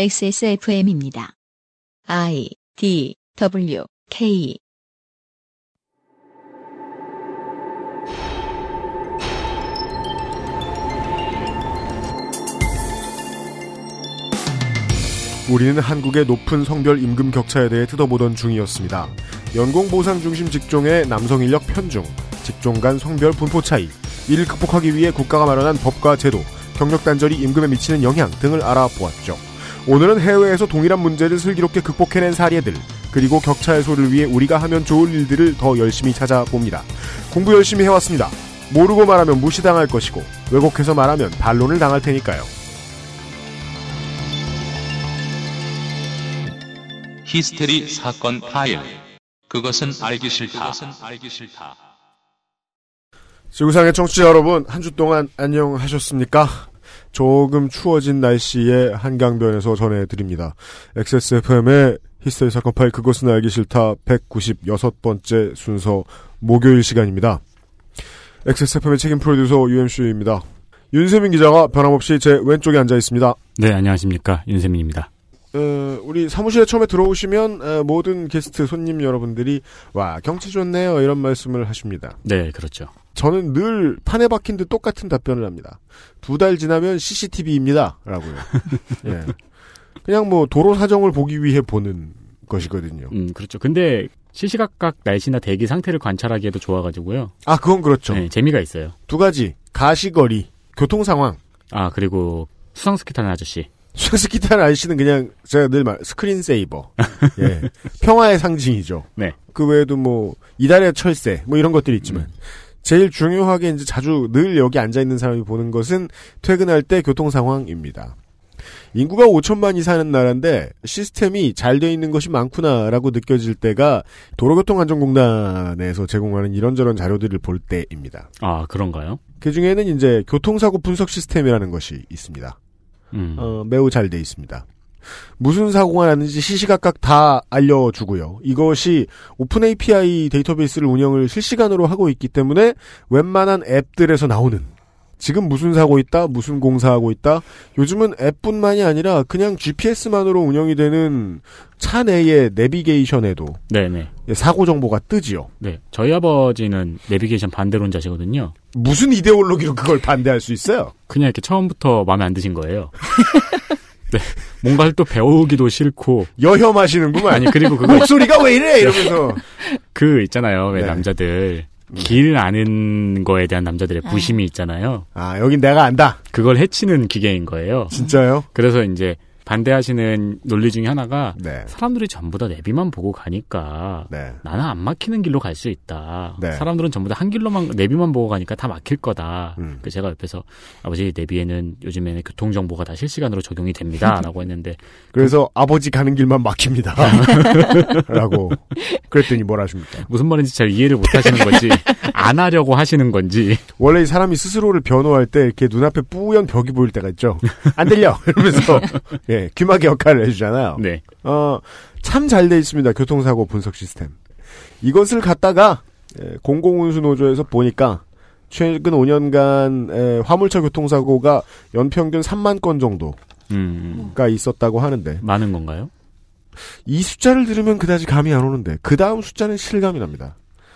XSFM입니다. I D W K 우리는 한국의 높은 성별 임금 격차에 대해 뜯어보던 중이었습니다. 연공 보상 중심 직종의 남성 인력 편중, 직종 간 성별 분포 차이, 이를 극복하기 위해 국가가 마련한 법과 제도, 경력 단절이 임금에 미치는 영향 등을 알아보았죠. 오늘은 해외에서 동일한 문제를 슬기롭게 극복해낸 사례들, 그리고 격차 해소를 위해 우리가 하면 좋을 일들을 더 열심히 찾아봅니다. 공부 열심히 해왔습니다. 모르고 말하면 무시당할 것이고, 왜곡해서 말하면 반론을 당할 테니까요. 히스테리 사건 파일. 그것은 알기 싫다. 지구상의 청취자 여러분, 한 주 동안 안녕하셨습니까? 조금 추워진 날씨에 한강변에서 전해드립니다. XSFM의 히스테리 사건 파일 그것은 알기 싫다 196번째 순서 목요일 시간입니다. XSFM의 책임 프로듀서 UMC입니다. 윤세민 기자가 변함없이 제 왼쪽에 앉아 있습니다. 네, 안녕하십니까. 윤세민입니다. 어, 우리 사무실에 처음에 들어오시면 어, 모든 게스트 손님 여러분들이 와 경치 좋네요 이런 말씀을 하십니다. 네, 그렇죠. 저는 늘 판에 박힌 듯 똑같은 답변을 합니다. 두 달 지나면 CCTV입니다. 라고요. 예. 그냥 뭐 도로 사정을 보기 위해 보는 것이거든요. 음, 그렇죠. 근데 시시각각 날씨나 대기 상태를 관찰하기에도 좋아가지고요. 아, 그건 그렇죠. 네, 재미가 있어요. 두 가지. 가시거리, 교통 상황. 아, 그리고 수상 스키 타는 아저씨. 수상스키 타는 아저씨는 그냥 제가 늘 말, 스크린 세이버. 예. 평화의 상징이죠. 네. 그 외에도 뭐, 이달의 철새, 뭐 이런 것들이 있지만. 제일 중요하게 이제 자주 늘 여기 앉아 있는 사람이 보는 것은 퇴근할 때 교통 상황입니다. 인구가 5천만이 사는 나라인데 시스템이 잘 돼 있는 것이 많구나라고 느껴질 때가 도로교통안전공단에서 제공하는 이런저런 자료들을 볼 때입니다. 아, 그런가요? 그 중에는 이제 교통사고 분석 시스템이라는 것이 있습니다. 음. 어, 매우 잘 돼 있습니다. 무슨 사고가 났는지 시시각각 다 알려주고요. 이것이 오픈 API 데이터베이스를 운영을 실시간으로 하고 있기 때문에 웬만한 앱들에서 나오는 지금 무슨 사고 있다, 무슨 공사하고 있다. 요즘은 앱뿐만이 아니라 그냥 GPS만으로 운영이 되는 차 내의 내비게이션에도 네네. 사고 정보가 뜨지요. 네. 저희 아버지는 내비게이션 반대론자시거든요. 무슨 이데올로기로 그걸 반대할 수 있어요? 그냥 이렇게 처음부터 마음에 안 드신 거예요. 네. 뭔가를 또 배우기도 싫고. 여혐하시는구만. 아니, 그리고 그거. 목소리가 왜 이래? 이러면서. 그 있잖아요. 왜 네. 남자들. 길 아는 거에 대한 남자들의 부심이 있잖아요. 아, 여긴 내가 안다. 그걸 해치는 기계인 거예요. 진짜요? 그래서 이제 반대하시는 논리 중에 하나가 네. 사람들이 전부 다 내비만 보고 가니까 네. 나는 안 막히는 길로 갈 수 있다. 네. 사람들은 전부 다 한 길로만 내비만 보고 가니까 다 막힐 거다. 음. 그 제가 옆에서 아버지 내비에는 요즘에는 교통 정보가 다 실시간으로 적용이 됩니다라고 했는데 그래서 아버지 가는 길만 막힙니다. 라고. 그랬더니 뭐라 하십니까? 무슨 말인지 잘 이해를 못 하시는 건지 안 하려고 하시는 건지 원래 이 사람이 스스로를 변호할 때 이렇게 눈앞에 뿌연 벽이 보일 때가 있죠. 안 들려! 이러면서, 예, 귀마개 역할을 해주잖아요. 네. 어, 참 잘 돼 있습니다. 교통사고 분석 시스템. 이것을 갖다가, 예, 공공운수노조에서 보니까, 최근 5년간 에, 화물차 교통사고가 연평균 3만 건 정도가 음, 있었다고 하는데, 많은 건가요? 이 숫자를 들으면 그다지 감이 안 오는데 그 다음 숫자는 실감이 납니다.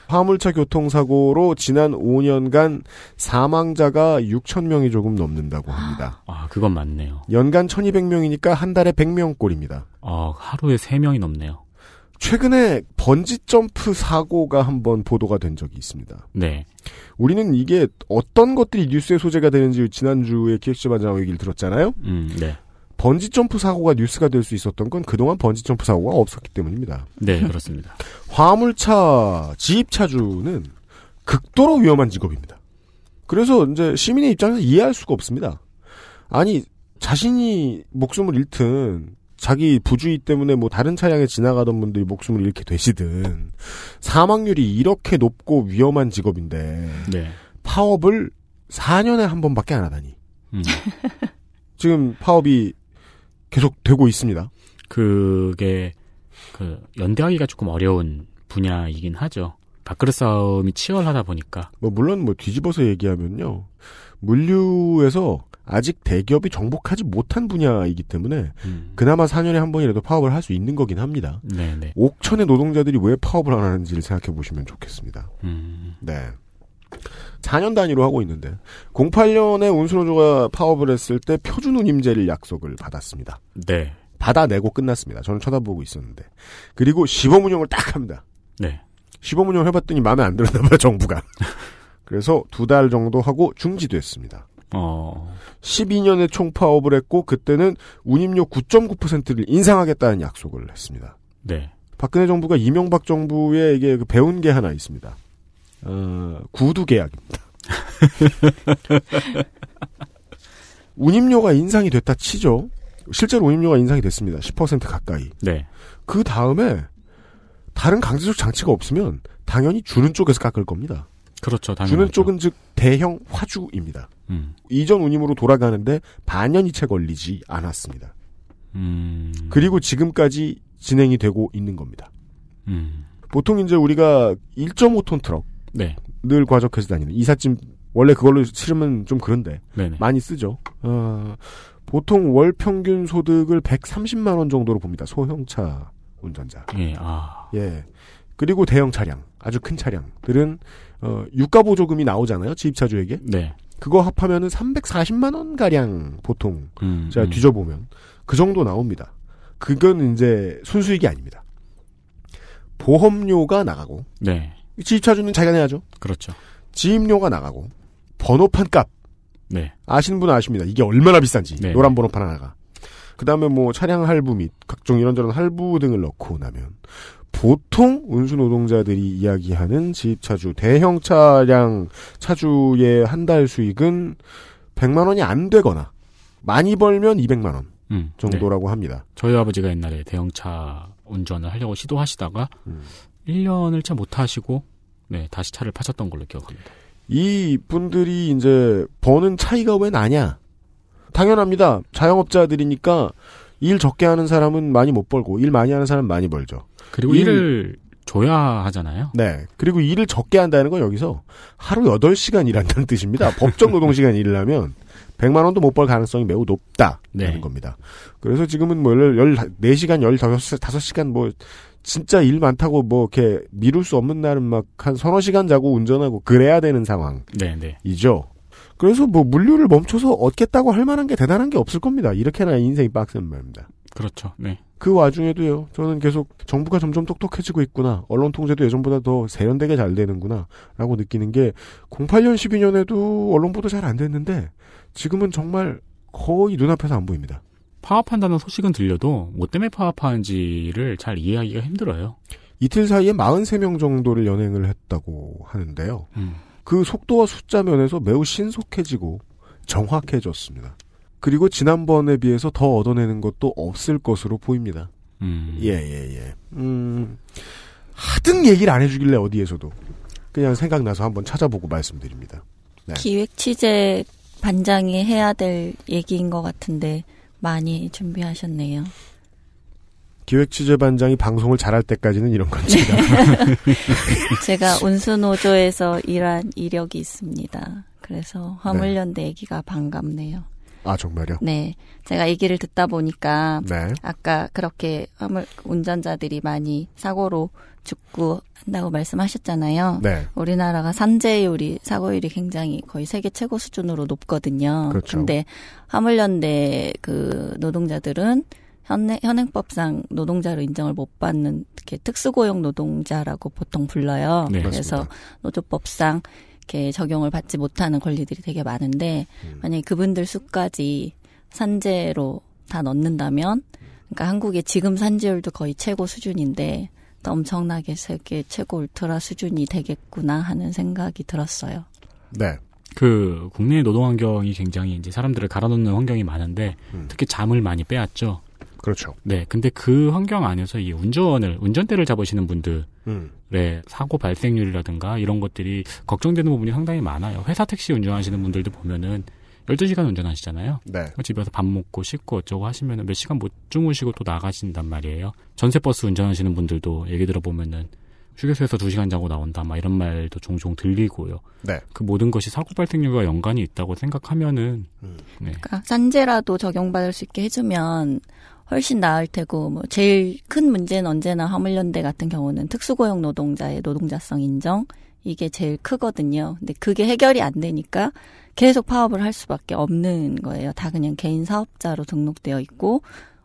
화물차 교통사고로 지난 5년간 사망자가 6천 명이 조금 넘는다고 합니다. 아 그건 맞네요. 연간 1,200명이니까 한 달에 100명 꼴입니다. 아 하루에 세 명이 넘네요. 최근에 번지 점프 사고가 한번 보도가 된 적이 있습니다. 네. 우리는 이게 어떤 것들이 뉴스의 소재가 되는지 지난주에 기획재반장 얘기를 들었잖아요. 음, 네. 번지 점프 사고가 뉴스가 될 수 있었던 건 그동안 번지 점프 사고가 없었기 때문입니다. 네, 그렇습니다. 화물차 지입차주는 극도로 위험한 직업입니다. 그래서 이제 시민의 입장에서 이해할 수가 없습니다. 아니 자신이 목숨을 잃든 자기 부주의 때문에 뭐 다른 차량에 지나가던 분들이 목숨을 잃게 되시든 사망률이 이렇게 높고 위험한 직업인데 네. 파업을 4년에 한 번밖에 안 하다니. 음. 지금 파업이 계속 되고 있습니다. 그게 그 연대하기가 조금 어려운 분야이긴 하죠. 밥그릇 싸움이 치열하다 보니까 뭐 물론 뭐 뒤집어서 얘기하면요. 물류에서 아직 대기업이 정복하지 못한 분야이기 때문에 음. 그나마 4년에 한 번이라도 파업을 할 수 있는 거긴 합니다. 네, 네. 옥천의 노동자들이 왜 파업을 안 하는지를 생각해 보시면 좋겠습니다. 음. 네. 4년 단위로 하고 있는데 08년에 운수노조가 파업을 했을 때 표준 운임제를 약속을 받았습니다. 네. 받아내고 끝났습니다. 저는 쳐다보고 있었는데 그리고 시범 운영을 딱 합니다. 네. 시범 운영 해봤더니 마음에 안 들었나 봐요 정부가. 그래서 두 달 정도 하고 중지됐습니다. 어. 12년에 총 파업을 했고 그때는 운임료 9.9%를 인상하겠다는 약속을 했습니다. 네. 박근혜 정부가 이명박 정부에 이게 그 배운 게 하나 있습니다. 어, 구두 계약입니다. 운임료가 인상이 됐다 치죠. 실제로 운임료가 인상이 됐습니다. 10% 가까이. 네. 그 다음에 다른 강제적 장치가 없으면 당연히 주는 쪽에서 깎을 겁니다. 그렇죠. 당연히. 주는 쪽은 즉 대형 화주입니다. 음. 이전 운임으로 돌아가는데 반년이 채 걸리지 않았습니다. 음. 그리고 지금까지 진행이 되고 있는 겁니다. 음. 보통 이제 우리가 1.5톤 트럭 네. 늘 과적해서 다니는 이삿짐 원래 그걸로 실으면 좀 그런데 네네. 많이 쓰죠. 어, 보통 월 평균 소득을 130만 원 정도로 봅니다. 소형차 운전자. 예, 아. 예. 그리고 대형 차량, 아주 큰 차량들은 어, 유가 보조금이 나오잖아요. 지입차주에게. 네. 그거 합하면은 340만 원 가량 보통 음. 제가 음. 뒤져보면 그 정도 나옵니다. 그건 이제 순수익이 아닙니다. 보험료가 나가고 네. 지입차주는 자기가 내야죠. 그렇죠. 지입료가 나가고 번호판 값 네. 아시는 분은 아십니다. 이게 얼마나 비싼지 네. 노란 번호판 하나가. 그 다음에 뭐 차량 할부 및 각종 이런저런 할부 등을 넣고 나면 보통 운수 노동자들이 이야기하는 지입차주 대형 차량 차주의 한 달 수익은 100만 원이 안 되거나 많이 벌면 200만 원 음. 네. 정도라고 합니다. 저희 아버지가 옛날에 대형차 운전을 하려고 시도하시다가 음. 1년을 채 못하시고 네 다시 차를 파셨던 걸로 기억합니다. 이 분들이 이제 버는 차이가 왜 나냐? 당연합니다. 자영업자들이니까 일 적게 하는 사람은 많이 못 벌고 일 많이 하는 사람은 많이 벌죠. 그리고 일- 일을 줘야 하잖아요. 네. 그리고 일을 적게 한다는 건 여기서 하루 8시간 일한다는 뜻입니다. 법정 노동시간 일을 하면 100만 원도 못 벌 가능성이 매우 높다는 네. 겁니다. 그래서 지금은 뭐 14시간, 15시간 뭐 진짜 일 많다고 뭐 이렇게 미룰 수 없는 날은 막 한 서너 시간 자고 운전하고 그래야 되는 상황이죠. 네, 네. 그래서 뭐 물류를 멈춰서 얻겠다고 할 만한 게 대단한 게 없을 겁니다. 이렇게나 인생이 빡센 말입니다. 그렇죠. 네. 그 와중에도요, 저는 계속 정부가 점점 똑똑해지고 있구나. 언론 통제도 예전보다 더 세련되게 잘 되는구나. 라고 느끼는 게, 08년, 12년에도 언론 보도 잘 안 됐는데, 지금은 정말 거의 눈앞에서 안 보입니다. 파업한다는 소식은 들려도 뭐 때문에 파업하는지를 잘 이해하기가 힘들어요. 이틀 사이에 43명 정도를 연행을 했다고 하는데요. 음. 그 속도와 숫자 면에서 매우 신속해지고 정확해졌습니다. 그리고 지난번에 비해서 더 얻어내는 것도 없을 것으로 보입니다. 음. 예, 예, 예. 음, 하등 얘기를 안 해주길래 어디에서도. 그냥 생각나서 한번 찾아보고 말씀드립니다. 네. 기획 취재 반장이 해야 될 얘기인 것 같은데 많이 준비하셨네요. 기획 취재반장이 방송을 잘할 때까지는 이런 건 제가. 제가 운수노조에서 일한 이력이 있습니다. 그래서 화물연대 얘기가 반갑네요. 아, 정말요? 네. 제가 얘기를 듣다 보니까 네. 아까 그렇게 화물 운전자들이 많이 사고로 죽고 한다고 말씀하셨잖아요. 네. 우리나라가 산재율이 사고율이 굉장히 거의 세계 최고 수준으로 높거든요. 그렇죠. 근데 화물연대 그 노동자들은 현행, 현행법상 노동자로 인정을 못 받는 특히 특수고용 노동자라고 보통 불러요. 네, 그래서 맞습니다. 노조법상 이렇게 적용을 받지 못하는 권리들이 되게 많은데 음. 만약에 그분들 수까지 산재로 다 넣는다면 그러니까 한국의 지금 산재율도 거의 최고 수준인데 또 엄청나게 세계 최고 울트라 수준이 되겠구나 하는 생각이 들었어요. 네. 그 국내 노동 환경이 굉장히 이제 사람들을 갈아놓는 환경이 많은데 음. 특히 잠을 많이 빼앗죠. 그렇죠. 네. 근데 그 환경 안에서 이 운전을 운전대를 잡으시는 분들의 음. 사고 발생률이라든가 이런 것들이 걱정되는 부분이 상당히 많아요. 회사 택시 운전하시는 분들도 보면은 12시간 운전하시잖아요. 네. 집에서 밥 먹고 씻고 어쩌고 하시면은 몇 시간 못 주무시고 또 나가신단 말이에요. 전세버스 운전하시는 분들도 얘기 들어보면은 휴게소에서 두 시간 자고 나온다. 막 이런 말도 종종 들리고요. 네. 그 모든 것이 사고 발생률과 연관이 있다고 생각하면은 음. 네. 그러니까 산재라도 적용받을 수 있게 해주면 훨씬 나을 테고 뭐 제일 큰 문제는 언제나 화물연대 같은 경우는 특수고용 노동자의 노동자성 인정 이게 제일 크거든요. 근데 그게 해결이 안 되니까 계속 파업을 할 수밖에 없는 거예요. 다 그냥 개인 사업자로 등록되어 있고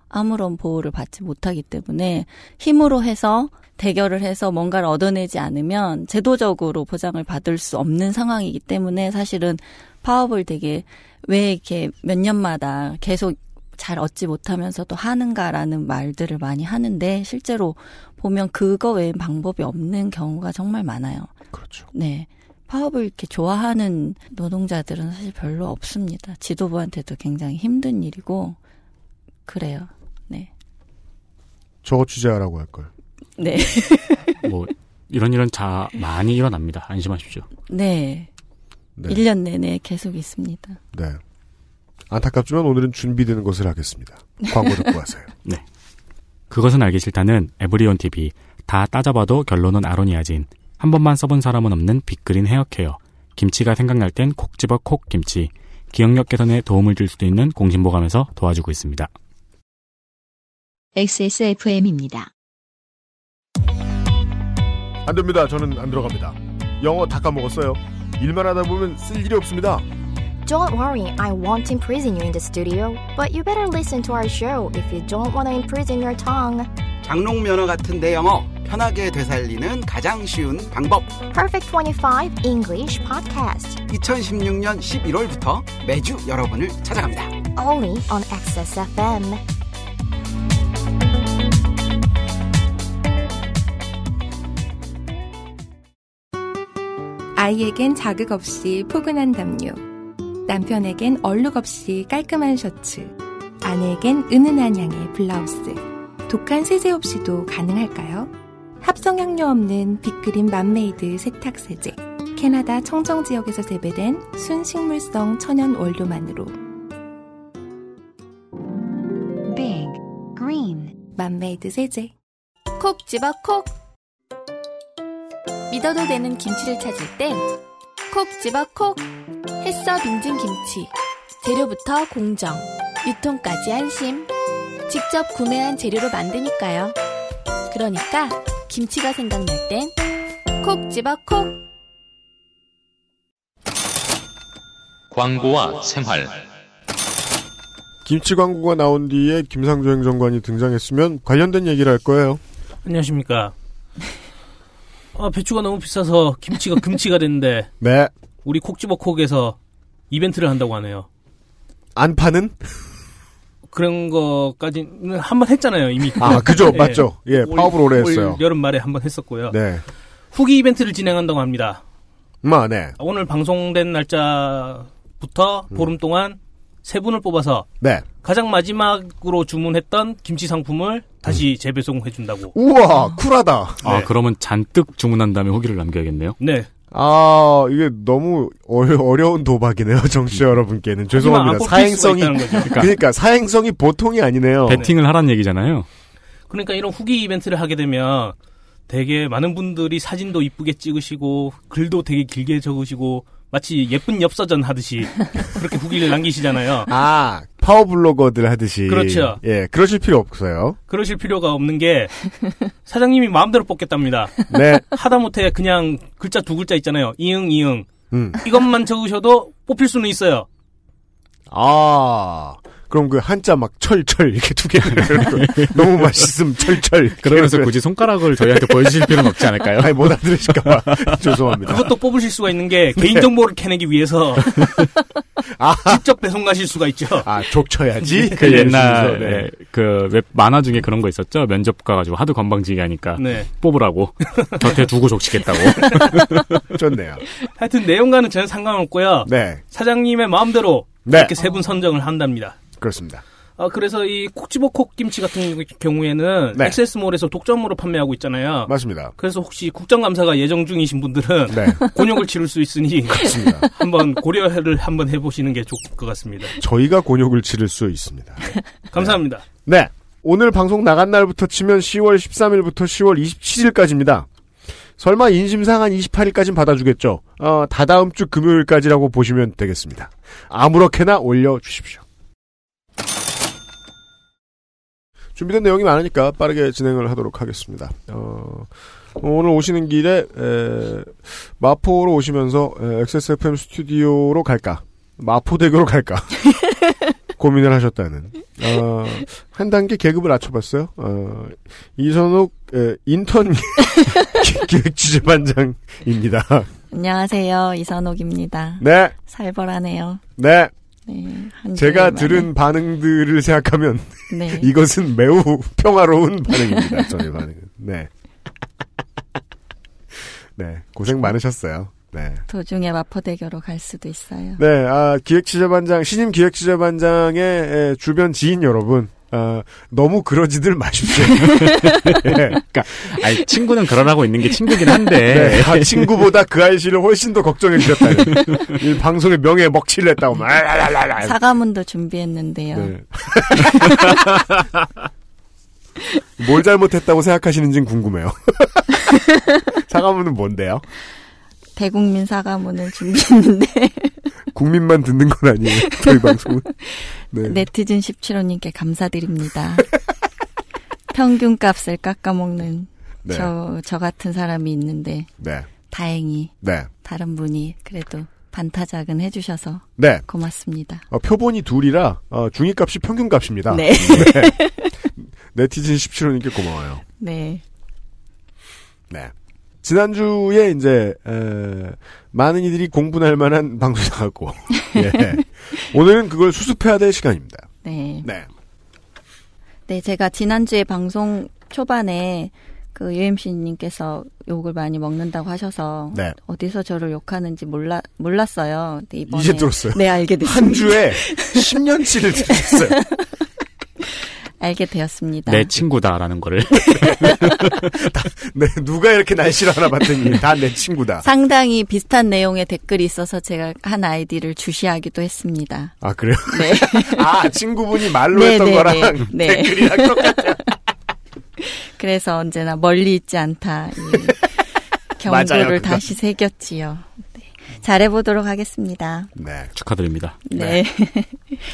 아무런 보호를 받지 못하기 때문에 힘으로 해서 대결을 해서 뭔가를 얻어내지 않으면 제도적으로 보장을 받을 수 없는 상황이기 때문에 사실은 파업을 되게 왜 이렇게 몇 년마다 계속 잘 얻지 못하면서도 하는가라는 말들을 많이 하는데 실제로 보면 그거 외엔 방법이 없는 경우가 정말 많아요. 그렇죠. 네. 파업을 이렇게 좋아하는 노동자들은 사실 별로 없습니다. 지도부한테도 굉장히 힘든 일이고, 그래요. 네. 저거 취재하라고 할 걸. 네. 뭐 이런 일은 자 많이 일어납니다. 안심하십시오. 네. 네. 1년 내내 계속 있습니다. 네. 안타깝지만 오늘은 준비되는 것을 하겠습니다. 광고 듣고 와서요. 그것은 알기 싫다는 에브리온 TV. 다 따져봐도 결론은 아로니아진. 한 번만 써본 사람은 없는 빅그린 헤어케어. 김치가 생각날 땐 콕 집어 콕 김치. 기억력 개선에 도움을 줄 수도 있는 공신보감에서 도와주고 있습니다. XSFM입니다. 안 됩니다. 저는 안 들어갑니다. 영어 다 까먹었어요. 일만 하다 보면 쓸 일이 없습니다. Don't worry, I won't imprison you in the studio, but you better listen to our show if you don't want to imprison your tongue. 장롱 면허 같은 내 영어 편하게 되살리는 가장 쉬운 방법. Perfect 25 English Podcast, 2016년 11월부터 매주 여러분을 찾아갑니다. only on XSFM. 아이에겐 자극 없이 포근한 담요. 남편에겐 얼룩 없이 깔끔한 셔츠. 아내에겐 은은한 향의 블라우스. 독한 세제 없이도 가능할까요? 합성향료 없는 빅그린 맘메이드 세탁세제. 캐나다 청정 지역에서 재배된 순식물성 천연 원료만으로 Big Green 맘메이드 세제. 콕 집어 콕 믿어도 되는 김치를 찾을 땐 콕 집어 콕 햇서 빙진 김치 재료부터 공정 유통까지 안심 직접 구매한 재료로 만드니까요 그러니까 김치가 생각날 땐 콕 집어 콕 광고와 생활 김치 광고가 나온 뒤에 김상조 행정관이 등장했으면 관련된 얘기를 할 거예요. 안녕하십니까. 아, 배추가 너무 비싸서 김치가 금치가 됐는데 네. 우리 콕지버콕에서 이벤트를 한다고 하네요. 안 파는? 그런 거까지는 한 번 했잖아요, 이미. 아, 그죠. 예. 맞죠. 예, 올- 파업을 오래 올 했어요. 여름 말에 한 번 했었고요. 네. 후기 이벤트를 진행한다고 합니다. 마, 네. 오늘 방송된 날짜부터 보름 동안 세 분을 뽑아서 네. 가장 마지막으로 주문했던 김치 상품을 다시 재배송해 준다고. 우와, 쿨하다. 아 네. 그러면 잔뜩 주문한 다음에 후기를 남겨야겠네요. 네. 아, 이게 너무 어려, 운 도박이네요, 정치 여러분께는. 죄송합니다. 사행성이, 거죠. 그러니까 사행성이 보통이 아니네요. 배팅을 하란 얘기잖아요. 그러니까 이런 후기 이벤트를 하게 되면 되게 많은 분들이 사진도 이쁘게 찍으시고 글도 되게 길게 적으시고 마치 예쁜 엽서전 하듯이 그렇게 후기를 남기시잖아요. 아, 파워 블로거들 하듯이. 그렇죠. 예, 그러실 필요 없어요. 그러실 필요가 없는 게 사장님이 마음대로 뽑겠답니다. 네. 하다못해 그냥 글자 두 글자 있잖아요. 이응 이응 음. 이것만 적으셔도 뽑힐 수는 있어요. 아, 그럼 그 한자 막 철철 이렇게 두 개를 너무 맛있음 철철. 그러면서 굳이 손가락을 저희한테 보여주실 필요는 없지 않을까요? 아니, 못 알아들으실까봐. 죄송합니다. 그것도 뽑으실 수가 있는 게 개인 정보를 캐내기 위해서 아, 직접 배송 가실 수가 있죠. 아, 족쳐야지? 그 옛날에 네. 그웹 만화 중에 그런 거 있었죠. 면접 가가지고 하도 건방지게 하니까 네. 뽑으라고 곁에 두고 족치겠다고. 좋네요. 하여튼 내용과는 전혀 상관없고요. 네. 사장님의 마음대로 네. 이렇게 세 분 선정을 한답니다. 그렇습니다. 아, 그래서 이 콕지버콕 김치 같은 경우에는 네. 액세스몰에서 독점으로 판매하고 있잖아요. 맞습니다. 그래서 혹시 국정감사가 예정 중이신 분들은 네. 곤욕을 치를 수 있으니 그렇습니다. 한번 고려를 한번 해보시는 게 좋을 것 같습니다. 저희가 곤욕을 치를 수 있습니다. 감사합니다. 네. 오늘 방송 나간 날부터 치면 10월 13일부터 10월 27일까지입니다. 설마 인심상 한 28일까진 받아주겠죠. 어, 다다음 주 금요일까지라고 보시면 되겠습니다. 아무렇게나 올려주십시오. 준비된 내용이 많으니까 빠르게 진행을 하도록 하겠습니다. 어, 오늘 오시는 길에 에, 마포로 오시면서 에, XSFM 스튜디오로 갈까? 마포대교로 갈까? 고민을 하셨다는. 어, 한 단계 계급을 낮춰봤어요. 어, 이선욱 에, 인턴 기획취재반장입니다. 안녕하세요. 이선옥입니다. 네. 살벌하네요. 네. 네. 한 제가 들은 반응들을 생각하면 네. 이것은 매우 평화로운 반응입니다. 저의 반응은. 네. 네. 고생 많으셨어요. 네. 도중에 마포대교로 갈 수도 있어요. 네, 아, 기획 취재반장, 신임 기획 취재반장의 에, 주변 지인 여러분, 아, 너무 그러지들 마십시오. 네. 그러니까 아니, 친구는 그러라고 있는 게 친구긴 한데 네, 아, 친구보다 그 아이씨를 훨씬 더 걱정해 주셨다는. 이 방송의 명예에 먹칠을 했다고. 말랄랄랄. 사과문도 준비했는데요. 네. 뭘 잘못했다고 생각하시는지는 궁금해요. 사과문은 뭔데요? 대국민 사과문을 준비했는데 국민만 듣는 건 아니에요. 저희 방송은. 네. 네티즌 17호님께 감사드립니다. 평균값을 깎아먹는 네. 저, 저 같은 사람이 있는데 네. 다행히 네. 다른 분이 그래도 반타작은 해주셔서 네. 고맙습니다. 어, 표본이 둘이라 어, 중위값이 평균값입니다. 네. 네티즌 17호님께 고마워요. 네. 네. 지난주에 이제 에, 많은 이들이 공분할 만한 방송이 나갔고 예. 오늘은 그걸 수습해야 될 시간입니다. 네. 네. 네, 제가 지난주에 방송 초반에 그 UMC님께서 욕을 많이 먹는다고 하셔서 네. 어디서 저를 욕하는지 몰라 몰랐어요. 이번에 이제 들었어요. 네, 알게 됐습니다. 한 주에 10년치를 들었어요. 알게 되었습니다. 내 친구다라는 거를 네, 누가 이렇게 날 싫어하나 봤더니 다 내 친구다. 상당히 비슷한 내용의 댓글이 있어서 제가 한 아이디를 주시하기도 했습니다. 아 그래요? 네. 아 친구분이 말로 네, 했던 네, 거랑 네, 네. 댓글이랑 똑같아요. 그래서 언제나 멀리 있지 않다. 이 맞아요, 경고를 그거. 다시 새겼지요. 네. 잘해보도록 하겠습니다. 네, 축하드립니다. 네.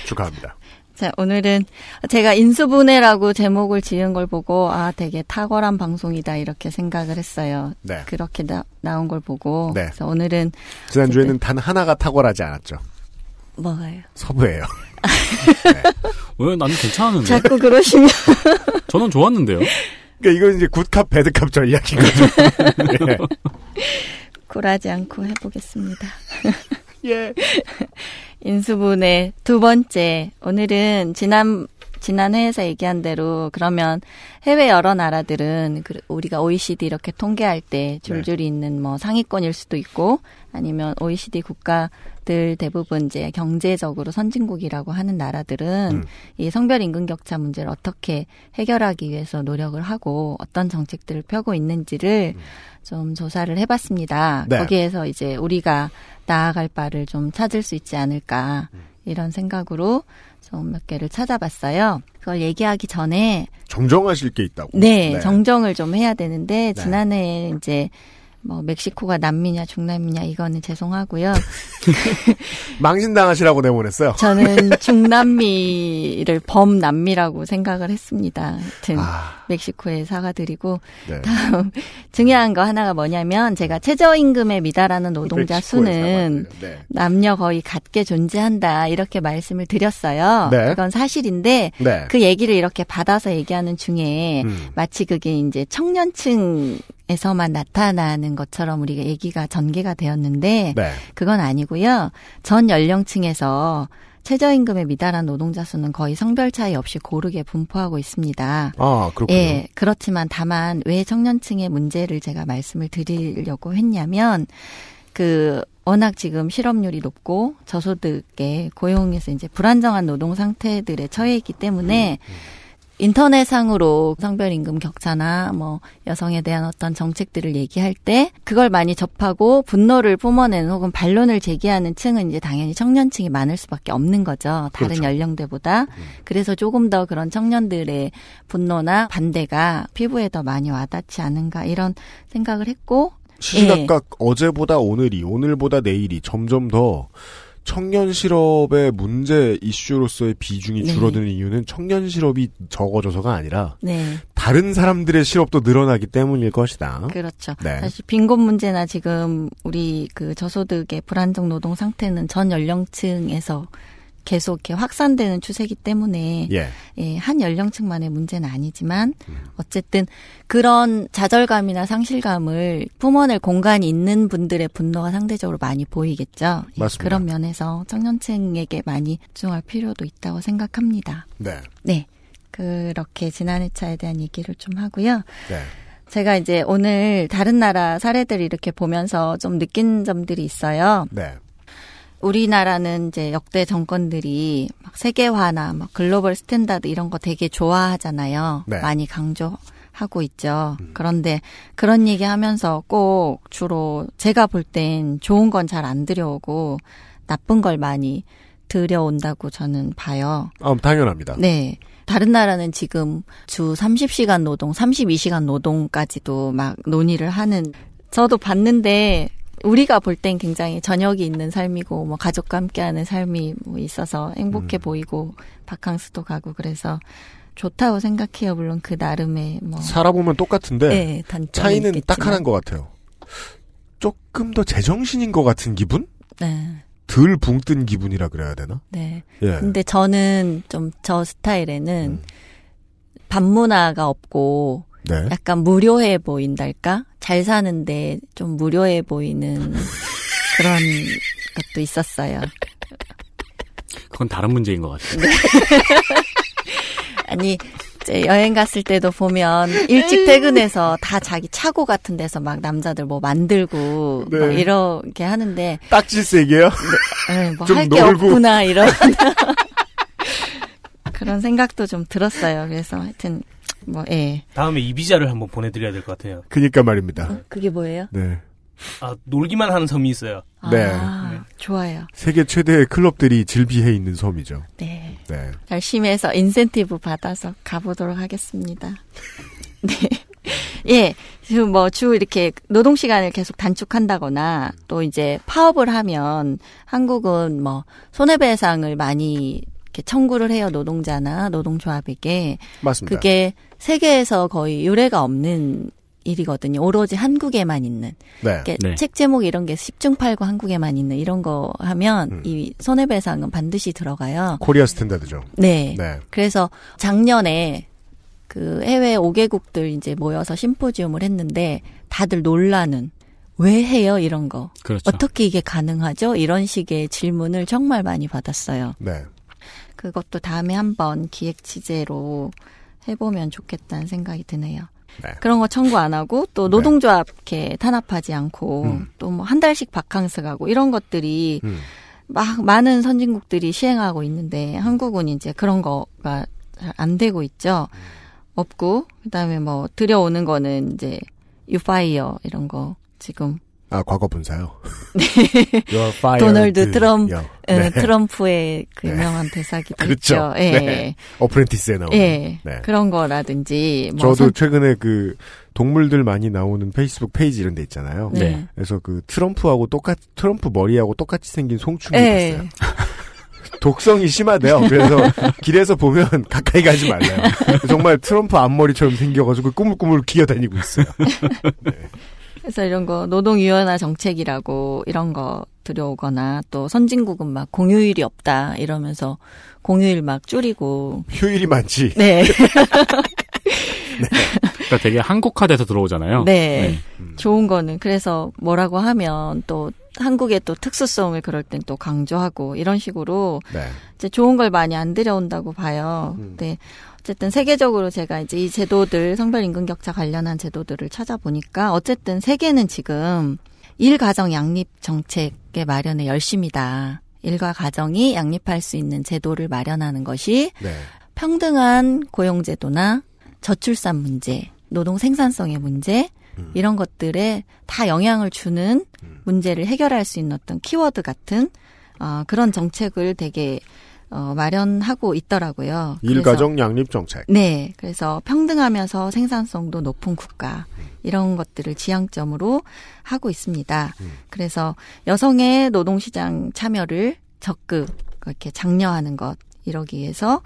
축하합니다. 자, 오늘은 제가 인수분해라고 제목을 지은 걸 보고, 아, 되게 탁월한 방송이다, 이렇게 생각을 했어요. 네. 그렇게 나, 나온 걸 보고. 네. 그래서 오늘은 지난주에는 단 하나가 탁월하지 않았죠. 뭐가요? 서부예요. 왜 나는 괜찮았는데 자꾸 그러시면. 저는 좋았는데요. 그러니까 이건 이제 굿캅 배드캅 전략인 거죠. 예. 굴하지 않고 해보겠습니다. 예. 인수분해 두 번째. 오늘은 지난 지난 회에서 얘기한 대로 그러면 해외 여러 나라들은 그 우리가 OECD 이렇게 통계할 때 줄줄이 있는 뭐 상위권일 수도 있고 아니면 OECD 국가 들 대부분 이제 경제적으로 선진국이라고 하는 나라들은 음. 이 성별 임금 격차 문제를 어떻게 해결하기 위해서 노력을 하고 어떤 정책들을 펴고 있는지를 좀 조사를 해봤습니다. 네. 거기에서 이제 우리가 나아갈 바를 좀 찾을 수 있지 않을까 이런 생각으로 좀 몇 개를 찾아봤어요. 그걸 얘기하기 전에 정정하실 게 있다고. 네, 정정을 좀 해야 되는데 네. 지난해 이제 뭐 멕시코가 남미냐 중남미냐 이거는 죄송하고요. 망신당하시라고 내보냈어요. 저는 중남미를 범남미라고 생각을 했습니다. 하여튼 아, 멕시코에 사과드리고 네. 다음 중요한 거 하나가 뭐냐면 제가 최저임금에 미달하는 노동자 수는. 네. 남녀 거의 같게 존재한다 이렇게 말씀을 드렸어요. 네. 그건 사실인데 네. 그 얘기를 이렇게 받아서 얘기하는 중에 음. 마치 그게 이제 청년층 에서만 나타나는 것처럼 우리가 얘기가 전개가 되었는데 네. 그건 아니고요. 전 연령층에서 최저임금에 미달한 노동자 수는 거의 성별 차이 없이 고르게 분포하고 있습니다. 아, 그렇군요. 예, 그렇지만 다만 왜 청년층의 문제를 제가 말씀을 드리려고 했냐면 그 워낙 지금 실업률이 높고 저소득의 고용에서 이제 불안정한 노동 상태들에 처해 있기 때문에 인터넷상으로 성별 임금 격차나 뭐 여성에 대한 어떤 정책들을 얘기할 때 그걸 많이 접하고 분노를 뿜어내는 혹은 반론을 제기하는 층은 이제 당연히 청년층이 많을 수밖에 없는 거죠. 다른 그렇죠. 연령대보다. 그래서 조금 더 그런 청년들의 분노나 반대가 피부에 더 많이 와닿지 않은가 이런 생각을 했고 시시각각 어제보다 오늘이, 오늘보다 내일이 점점 더 청년 실업의 문제 이슈로서의 비중이 네. 줄어드는 이유는 청년 실업이 적어져서가 아니라 네. 다른 사람들의 실업도 늘어나기 때문일 것이다. 그렇죠. 네. 사실 빈곤 문제나 지금 우리 그 저소득의 불안정 노동 상태는 전 연령층에서 계속 이렇게 확산되는 추세이기 때문에 예. 예, 한 연령층만의 문제는 아니지만 어쨌든 그런 좌절감이나 상실감을 품어낼 공간이 있는 분들의 분노가 상대적으로 많이 보이겠죠. 예, 맞습니다. 그런 면에서 청년층에게 많이 집중할 필요도 있다고 생각합니다. 네. 네. 그렇게 지난 회차에 대한 얘기를 좀 하고요. 네. 제가 이제 오늘 다른 나라 사례들 이렇게 보면서 좀 느낀 점들이 있어요. 네. 우리나라는 이제 역대 정권들이 막 세계화나 막 global standard 이런 거 되게 좋아하잖아요. 네. 많이 강조 하고 있죠. 그런데 그런 얘기 하면서 꼭 주로 제가 볼 땐 좋은 건 잘 안 들여오고 나쁜 걸 많이 들여온다고 저는 봐요. 아, 당연합니다. 네. 다른 나라는 지금 주 30시간 노동, 32시간 노동까지도 막 논의를 하는 저도 봤는데 우리가 볼 땐 굉장히 저녁이 있는 삶이고 뭐 가족과 함께하는 삶이 뭐 있어서 행복해 보이고 바캉스도 가고 그래서 좋다고 생각해요. 물론 그 나름의 뭐 살아보면 똑같은데 네, 차이는 딱 있겠지만. 하나인 것 같아요. 조금 더 제정신인 것 같은 기분? 네. 덜 붕뜬 기분이라 그래야 되나? 네. 예. 근데 저는 좀 저 스타일에는 반문화가 없고 네. 약간 무료해 보인달까? 잘 사는데 좀 무료해 보이는 그런 것도 있었어요. 그건 다른 문제인 것 같아요. 네. 아니, 이제 여행 갔을 때도 보면 일찍 퇴근해서 다 자기 차고 같은 데서 막 남자들 뭐 만들고 네. 막 이렇게 하는데 딱질색이에요? 네, 좀 뭐할 게. 없구나 이런 그런 생각도 좀 들었어요. 그래서 하여튼 뭐 예. 다음에 이 비자를 한번 보내드려야 될 것 같아요. 그니까 말입니다. 그게 뭐예요? 네. 아, 놀기만 하는 섬이 있어요. 네. 아, 좋아요. 세계 최대의 클럽들이 질비해 있는 섬이죠. 네. 네. 열심히 해서 인센티브 받아서 가보도록 하겠습니다. 네. 예, 지금 뭐주 이렇게 노동 시간을 계속 단축한다거나 또 이제 파업을 하면 한국은 뭐 손해배상을 많이 이렇게 청구를 해요 노동자나 노동조합에게. 맞습니다. 그게 세계에서 거의 유례가 없는 일이거든요. 오로지 한국에만 있는. 네. 네. 책 제목 이런 게 10중 8구 한국에만 있는 이런 거 하면 음. 이 손해배상은 반드시 들어가요. 코리아 스탠다드죠. 네. 네. 그래서 작년에 그 해외 5개국들 이제 모여서 심포지움을 했는데 다들 놀라는 왜 해요 이런 거. 그렇죠. 어떻게 이게 가능하죠? 이런 식의 질문을 정말 많이 받았어요. 네. 그것도 다음에 한번 기획 취재로 해보면 좋겠다는 생각이 드네요. 네. 그런 거 청구 안 하고 또 노동조합 이렇게 탄압하지 않고 음. 또뭐 한 달씩 바캉스 가고 이런 것들이 음. 막 많은 선진국들이 시행하고 있는데 한국은 이제 그런 거가 잘 안 되고 있죠. 없고 그다음에 뭐 들여오는 거는 이제 you fire 이런 거 지금 아, 과거 분사요. 네. You're fired. 도널드 트럼프 요. 예, 네. 트럼프의 그 네. 유명한 대사기도 그렇죠. 있죠. 예. 네. 어프렌티스에 나오는. 예. 네. 그런 거라든지 뭐 저도 선- 최근에 그 동물들 많이 나오는 페이스북 페이지 이런 데 있잖아요. 네. 그래서 그 트럼프하고 똑같 트럼프 머리하고 똑같이 생긴 송충이 예. 봤어요. 독성이 심하대요. 그래서 길에서 보면 가까이 가지 말래요. 정말 트럼프 앞머리처럼 생겨가지고 꾸물꾸물 기어다니고 있어요. 그래서 이런 거 노동 유연화 정책이라고 이런 거 들여오거나 또 선진국은 막 공휴일이 없다 이러면서 공휴일 막 줄이고 휴일이 많지. 네. 그러니까 되게 한국화돼서 들어오잖아요. 네. 좋은 거는 그래서 뭐라고 하면 또 한국의 또 특수성을 그럴 땐 또 강조하고 이런 식으로 네. 이제 좋은 걸 많이 안 들여온다고 봐요. 근데 어쨌든 세계적으로 제가 이제 이 제도들 성별 임금 격차 관련한 제도들을 찾아보니까 어쨌든 세계는 지금 일 가정 양립 정책의 마련에 열심이다. 일과 가정이 양립할 수 있는 제도를 마련하는 것이 네. 평등한 고용제도나 저출산 문제, 노동 생산성의 문제, 이런 것들에 다 영향을 주는 문제를 해결할 수 있는 어떤 키워드 같은 어, 그런 정책을 되게 어, 마련하고 있더라고요. 일가정 양립 정책. 네. 그래서 평등하면서 생산성도 높은 국가 이런 것들을 지향점으로 하고 있습니다. 그래서 여성의 노동시장 참여를 적극 이렇게 장려하는 것 이러기 위해서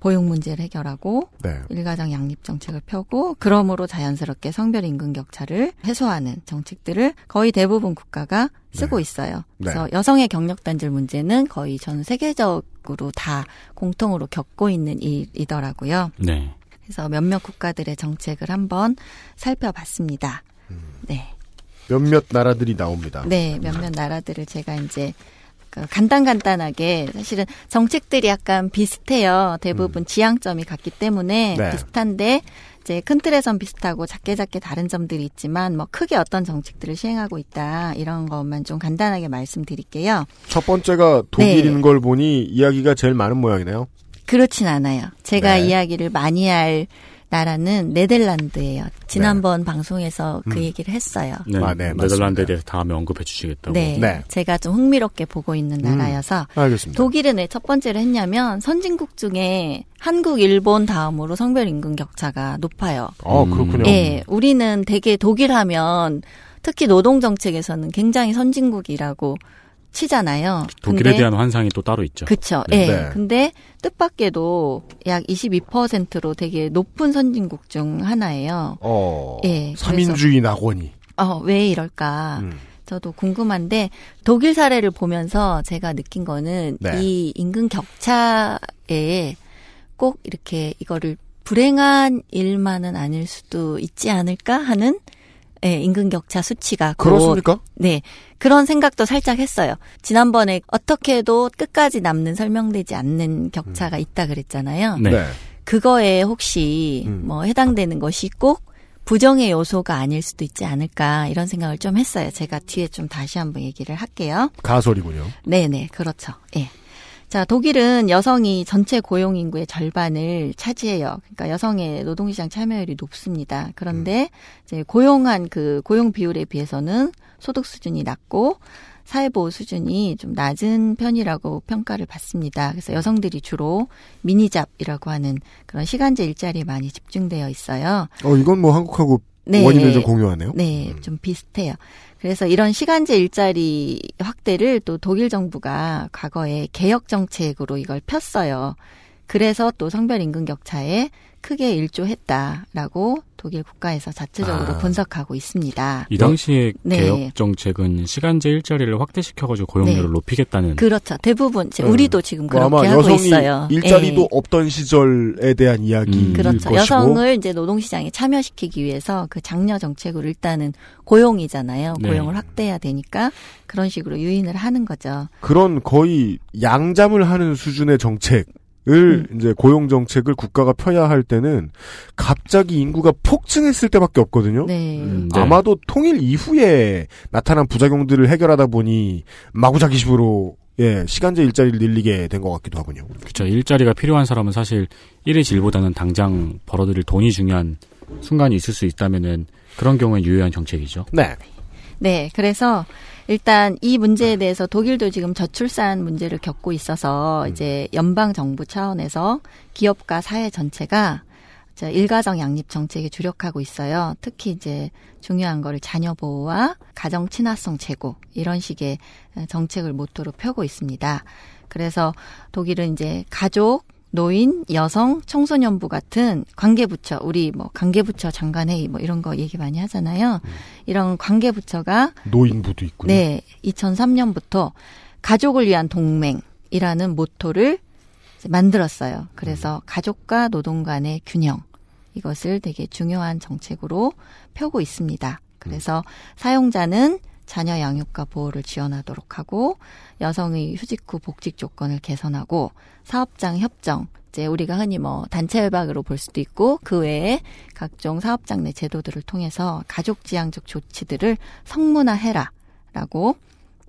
보육 문제를 해결하고 네. 일가정 양립 정책을 펴고 그러므로 자연스럽게 성별 임금 격차를 해소하는 정책들을 거의 대부분 국가가 쓰고 있어요. 그래서 네. 여성의 경력 단절 문제는 거의 전 세계적으로 다 공통으로 겪고 있는 일이더라고요. 네. 그래서 몇몇 국가들의 정책을 한번 살펴봤습니다. 네. 몇몇 나라들이 나옵니다. 네, 몇몇 나라들을 제가 이제 그 간단간단하게 사실은 정책들이 약간 비슷해요. 대부분 지향점이 같기 때문에 네. 비슷한데 이제 큰 틀에선 비슷하고 작게 작게 다른 점들이 있지만 뭐 크게 어떤 정책들을 시행하고 있다 이런 것만 좀 간단하게 말씀드릴게요. 첫 번째가 독일인 걸 보니 이야기가 제일 많은 모양이네요. 그렇진 않아요. 제가 네. 이야기를 많이 할 나라는 네덜란드예요. 지난번 방송에서 그 음. 얘기를 했어요. 네. 아, 네, 네덜란드에 대해서 다음에 언급해 주시겠다고. 네, 네. 제가 좀 흥미롭게 보고 있는 나라여서 알겠습니다. 독일은 왜 첫 번째로 했냐면 선진국 중에 한국, 일본 다음으로 성별 임금 격차가 높아요. 어, 그렇군요. 예, 우리는 되게 독일 하면 특히 노동 정책에서는 굉장히 선진국이라고 치잖아요. 독일에 근데 대한 환상이 또 따로 있죠. 그쵸. 네. 예. 네. 근데 뜻밖에도 약 22%로 되게 높은 선진국 중 하나예요. 어, 예, 삼인주의 낙원이. 어, 왜 이럴까? 음. 저도 궁금한데 독일 사례를 보면서 제가 느낀 거는 네. 이 임금 격차에 꼭 이렇게 이거를 불행한 일만은 아닐 수도 있지 않을까 하는 예, 임금 격차 수치가 곧 그렇습니까? 네. 그런 생각도 살짝 했어요. 지난번에 어떻게 해도 끝까지 남는 설명되지 않는 격차가 있다 그랬잖아요. 네. 그거에 혹시 음. 뭐 해당되는 것이 꼭 부정의 요소가 아닐 수도 있지 않을까 이런 생각을 좀 했어요. 제가 뒤에 좀 다시 한번 얘기를 할게요. 가설이군요. 네네, 그렇죠. 예. 자, 독일은 여성이 전체 고용 인구의 절반을 차지해요. 그러니까 여성의 노동시장 참여율이 높습니다. 그런데 이제 고용한 그 고용 비율에 비해서는 소득 수준이 낮고 사회보호 수준이 좀 낮은 편이라고 평가를 받습니다. 그래서 여성들이 주로 미니잡이라고 하는 그런 시간제 일자리에 많이 집중되어 있어요. 어, 이건 뭐 한국하고 네. 원인을 좀 공유하네요. 네, 좀 비슷해요. 그래서 이런 시간제 일자리 확대를 또 독일 정부가 과거에 개혁 정책으로 이걸 폈어요. 그래서 또 성별 임금 격차에 크게 일조했다라고 독일 국가에서 자체적으로 아. 분석하고 있습니다. 이 당시에 네. 개혁 정책은 시간제 일자리를 확대시켜가지고 고용률을 네. 높이겠다는 그렇죠. 대부분 네. 우리도 지금 뭐 그렇게 아마 하고 있어요. 일자리도 예. 없던 시절에 대한 이야기일 음. 그렇죠. 것이고 여성을 이제 노동시장에 참여시키기 위해서 그 장려 정책으로 일단은 고용이잖아요. 네. 고용을 확대해야 되니까 그런 식으로 유인을 하는 거죠. 그런 거의 양잠을 하는 수준의 정책을 음. 이제 고용 정책을 국가가 펴야 할 때는 갑자기 인구가 폭증했을 때밖에 없거든요. 네. 음, 네. 아마도 통일 이후에 나타난 부작용들을 해결하다 보니 마구자기식으로 예 시간제 일자리를 늘리게 된 것 같기도 하군요. 그렇죠. 일자리가 필요한 사람은 사실 일의 질보다는 당장 벌어들일 돈이 중요한 순간이 있을 수 있다면은 그런 경우에 유효한 정책이죠. 네. 네, 그래서 일단 이 문제에 대해서 독일도 지금 저출산 문제를 겪고 있어서 이제 연방 정부 차원에서 기업과 사회 전체가 일가정 양립 정책에 주력하고 있어요. 특히 이제 중요한 거를 자녀 보호와 가정 친화성 제고 이런 식의 정책을 모토로 펴고 있습니다. 그래서 독일은 이제 가족 노인, 여성, 청소년부 같은 관계부처, 우리 뭐 관계부처 장관회의 뭐 이런 거 얘기 많이 하잖아요. 이런 관계부처가 노인부도 있군요. 네, 2003년부터 가족을 위한 동맹이라는 모토를 만들었어요. 그래서 가족과 노동 간의 균형 이것을 되게 중요한 정책으로 펴고 있습니다. 그래서 사용자는 자녀 양육과 보호를 지원하도록 하고 여성의 휴직 후 복직 조건을 개선하고 사업장 협정 이제 우리가 흔히 뭐 단체 협약으로 볼 수도 있고 그 외에 각종 사업장 내 제도들을 통해서 가족 지향적 조치들을 성문화해라라고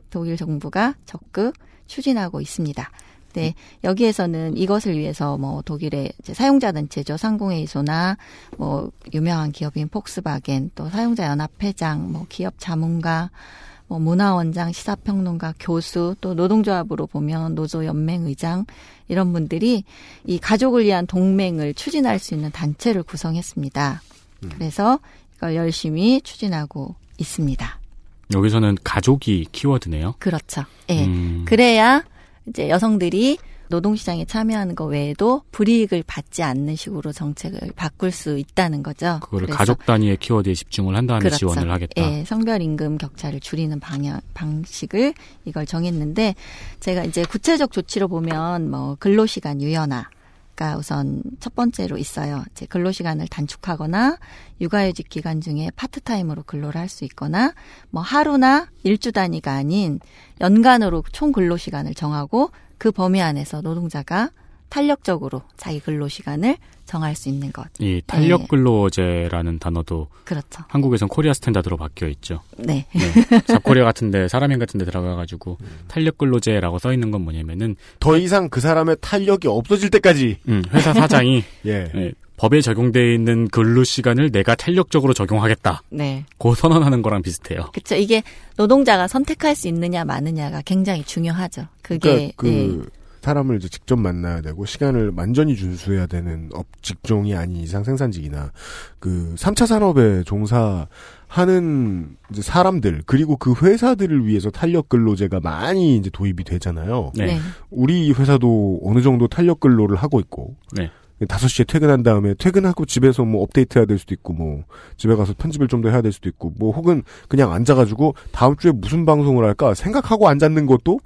독일 정부가 적극 추진하고 있습니다. 네, 여기에서는 이것을 위해서 뭐 독일의 이제 사용자 단체죠. 상공회의소나 뭐 유명한 기업인 폭스바겐 또 사용자 연합회장 뭐 기업 자문가 뭐 문화원장, 시사평론가, 교수, 또 노동조합으로 보면 노조 연맹의장 이런 분들이 이 가족을 위한 동맹을 추진할 수 있는 단체를 구성했습니다. 그래서 이걸 열심히 추진하고 있습니다. 여기서는 가족이 키워드네요. 그렇죠. 예. 음. 그래야 이제 여성들이 노동시장에 참여하는 것 외에도 불이익을 받지 않는 식으로 정책을 바꿀 수 있다는 거죠. 그거를 가족 단위의 키워드에 집중을 한 다음에 그렇죠. 지원을 하겠다. 예, 성별 임금 격차를 줄이는 방향 방식을 이걸 정했는데 제가 이제 구체적 조치로 보면 뭐 근로시간 유연화 가 우선 첫 번째로 있어요. 이제 근로 시간을 단축하거나 육아휴직 기간 중에 파트타임으로 근로를 할 수 있거나 뭐 하루나 일주 단위가 아닌 연간으로 총 근로 시간을 정하고 그 범위 안에서 노동자가 탄력적으로 자기 근로 시간을 정할 수 있는 것. 이 탄력 네. 근로제라는 단어도 그렇죠. 한국에선 Korea standard로 바뀌어 있죠. 네. 잡코리아 같은데 사람인 같은데 들어가가지고 탄력 근로제라고 써 있는 건 뭐냐면은 더 이상 그 사람의 탄력이 없어질 때까지 음, 회사 사장이 예. 예, 법에 적용돼 있는 근로 시간을 내가 탄력적으로 적용하겠다. 네. 고 선언하는 거랑 비슷해요. 그렇죠. 이게 노동자가 선택할 수 있느냐 마느냐가 굉장히 중요하죠. 그게 그러니까 그 네. 사람을 이제 직접 만나야 되고 시간을 완전히 준수해야 되는 업 직종이 아닌 이상 생산직이나 그 3차 산업에 종사하는 이제 사람들 그리고 그 회사들을 위해서 탄력 근로제가 많이 이제 도입이 되잖아요. 네. 네. 우리 회사도 어느 정도 탄력 근로를 하고 있고 네. 5시에 퇴근한 다음에 퇴근하고 집에서 뭐 업데이트 해야 될 수도 있고 뭐 집에 가서 편집을 좀 더 해야 될 수도 있고 뭐 혹은 그냥 앉아가지고 다음 주에 무슨 방송을 할까 생각하고 앉았는 것도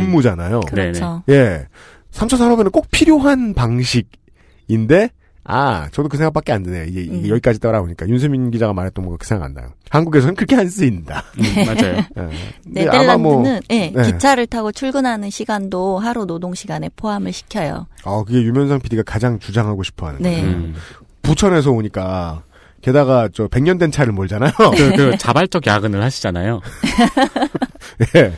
근무잖아요. 그렇죠. 예. 3차 산업에는 꼭 필요한 방식인데 아, 저도 그 생각밖에 안 드네요. 이게, 이게 음. 여기까지 따라오니까. 윤세민 기자가 말했던 거그 생각 안 나요. 한국에서는 그렇게 안 쓰인다. 맞아요. 예. 근데 아마 뭐- 네덜란드는 예, 네. 기차를 타고 출근하는 시간도 하루 노동 시간에 포함을 시켜요. 아, 그게 유면상 PD가 가장 주장하고 싶어 하는 네. 거예요. 음. 부천에서 오니까 게다가 저 100년 된 차를 몰잖아요. 그, 그 자발적 야근을 하시잖아요. 예.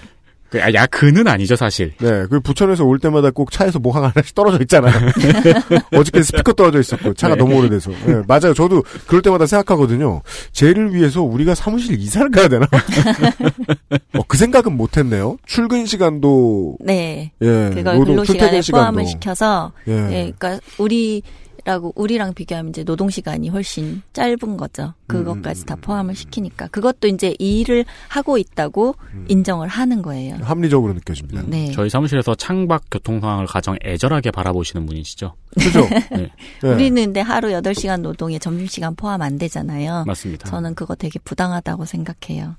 그, 아, 야근은 아니죠, 사실. 네, 그 부천에서 올 때마다 꼭 차에서 뭐 하나씩 떨어져 있잖아요. 어저께 스피커 떨어져 있었고 차가 네. 너무 오래돼서. 네, 맞아요. 저도 그럴 때마다 생각하거든요. 쟤를 위해서 우리가 사무실 이사를 가야 되나? 어, 그 생각은 못했네요. 출근 시간도 네. 예, 그걸 노동 근로 출퇴근 시간에 시간도. 포함을 시켜서 예. 예, 그러니까 우리 라고 우리랑 비교하면 이제 노동 시간이 훨씬 짧은 거죠. 그것까지 음, 다 포함을 시키니까 그것도 이제 이 일을 하고 있다고 음. 인정을 하는 거예요. 합리적으로 느껴집니다. 네. 저희 사무실에서 창밖 교통 상황을 가장 애절하게 바라보시는 분이시죠. 그죠? 네, 예. 우리는 근데 하루 8시간 노동에 점심 시간 포함 안 되잖아요. 맞습니다. 저는 그거 되게 부당하다고 생각해요.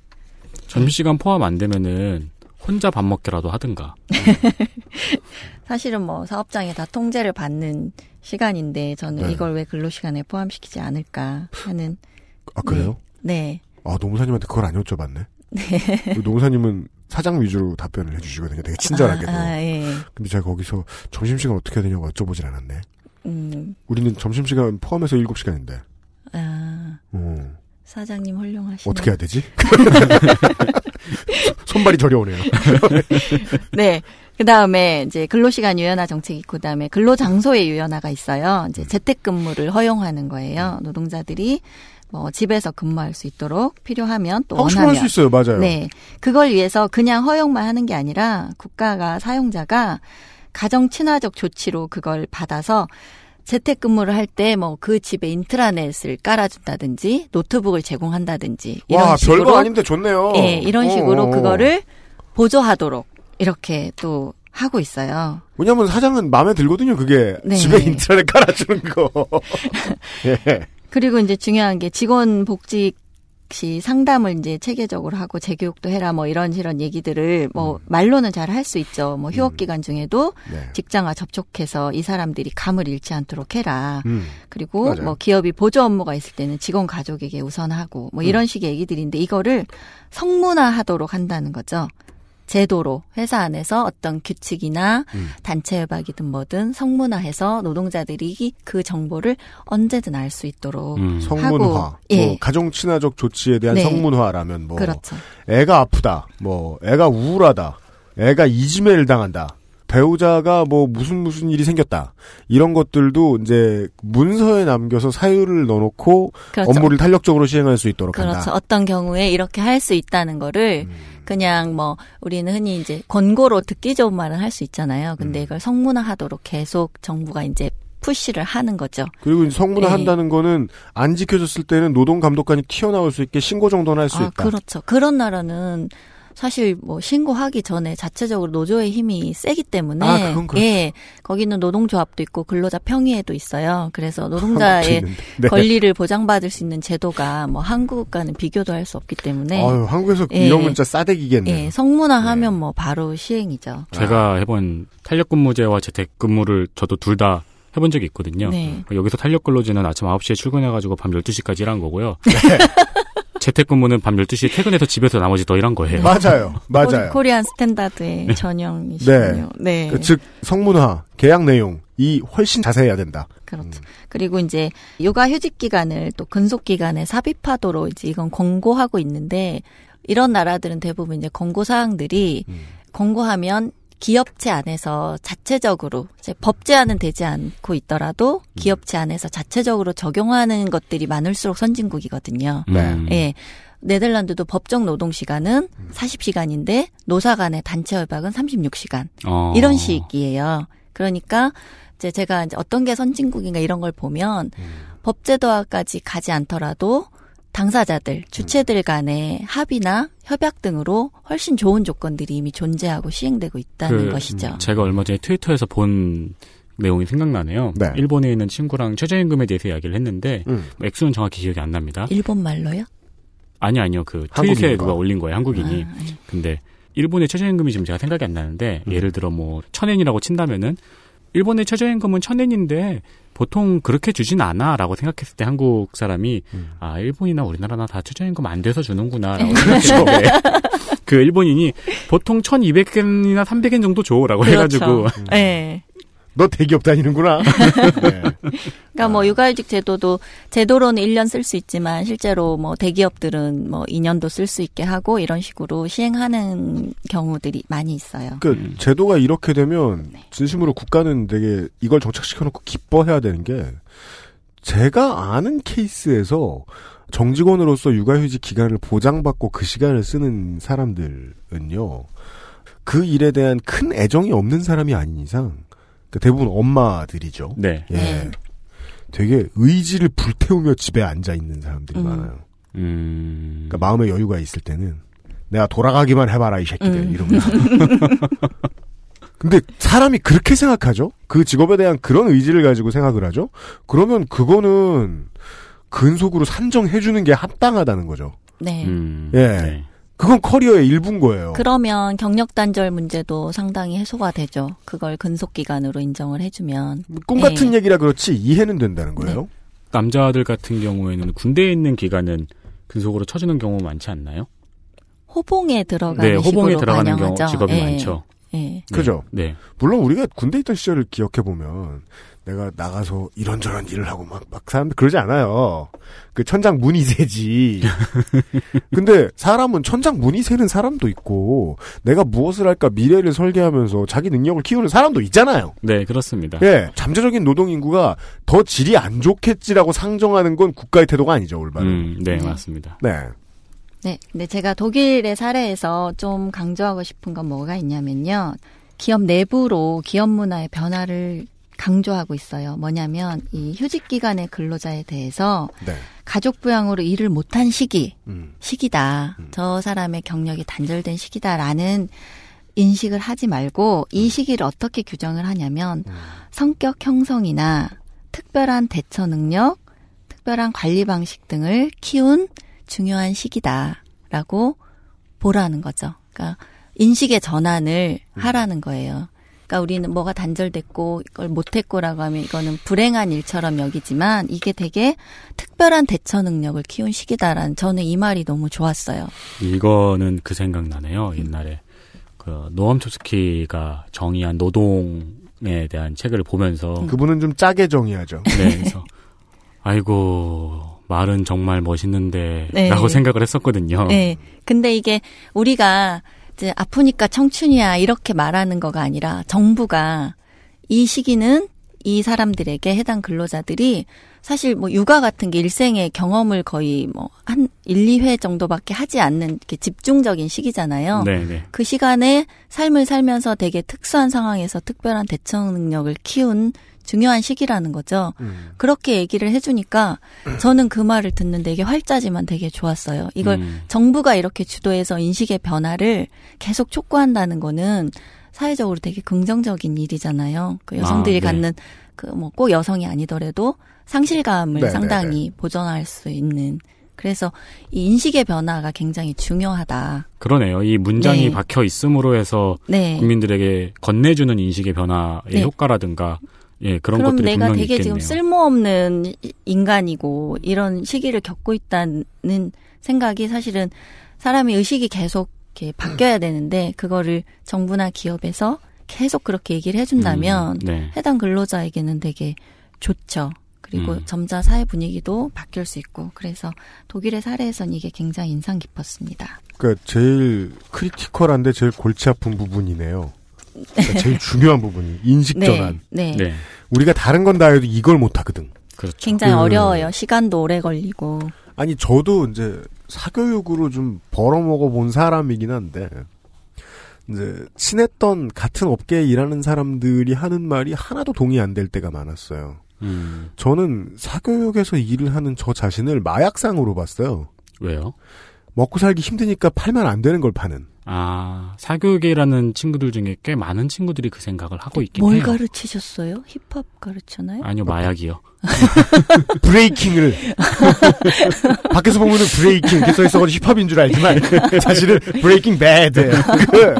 점심 시간 포함 안 되면은 혼자 밥 먹기라도 하든가. 사실은 뭐 사업장에 다 통제를 받는 시간인데 저는 네. 이걸 왜 근로 시간에 포함시키지 않을까 하는 아, 그래요? 네. 아, 노무사님한테 그걸 안 여쭤봤네. 우리 노무사님은 사장 위주로 답변을 해주시거든요. 되게 친절하게도. 아, 아, 예. 근데 제가 거기서 점심시간 어떻게 해야 되냐고 여쭤보질 않았네. 음, 우리는 점심시간 포함해서 7시간인데. 아, 어, 사장님 훌륭하시네. 어떻게 해야 되지? 손발이 저려오네요. 네. 그 다음에 이제 근로시간 유연화 정책이 있고, 그 다음에 근로장소의 유연화가 있어요. 이제 재택근무를 허용하는 거예요. 노동자들이 뭐 집에서 근무할 수 있도록 필요하면 또 원하면. 할수 있어요. 맞아요. 네. 그걸 위해서 그냥 허용만 하는 게 아니라 국가가 사용자가 가정 친화적 조치로 그걸 받아서 재택근무를 할 때 뭐 그 집에 인트라넷을 깔아준다든지 노트북을 제공한다든지 이런 와, 식으로 별거 아닌데 좋네요. 예, 이런 식으로 어, 어. 그거를 보조하도록 이렇게 또 하고 있어요. 왜냐면 사장은 마음에 들거든요, 그게. 네. 집에 인터넷 깔아주는 거. 예. 그리고 이제 중요한 게 직원 복직 시 상담을 이제 체계적으로 하고 재교육도 해라 뭐 이런 이런 얘기들을 뭐 말로는 잘 할 수 있죠. 뭐 휴업 기간 중에도 네. 직장과 접촉해서 이 사람들이 감을 잃지 않도록 해라. 음. 그리고 맞아요. 뭐 기업이 보조 업무가 있을 때는 직원 가족에게 우선하고 뭐 이런 식의 얘기들인데 이거를 성문화하도록 한다는 거죠. 제도로 회사 안에서 어떤 규칙이나 음. 단체 협약이든 뭐든 성문화해서 노동자들이 그 정보를 언제든 알 수 있도록 음. 성문화. 하고, 예. 뭐 가정 친화적 조치에 대한 네. 성문화라면 뭐 그렇죠. 애가 아프다. 뭐 애가 우울하다. 애가 이지매를 당한다. 배우자가 뭐 무슨 무슨 일이 생겼다. 이런 것들도 이제 문서에 남겨서 사유를 넣어놓고 그렇죠. 업무를 탄력적으로 시행할 수 있도록 그렇죠. 한다. 어떤 경우에 이렇게 할 수 있다는 거를 그냥 뭐 우리는 흔히 이제 권고로 듣기 좋은 말은 할 수 있잖아요. 근데 이걸 성문화하도록 계속 정부가 이제 푸시를 하는 거죠. 그리고 성문화 네. 한다는 거는 안 지켜졌을 때는 노동 감독관이 튀어나올 수 있게 신고 정도는 할수 아, 있다. 그렇죠. 그런 나라는 사실 뭐 신고하기 전에 자체적으로 노조의 힘이 세기 때문에 아, 그건 그렇죠. 예 거기는 노동조합도 있고 근로자 평의회도 있어요. 그래서 노동자의 있는데. 네. 권리를 보장받을 수 있는 제도가 뭐 한국과는 비교도 할 수 없기 때문에 아유, 한국에서 예. 이런 문자 싸대기겠네요. 예 성문화하면 뭐 바로 시행이죠. 제가 해본 탄력근무제와 재택근무를 저도 둘 다 해본 적이 있거든요. 네. 여기서 탄력근로제는 아침 9시에 출근해가지고 밤 12시까지 일한 거고요. 네. 재택근무는 밤 12시에 퇴근해서 집에서 나머지 더 일한 거예요. 맞아요. 맞아요. Korean standard의 전형이시군요. 네. 그, 즉 성문화, 계약 내용 이 훨씬 자세해야 된다. 그렇죠. 그리고 이제 육아 휴직 기간을 또 근속 기간에 삽입하도록 이제 이건 권고하고 있는데 이런 나라들은 대부분 이제 권고 사항들이 권고하면 기업체 안에서 자체적으로 이제 법 제한은 되지 않고 있더라도 기업체 안에서 자체적으로 적용하는 것들이 많을수록 선진국이거든요. 네. 예. 네덜란드도 법정 노동 시간은 40시간인데 노사 간의 단체 협약은 36시간. 어. 이런 식이에요. 그러니까 이제 제가 이제 어떤 게 선진국인가 이런 걸 보면 법제도화까지 가지 않더라도 당사자들, 주체들 간의 합의나 협약 등으로 훨씬 좋은 조건들이 이미 존재하고 시행되고 있다는 그, 것이죠. 제가 얼마 전에 트위터에서 본 내용이 생각나네요. 네. 일본에 있는 친구랑 최저임금에 대해서 이야기를 했는데 음. 액수는 정확히 기억이 안 납니다. 일본 말로요? 아니 아니요 그? 트윗에 누가 올린 거예요 한국인이. 아, 예. 근데 일본의 최저임금이 지금 제가 생각이 안 나는데 음. 예를 들어 뭐 천엔이라고 친다면은 일본의 최저임금은 천엔인데 보통 그렇게 주진 않아라고 생각했을 때 한국 사람이 음. 아 일본이나 우리나라나 다 최저임금 안 돼서 주는구나라고 그렇죠. 생각했는데 그 일본인이 보통 1,200엔이나 300엔 정도 줘라고 해가지고 그렇죠. 예. 너 대기업 다니는구나. 네. 그러니까 뭐 육아휴직 제도도 제도로는 1년 쓸 수 있지만 실제로 뭐 대기업들은 뭐 2년도 쓸 수 있게 하고 이런 식으로 시행하는 경우들이 많이 있어요. 그 제도가 이렇게 되면 진심으로 국가는 되게 이걸 정착시켜 놓고 기뻐해야 되는 게 제가 아는 케이스에서 정직원으로서 육아휴직 기간을 보장받고 그 시간을 쓰는 사람들은요 그 일에 대한 큰 애정이 없는 사람이 아닌 이상 그 대부분 엄마들이죠. 네. 예. 네. 되게 의지를 불태우며 집에 앉아 있는 사람들이 음. 많아요. 음. 그러니까 마음의 여유가 있을 때는 내가 돌아가기만 해봐라 이 새끼들 음. 이러면서. 근데 사람이 그렇게 생각하죠? 그 직업에 대한 그런 의지를 가지고 생각을 하죠? 그러면 그거는 근속으로 산정해주는 게 합당하다는 거죠. 네. 음. 예. 네. 그건 커리어의 일부인 거예요. 그러면 경력 단절 문제도 상당히 해소가 되죠. 그걸 근속 기간으로 인정을 해주면 꿈 같은 예. 얘기라 그렇지 이해는 된다는 거예요. 네. 남자들 같은 경우에는 군대에 있는 기간은 근속으로 쳐주는 경우 많지 않나요? 호봉에 들어가는 네, 호봉에 식으로 들어가는 반영하죠. 경우 직업이 예. 많죠. 예. 네. 그죠? 네. 물론 우리가 군대 있던 시절을 기억해 보면 내가 나가서 이런저런 일을 하고 막, 막 사람들 그러지 않아요. 그 천장 문이 새지. 근데 사람은 천장 문이 새는 사람도 있고 내가 무엇을 할까 미래를 설계하면서 자기 능력을 키우는 사람도 있잖아요. 네, 그렇습니다. 예, 잠재적인 노동 인구가 더 질이 안 좋겠지라고 상정하는 건 국가의 태도가 아니죠, 올바른. 음, 네, 네. 맞습니다. 네. 네. 근데 제가 독일의 사례에서 좀 강조하고 싶은 건 뭐가 있냐면요. 기업 내부로 기업 문화의 변화를 강조하고 있어요. 뭐냐면 이 휴직 기간의 근로자에 대해서 네. 가족 부양으로 일을 못한 시기, 음. 시기다. 저 사람의 경력이 단절된 시기다라는 인식을 하지 말고 이 시기를 어떻게 규정을 하냐면 성격 형성이나 특별한 대처 능력, 특별한 관리 방식 등을 키운 중요한 시기다라고 보라는 거죠. 그러니까 인식의 전환을 하라는 거예요. 그러니까 우리는 뭐가 단절됐고 이걸 못했고라고 하면 이거는 불행한 일처럼 여기지만 이게 되게 특별한 대처 능력을 키운 시기다라는 저는 이 말이 너무 좋았어요. 이거는 그 생각 나네요. 옛날에 그 노암 촘스키가 정의한 노동에 대한 책을 보면서 그분은 좀 짜게 정의하죠. 네, 그래서 아이고 말은 정말 멋있는데라고 네. 생각을 했었거든요. 네. 근데 이게 우리가 이제 아프니까 청춘이야 이렇게 말하는 거가 아니라 정부가 이 시기는 이 사람들에게 해당 근로자들이 사실 뭐 육아 같은 게 일생의 경험을 거의 뭐 한 1, 2회 정도밖에 하지 않는 이렇게 집중적인 시기잖아요. 네, 네. 그 시간에 삶을 살면서 되게 특수한 상황에서 특별한 대처 능력을 키운 중요한 시기라는 거죠. 음. 그렇게 얘기를 해주니까 저는 그 말을 듣는 되게 활자지만 되게 좋았어요. 이걸 음. 정부가 이렇게 주도해서 인식의 변화를 계속 촉구한다는 거는 사회적으로 되게 긍정적인 일이잖아요. 그 여성들이 아, 네. 갖는 그 뭐 꼭 여성이 아니더라도 상실감을 네, 상당히 보전할 수 있는 그래서 이 인식의 변화가 굉장히 중요하다. 그러네요. 이 문장이 네. 박혀 있음으로 해서 네. 국민들에게 건네주는 인식의 변화의 네. 효과라든가 예 그런 그럼 것들이 내가 되게 있겠네요. 지금 쓸모없는 이- 인간이고 이런 시기를 겪고 있다는 생각이 사실은 사람의 의식이 계속 이렇게 바뀌어야 되는데 그거를 정부나 기업에서 계속 그렇게 얘기를 해준다면 음, 네. 해당 근로자에게는 되게 좋죠. 그리고 음. 점차 사회 분위기도 바뀔 수 있고 그래서 독일의 사례에선 이게 굉장히 인상 깊었습니다. 그러니까 제일 크리티컬한데 제일 골치 아픈 부분이네요. 그러니까 제일 중요한 부분이 인식 네, 전환. 네. 네. 우리가 다른 건 다 해도 이걸 못 하거든. 그렇죠. 굉장히 그- 어려워요. 시간도 오래 걸리고. 아니 저도 이제 사교육으로 좀 벌어먹어 본 사람이긴 한데 이제 친했던 같은 업계에 일하는 사람들이 하는 말이 하나도 동의 안 될 때가 많았어요. 음, 저는 사교육에서 일을 하는 저 자신을 마약상으로 봤어요. 왜요? 먹고 살기 힘드니까 팔면 안 되는 걸 파는. 아 사교육이라는 친구들 중에 꽤 많은 친구들이 그 생각을 하고 있긴 뭘 해요. 가르치셨어요? 힙합 가르쳤나요? 아니요 마약이요. Breaking을 밖에서 보면은 Breaking 이렇게 써 있어가지고 힙합인 줄 알지만 사실은 Breaking Bad예요. 그,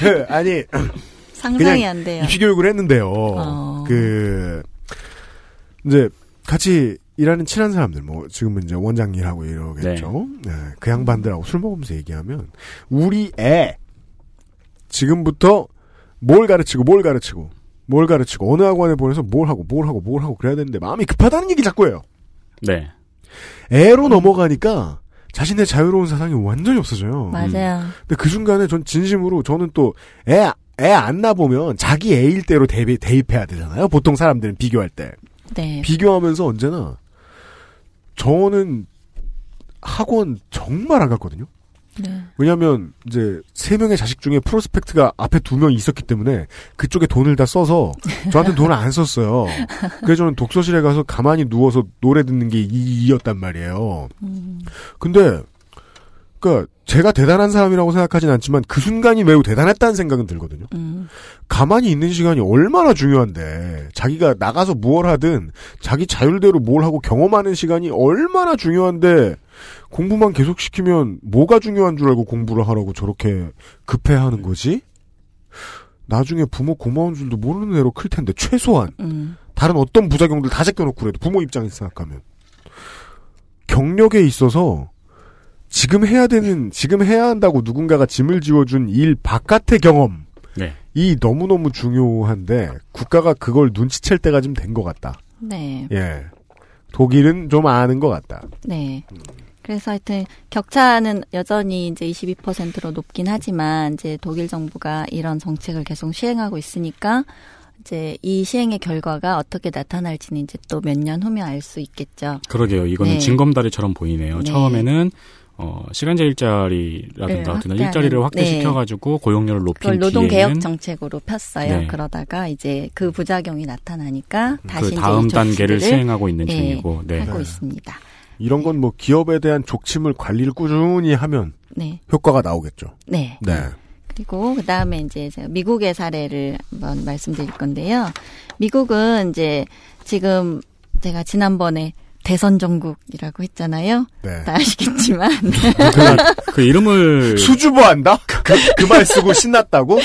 그 아니 상상이 안 돼요. 입시 교육을 했는데요. 어. 그 이제 같이 일하는 친한 사람들, 뭐 지금은 이제 원장 일하고 이러겠죠. 네, 그 양반들하고 술 먹으면서 얘기하면 우리 애 지금부터 뭘 가르치고 뭘 가르치고 뭘 가르치고 어느 학원에 보내서 뭘 하고 뭘 하고 뭘 하고 그래야 되는데 마음이 급하다는 얘기 자꾸 해요. 네. 애로 넘어가니까 자신의 자유로운 사상이 완전히 없어져요. 맞아요. 근데 그 순간에 전 진심으로 저는 또 애, 애 안 낳아보면 자기 애일 대로 대비, 대입해야 되잖아요. 보통 사람들은 비교할 때. 네. 비교하면서 언제나 저는 학원 정말 안 갔거든요. 네. 왜냐하면 이제 세 명의 자식 중에 프로스펙트가 앞에 두 명 있었기 때문에 그쪽에 돈을 다 써서 저한테 돈을 안 썼어요. 그래서 저는 독서실에 가서 가만히 누워서 노래 듣는 게 이- 이였단 말이에요. 음. 근데 그러니까 제가 대단한 사람이라고 생각하진 않지만 그 순간이 매우 대단했다는 생각은 들거든요. 음. 가만히 있는 시간이 얼마나 중요한데 자기가 나가서 무얼 하든 자기 자율대로 뭘 하고 경험하는 시간이 얼마나 중요한데 공부만 계속 시키면 뭐가 중요한 줄 알고 공부를 하라고 저렇게 급해하는 거지? 나중에 부모 고마운 줄도 모르는 애로 클 텐데 최소한 음. 다른 어떤 부작용들 다 제껴놓고 그래도 부모 입장에서 생각하면 경력에 있어서 지금 해야 되는 지금 해야 한다고 누군가가 짐을 지워준 일 바깥의 경험 네. 이 너무너무 중요한데 국가가 그걸 눈치챌 때가 좀 된 것 같다. 네. 예. 독일은 좀 아는 것 같다. 네. 그래서 하여튼 격차는 여전히 이제 22%로 높긴 하지만 이제 독일 정부가 이런 정책을 계속 시행하고 있으니까 이제 이 시행의 결과가 어떻게 나타날지는 이제 또 몇 년 후면 알 수 있겠죠. 그러게요. 이거는 네. 징검다리처럼 보이네요. 네. 처음에는 어, 시간제 일자리라든가 네, 어떤 확대하는, 일자리를 확대시켜가지고 고용률을 높인 그걸 노동 개혁 정책으로 폈어요. 네. 그러다가 이제 그 부작용이 나타나니까 다시 그 다음 이 단계를 수행하고 있는 예, 중이고, 네. 하고 네. 있습니다. 이런 건 뭐 기업에 대한 족침을 관리를 꾸준히 하면 네. 효과가 나오겠죠. 네. 네. 그리고 그 다음에 이제 제가 미국의 사례를 한번 말씀드릴 건데요. 미국은 이제 지금 제가 지난번에 대선 정국이라고 했잖아요. 네. 다 아시겠지만 그 이름을 수주보한다? 그말 쓰고 신났다고?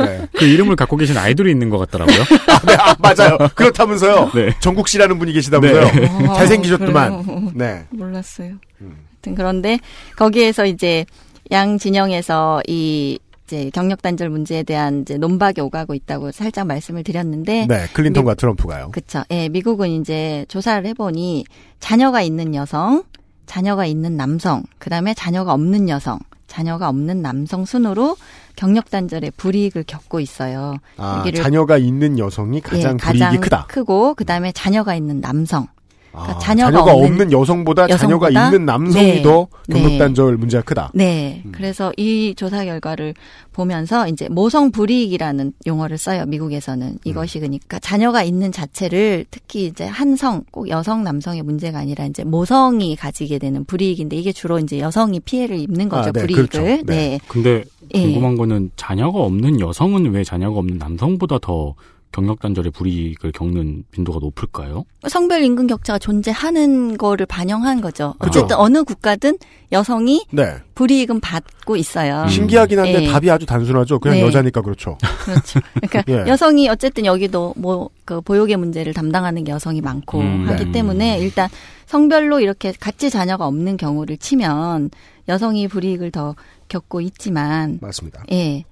네. 그 이름을 갖고 계신 아이돌이 있는 것 같더라고요. 아, 네, 아, 맞아요. 그렇다면서요. 네. 정국 씨라는 분이 계시다면서요. 네. 어, 잘생기셨더만. 그래요? 네. 몰랐어요. 음. 하여튼 그런데 거기에서 이제 양 진영에서 이 이제 경력 단절 문제에 대한 이제 논박이 오가고 있다고 살짝 말씀을 드렸는데 네, 클린턴과 트럼프가요. 그쵸. 예, 미국은 이제 조사를 해 보니 자녀가 있는 여성, 자녀가 있는 남성, 그 다음에 자녀가 없는 여성, 자녀가 없는 남성 순으로 경력 단절의 불이익을 겪고 있어요. 아, 자녀가 있는 여성이 가장 예, 불이익이 가장 크다. 크고 그다음에 자녀가 있는 남성. 그러니까 아, 자녀가, 없는, 여성보다 자녀가 여성보다? 있는 남성이 네. 더 경력 네. 단절 문제가 크다. 네. 음. 그래서 이 조사 결과를 보면서 이제 모성 불이익이라는 용어를 써요. 미국에서는 음. 이것이 그러니까 자녀가 있는 자체를 특히 이제 한성 꼭 여성 남성의 문제가 아니라 이제 모성이 가지게 되는 불이익인데 이게 주로 이제 여성이 피해를 입는 거죠. 아, 네, 불이익을. 그렇죠. 네. 네. 근데 예. 궁금한 거는 자녀가 없는 여성은 왜 자녀가 없는 남성보다 더 경력 단절의 불이익을 겪는 빈도가 높을까요? 성별 임금 격차가 존재하는 거를 반영한 거죠. 어쨌든 어느 국가든 여성이 네. 불이익은 받고 있어요. 신기하긴 한데 예. 답이 아주 단순하죠. 그냥 네. 여자니까 그렇죠. 그렇죠. 그러니까 예. 여성이 어쨌든 여기도 뭐 그 보육의 문제를 담당하는 게 여성이 많고 음, 하기 네. 때문에 일단 성별로 이렇게 같이 자녀가 없는 경우를 치면 여성이 불이익을 더 겪고 있지만 맞습니다. 예.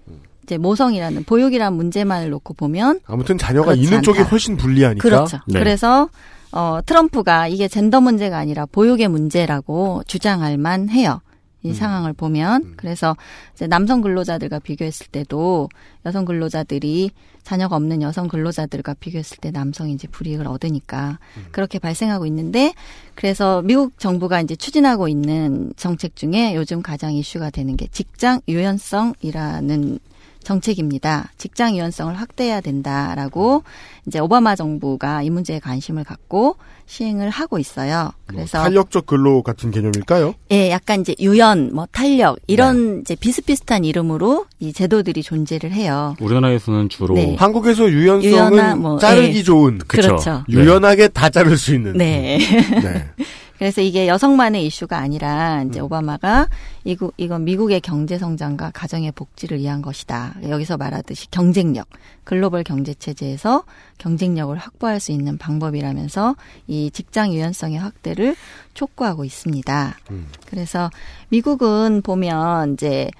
이제 모성이라는 보육이라는 문제만을 놓고 보면 아무튼 자녀가 있는 쪽이. 훨씬 불리하니까. 그렇죠. 네. 그래서 어 트럼프가 이게 젠더 문제가 아니라 보육의 문제라고 주장할 만해요. 이 음. 상황을 보면 그래서 이제 남성 근로자들과 비교했을 때도 여성 근로자들이 자녀가 없는 여성 근로자들과 비교했을 때 남성이 이제 불이익을 얻으니까 음. 그렇게 발생하고 있는데 그래서 미국 정부가 이제 추진하고 있는 정책 중에 요즘 가장 이슈가 되는 게 직장 유연성이라는 정책입니다. 직장 유연성을 확대해야 된다라고 이제 오바마 정부가 이 문제에 관심을 갖고 시행을 하고 있어요. 그래서 뭐 탄력적 근로 같은 개념일까요? 예, 약간 이제 유연, 뭐 탄력 이런 이제 비슷비슷한 이름으로 이 제도들이 존재를 해요. 우리나라에서는 주로 네. 한국에서 유연성은 유연하, 뭐, 자르기 예. 좋은. 그렇죠. 네. 유연하게 다 자를 수 있는. 네. 네. 그래서 이게 여성만의 이슈가 아니라 이제 오바마가 이거 이건 미국의 경제 성장과 가정의 복지를 위한 것이다. 여기서 말하듯이 경쟁력, 글로벌 경제 체제에서 경쟁력을 확보할 수 있는 방법이라면서 이 직장 유연성의 확대를 촉구하고 있습니다. 음. 그래서 미국은 보면 이제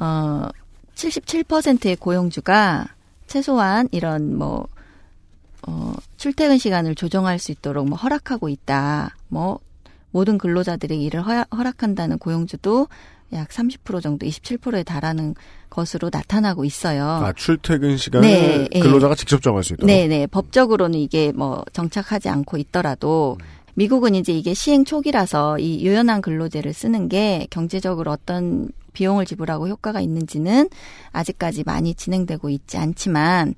어 77%의 고용주가 최소한 이런 뭐 어, 출퇴근 시간을 조정할 수 있도록 뭐 허락하고 있다. 뭐 모든 근로자들에게 일을 허, 허락한다는 고용주도 약 30% 정도, 27%에 달하는 것으로 나타나고 있어요. 아, 출퇴근 시간을 네, 예. 근로자가 직접 정할 수 있도록. 네 네. 법적으로는 이게 뭐 정착하지 않고 있더라도 미국은 이제 이게 시행 초기라서 이 유연한 근로제를 쓰는 게 경제적으로 어떤 비용을 지불하고 효과가 있는지는 아직까지 많이 진행되고 있지 않지만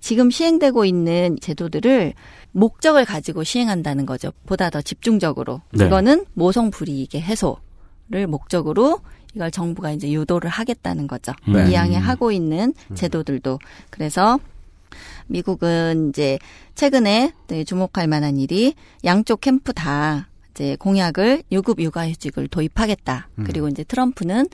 지금 시행되고 있는 제도들을 목적을 가지고 시행한다는 거죠. 보다 더 집중적으로. 네. 이거는 모성 불이익의 해소를 목적으로 이걸 정부가 이제 유도를 하겠다는 거죠. 네. 이양에 하고 있는 제도들도. 그래서 미국은 이제 최근에 되게 주목할 만한 일이 양쪽 캠프 다 이제 공약을 유급 육아휴직을 도입하겠다. 음. 그리고 이제 트럼프는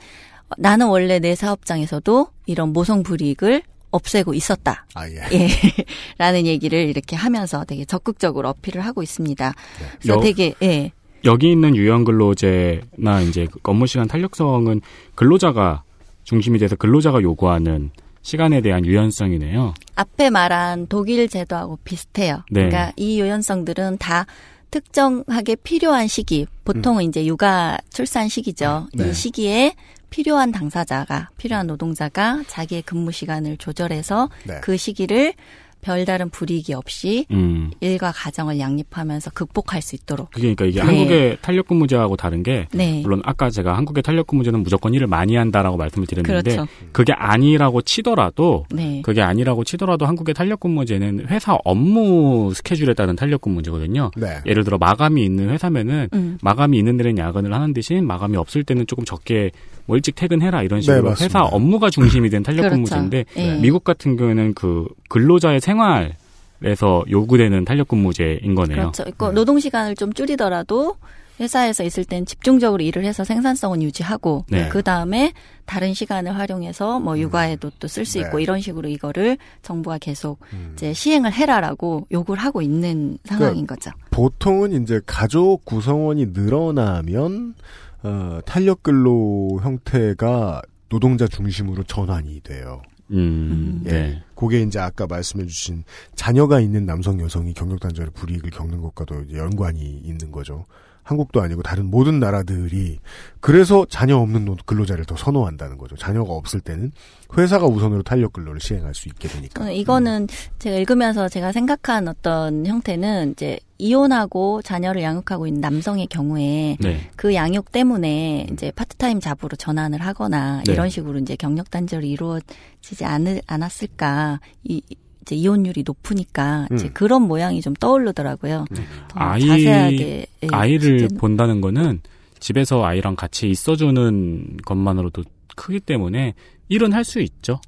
어, 나는 원래 내 사업장에서도 이런 모성 불이익을 없애고 있었다. 아, 예. 예. 라는 얘기를 이렇게 하면서 되게 적극적으로 어필을 하고 있습니다. 그래서 여- 되게, 예. 여기 있는 유연 근로제나 이제 그 업무 시간 탄력성은 근로자가 중심이 돼서 근로자가 요구하는 시간에 대한 유연성이네요. 앞에 말한 독일 제도하고 비슷해요. 네. 그러니까 이 유연성들은 다 특정하게 필요한 시기, 보통은 이제 육아 출산 시기죠. 네. 이 시기에 필요한 당사자가, 필요한 노동자가 자기의 근무 시간을 조절해서 네. 그 시기를 별다른 불이익이 없이 음. 일과 가정을 양립하면서 극복할 수 있도록. 그게 그러니까 이게 네. 한국의 탄력근무제하고 다른 게 네. 물론 아까 제가 한국의 탄력근무제는 무조건 일을 많이 한다라고 말씀을 드렸는데 그렇죠. 그게 아니라고 치더라도 네. 그게 아니라고 치더라도 한국의 탄력근무제는 회사 업무 스케줄에 따른 탄력근무제거든요. 네. 예를 들어 마감이 있는 회사면은 음. 마감이 있는 데는 야근을 하는 대신 마감이 없을 때는 조금 적게 뭐 일찍 퇴근해라 이런 식으로 네. 회사 업무가 중심이 된 탄력근무제인데 그렇죠. 예. 미국 같은 경우에는 그 근로자의 생활 에서 요구되는 탄력근무제인 거네요. 그렇죠. 그 노동 시간을 좀 줄이더라도 회사에서 있을 땐 집중적으로 일을 해서 생산성은 유지하고 네. 그 다음에 다른 시간을 활용해서 뭐 육아에도 또 쓸 수 있고 네. 이런 식으로 이거를 정부가 계속 음. 이제 시행을 해라라고 요구를 하고 있는 상황인 거죠. 보통은 이제 가족 구성원이 늘어나면 어, 탄력 근로 형태가 노동자 중심으로 전환이 돼요. 음, 예. 네. 그게 이제 아까 말씀해주신 자녀가 있는 남성 여성이 경력 단절의 불이익을 겪는 것과도 연관이 있는 거죠. 한국도 아니고 다른 모든 나라들이 그래서 자녀 없는 노- 근로자를 더 선호한다는 거죠. 자녀가 없을 때는 회사가 우선으로 탄력 근로를 시행할 수 있게 되니까. 어, 이거는 제가 읽으면서 제가 생각한 어떤 형태는 이제 이혼하고 자녀를 양육하고 있는 남성의 경우에 네. 그 양육 때문에 이제 part-time job으로 전환을 하거나 네. 이런 식으로 이제 경력 단절이 이루어지지 않을, 않았을까. 이, 이제 이혼율이 높으니까 이제 음. 그런 모양이 좀 떠오르더라고요. 더 아이, 자세하게 예, 아이를 실제는. 본다는 거는 집에서 아이랑 같이 있어주는 것만으로도 크기 때문에 일은 할 수 있죠.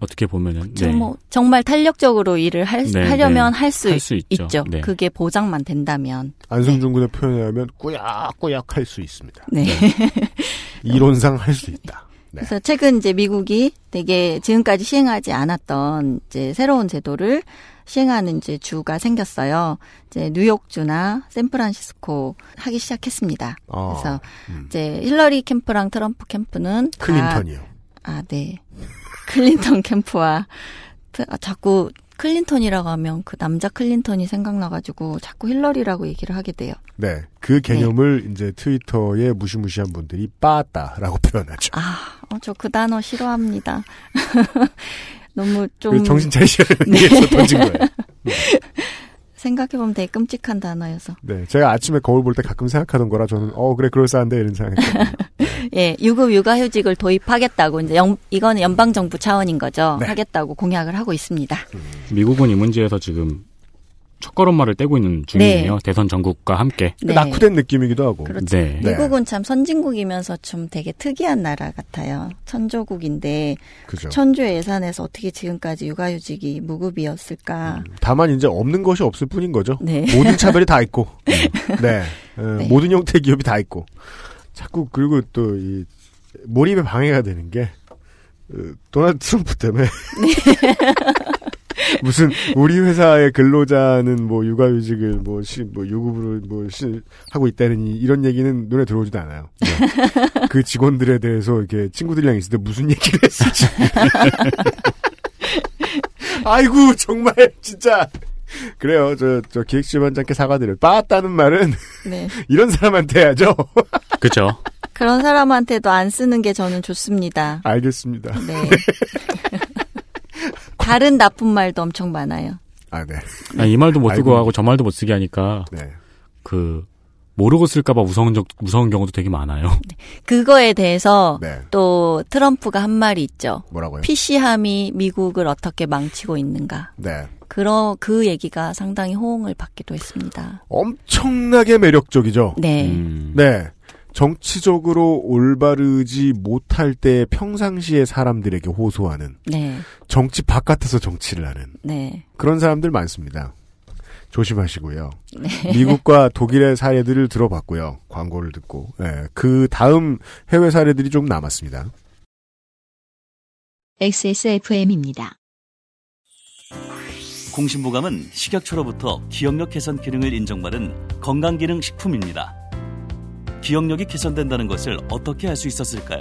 어떻게 보면은. 저뭐 정말 탄력적으로 일을 할, 네, 하려면 네. 할수 할 수 있죠. 있죠. 네. 그게 보장만 된다면. 안승준 군의 표현에 하면 꾸역꾸역 할 수 있습니다. 네. 이론상 할 수 있다. 네. 그래서 최근 이제 미국이 되게 지금까지 시행하지 않았던 이제 새로운 제도를 시행하는 이제 주가 생겼어요. 이제 뉴욕주나 샌프란시스코 하기 시작했습니다. 아, 그래서 이제 힐러리 캠프랑 트럼프 캠프는 다- 클린턴이요. 아, 네. 클린턴 캠프와 트- 아, 자꾸 클린턴이라고 하면 그 남자 클린턴이 생각나가지고 자꾸 힐러리라고 얘기를 하게 돼요. 네. 그 개념을 이제 트위터에 무시무시한 분들이 빠따라고 표현하죠. 아, 어, 저 그 단어 싫어합니다. 너무 좀. 그 정신 차리시라는 네. 던진 거예요. 생각해보면 되게 끔찍한 단어여서. 네. 제가 아침에 거울 볼 때 가끔 생각하던 거라 저는, 어, 그래, 그럴싸한데, 이런 생각했거든요. 예, 유급 육아휴직을 도입하겠다고, 이제 영, 이거는 연방 정부 차원인 거죠. 네. 하겠다고 공약을 하고 있습니다. 미국은 이 문제에서 지금 첫 걸음마를 떼고 있는 중이에요. 네. 대선 전국과 함께. 네. 낙후된 느낌이기도 하고. 그렇죠. 네. 미국은 참 선진국이면서 좀 되게 특이한 나라 같아요. 천조국인데 그죠. 천주의 예산에서 어떻게 지금까지 육아휴직이 무급이었을까? 다만 이제 없는 것이 없을 뿐인 거죠. 네. 모든 차별이 다 있고, 네, 어, 네. 모든 형태의 기업이 다 있고. 자꾸 그리고 또 이 몰입에 방해가 되는 게 어, 도널드 트럼프 때문에 무슨 우리 회사의 근로자는 뭐 육아휴직을 뭐, 시, 뭐 유급으로 뭐 시, 하고 있다는 이- 이런 얘기는 눈에 들어오지도 않아요. 네. 그 직원들에 대해서 이렇게 친구들이랑 있을 때 무슨 얘기를 했을지. 아이고 정말 진짜 그래요. 저, 저 기획지원장께 사과드려요. 빠았다는 말은 네. 이런 사람한테 해야죠. 그죠. 그런 사람한테도 안 쓰는 게 저는 좋습니다. 알겠습니다. 네. 다른 나쁜 말도 엄청 많아요. 아, 네. 아, 이 말도 못 쓰고 아이고. 하고 저 말도 못 쓰게 하니까 네. 그 모르고 쓸까봐 무서운 적 무서운 경우도 되게 많아요. 그거에 대해서 네. 또 트럼프가 한 말이 있죠. 뭐라고요? PC함이 미국을 어떻게 망치고 있는가. 네. 그러 그 얘기가 상당히 호응을 받기도 했습니다. 엄청나게 매력적이죠. 네. 음. 네. 정치적으로 올바르지 못할 때 평상시에 사람들에게 호소하는 네. 정치 바깥에서 정치를 하는 네. 그런 사람들 많습니다. 조심하시고요. 네. 미국과 독일의 사례들을 들어봤고요. 광고를 듣고. 예, 그 다음 해외 사례들이 좀 남았습니다. XSFM입니다. 공신보감은 식약처로부터 기억력 개선 기능을 인정받은 건강기능 식품입니다. 기억력이 개선된다는 것을 어떻게 알 수 있었을까요?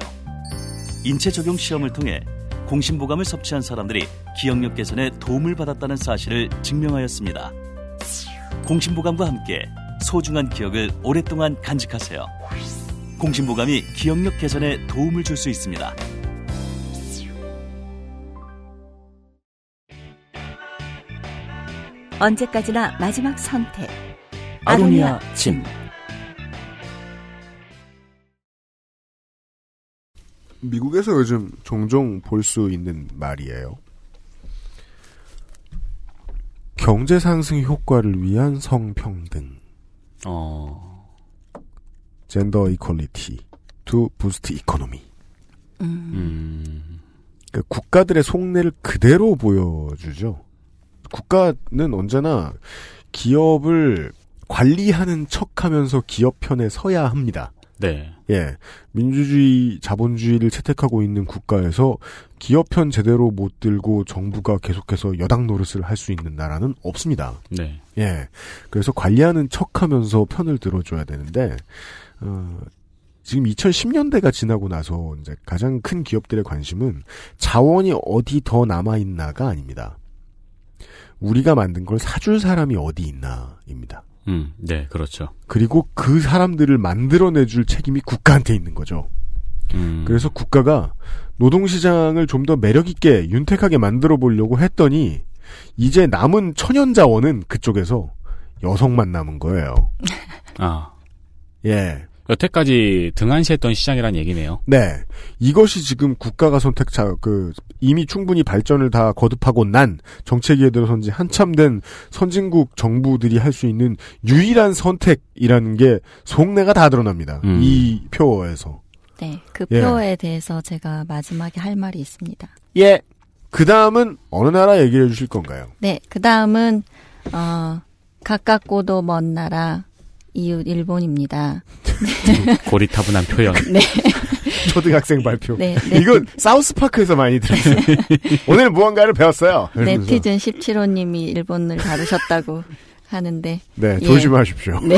인체 적용 시험을 통해 공신보감을 섭취한 사람들이 기억력 개선에 도움을 받았다는 사실을 증명하였습니다. 공신보감과 함께 소중한 기억을 오랫동안 간직하세요. 공신보감이 기억력 개선에 도움을 줄 수 있습니다. 언제까지나 마지막 선택. 아로니아 진. 미국에서 요즘 종종 볼 수 있는 말이에요. 경제 상승 효과를 위한 성평등. 어. gender equality to boost economy. 음. 그 국가들의 속내를 그대로 보여주죠. 국가는 언제나 기업을 관리하는 척하면서 기업 편에 서야 합니다. 네. 예, 민주주의, 자본주의를 채택하고 있는 국가에서 기업 편 제대로 못 들고 정부가 계속해서 여당 노릇을 할 수 있는 나라는 없습니다. 네. 예, 그래서 관리하는 척 하면서 편을 들어줘야 되는데 어, 지금 2010년대가 지나고 나서 이제 가장 큰 기업들의 관심은 자원이 어디 더 남아 있나가 아닙니다. 우리가 만든 걸 사줄 사람이 어디 있나입니다. 음, 네, 그렇죠. 그리고 그 사람들을 만들어내줄 책임이 국가한테 있는 거죠. 음, 그래서 국가가 노동시장을 좀 더 매력있게 윤택하게 만들어 보려고 했더니 이제 남은 천연 자원은 그쪽에서 여성만 남은 거예요. 아, 예. 여태까지 등한시했던 시장이란 얘기네요. 네. 이것이 지금 국가가 선택차, 그, 이미 충분히 발전을 다 거듭하고 난 정책에 들어선 지 한참 된 선진국 정부들이 할 수 있는 유일한 선택이라는 게 속내가 다 드러납니다. 음. 이 표에서. 네, 그 예. 표에 대해서 제가 마지막에 할 말이 있습니다. 예. 그 다음은 어느 나라 얘기를 해주실 건가요? 네, 그 다음은 어, 가깝고도 먼 나라 이웃 일본입니다. 고리타분한 표현. 네, 초등학생 발표. 네, 네. 이건 사우스파크에서 많이 들었어요. 오늘 무언가를 배웠어요. 이러면서. 네티즌 17호님이 일본을 다루셨다고 하는데 네, 예. 조심하십시오. 네.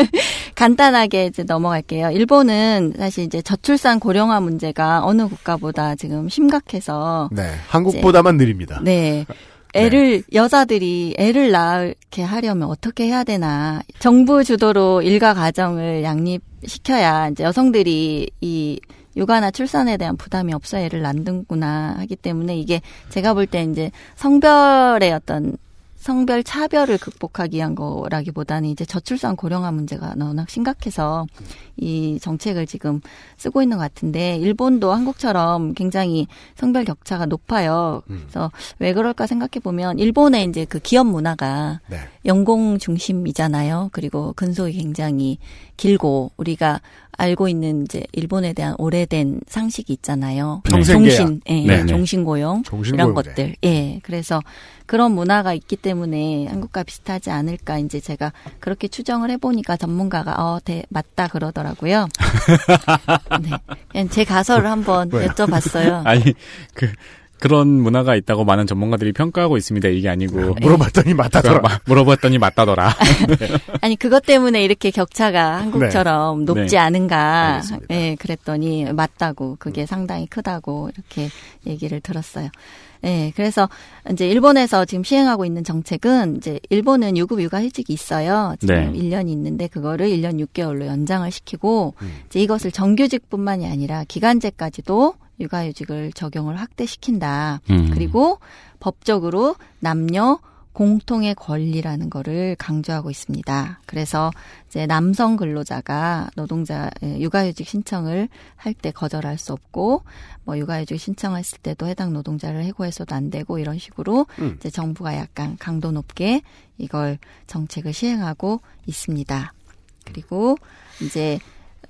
간단하게 이제 넘어갈게요. 일본은 사실 이제 저출산 고령화 문제가 어느 국가보다 지금 심각해서 네, 한국보다만 느립니다. 네. 애를 여자들이 애를 낳게 하려면 어떻게 해야 되나. 정부 주도로 일가 가정을 양립시켜야 이제 여성들이 이 육아나 출산에 대한 부담이 없어 애를 낳는구나 하기 때문에 이게 제가 볼 때 이제 성별의 어떤 성별 차별을 극복하기 위한 거라기보다는 이제 저출산 고령화 문제가 워낙 심각해서 이 정책을 지금 쓰고 있는 것 같은데 일본도 한국처럼 굉장히 성별 격차가 높아요. 그래서 왜 그럴까 생각해 보면 일본의 이제 그 기업 문화가 네. 연공 중심이잖아요. 그리고 근속이 굉장히 길고 우리가 알고 있는 이제 일본에 대한 오래된 상식이 있잖아요. 계약. 종신, 예, 네, 네. 종신고용. 이런 것들. 예. 그래서 그런 문화가 있기 때문에 한국과 비슷하지 않을까 이제 제가 그렇게 추정을 해보니까 전문가가 어, 대, 맞다 그러더라고요. 네. 그냥 제 가설을 한번? 여쭤봤어요. 아니, 그, 그런 문화가 있다고 많은 전문가들이 평가하고 있습니다. 이게 아니고. 물어봤더니 맞다더라. 마- 물어봤더니 맞다더라. 아니 그것 때문에 이렇게 격차가 한국처럼 네. 높지 네. 않은가? 알겠습니다. 예, 그랬더니 맞다고 그게 상당히 크다고 이렇게 얘기를 들었어요. 예, 그래서 이제 일본에서 지금 시행하고 있는 정책은 이제 일본은 유급 육아휴직이 있어요. 지금 네. 1년이 있는데 그거를 1년 6개월로 연장을 시키고 음. 이제 이것을 정규직뿐만이 아니라 기간제까지도 육아휴직을 적용을 확대시킨다. 음. 그리고 법적으로 남녀 공통의 권리라는 거를 강조하고 있습니다. 그래서 이제 남성 근로자가 노동자 예, 육아휴직 신청을 할 때 거절할 수 없고 뭐 육아휴직 신청했을 때도 해당 노동자를 해고해서도 안 되고 이런 식으로 음. 이제 정부가 약간 강도 높게 이걸 정책을 시행하고 있습니다. 그리고 이제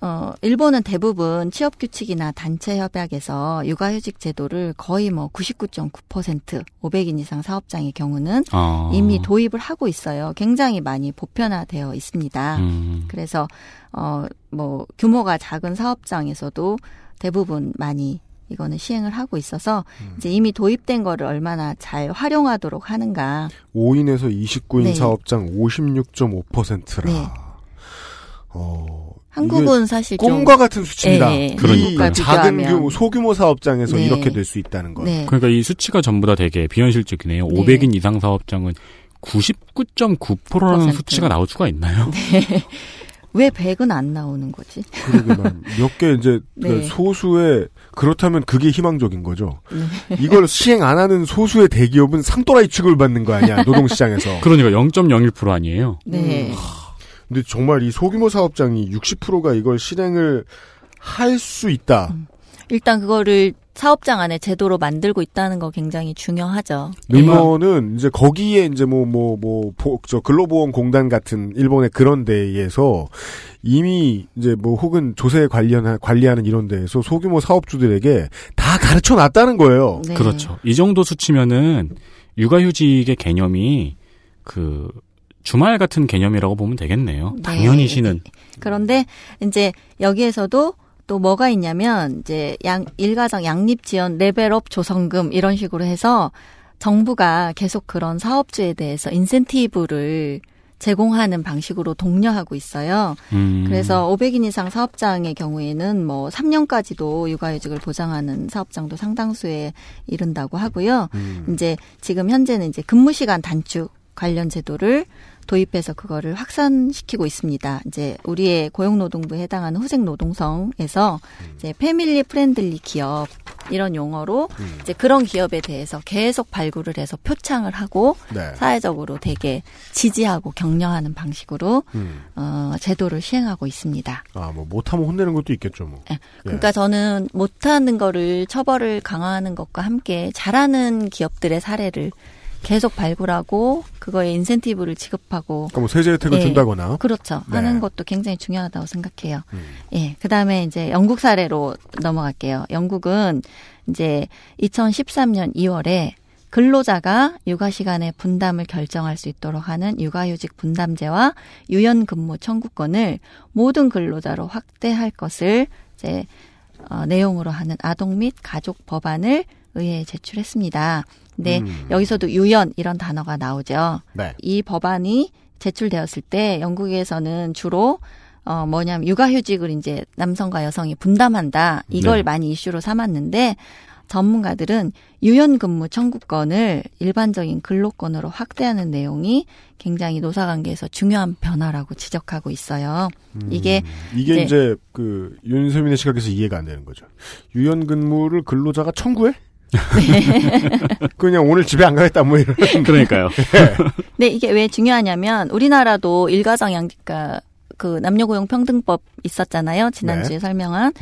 어, 일본은 대부분 취업 규칙이나 단체 협약에서 육아휴직 제도를 거의 뭐 99.9% 500인 이상 사업장의 경우는 아. 이미 도입을 하고 있어요. 굉장히 많이 보편화되어 있습니다. 음. 그래서 어, 뭐 규모가 작은 사업장에서도 대부분 많이 이거는 시행을 하고 있어서 이제 이미 도입된 거를 얼마나 잘 활용하도록 하는가. 5인에서 29인 네. 사업장 56.5%라. 네. 어, 한국은 사실 좀- 꿈과 같은 수치입니다. 예, 예. 이 한국과 작은. 규모, 소규모 사업장에서 네. 이렇게 될 수 있다는 건. 네. 그러니까 이 수치가 전부 다 되게 비현실적이네요. 네. 500인 이상 사업장은 99.9%라는 9%. 수치가 나올 수가 있나요? 네. 왜 100은 안 나오는 거지? 몇개 이제 그 네. 소수의 그렇다면 그게 희망적인 거죠. 네. 이걸 시행 안 하는 소수의 대기업은 상또라이 취급을 받는 거 아니야 노동시장에서. 그러니까 0.01% 아니에요. 네. 근데 정말 이 소규모 사업장이 60%가 이걸 실행을 할 수 있다. 일단 그거를 사업장 안에 제도로 만들고 있다는 거 굉장히 중요하죠. 이거는 이제 거기에 이제 뭐 뭐 뭐 저 근로보험공단 같은 일본의 그런 데에서 이미 이제 뭐 혹은 조세 관련 관리하는 이런 데에서 소규모 사업주들에게 다 가르쳐 놨다는 거예요. 네. 그렇죠. 이 정도 수치면은 육아휴직의 개념이 그 주말 같은 개념이라고 보면 되겠네요. 네. 당연히 쉬는. 그런데 이제 여기에서도 또 뭐가 있냐면 이제 양 일가정 양립 지원 레벨업 조성금 이런 식으로 해서 정부가 계속 그런 사업주에 대해서 인센티브를 제공하는 방식으로 독려하고 있어요. 음. 그래서 500인 이상 사업장의 경우에는 뭐 3년까지도 육아휴직을 보장하는 사업장도 상당수에 이른다고 하고요. 음. 이제 지금 현재는 이제 근무 시간 단축 관련 제도를 도입해서 그거를 확산시키고 있습니다. 이제 우리의 고용노동부에 해당하는 후생노동성에서 이제 family friendly 기업 이런 용어로 이제 그런 기업에 대해서 계속 발굴을 해서 표창을 하고 네. 사회적으로 되게 지지하고 격려하는 방식으로 음. 어, 제도를 시행하고 있습니다. 아, 뭐 못하면 혼내는 것도 있겠죠, 뭐. 예. 그러니까 저는 못하는 거를 처벌을 강화하는 것과 함께 잘하는 기업들의 사례를 계속 발굴하고 그거에 인센티브를 지급하고 그러니까 뭐 세제 혜택을 예, 준다거나. 그렇죠 네. 하는 것도 굉장히 중요하다고 생각해요. 음. 예, 그다음에 이제 영국 사례로 넘어갈게요. 영국은 이제 2013년 2월에 근로자가 육아 시간의 분담을 결정할 수 있도록 하는 육아휴직 분담제와 유연 근무 청구권을 모든 근로자로 확대할 것을 이제 어, 내용으로 하는 아동 및 가족 법안을 의회에 제출했습니다. 근데 음. 여기서도 유연 이런 단어가 나오죠. 네. 이 법안이 제출되었을 때 영국에서는 주로 어 뭐냐면 육아휴직을 이제 남성과 여성이 분담한다 이걸 네. 많이 이슈로 삼았는데 전문가들은 유연근무 청구권을 일반적인 근로권으로 확대하는 내용이 굉장히 노사관계에서 중요한 변화라고 지적하고 있어요. 이게 음. 이게 이제 그 윤세민의 시각에서 이해가 안 되는 거죠. 유연 근무를 근로자가 청구해? 그냥 오늘 집에 안 가겠다 뭐 이런. 그러니까요. 네, 이게 왜 중요하냐면 우리나라도 일가정 양직가 그 남녀고용 평등법 있었잖아요. 지난주에 네. 설명한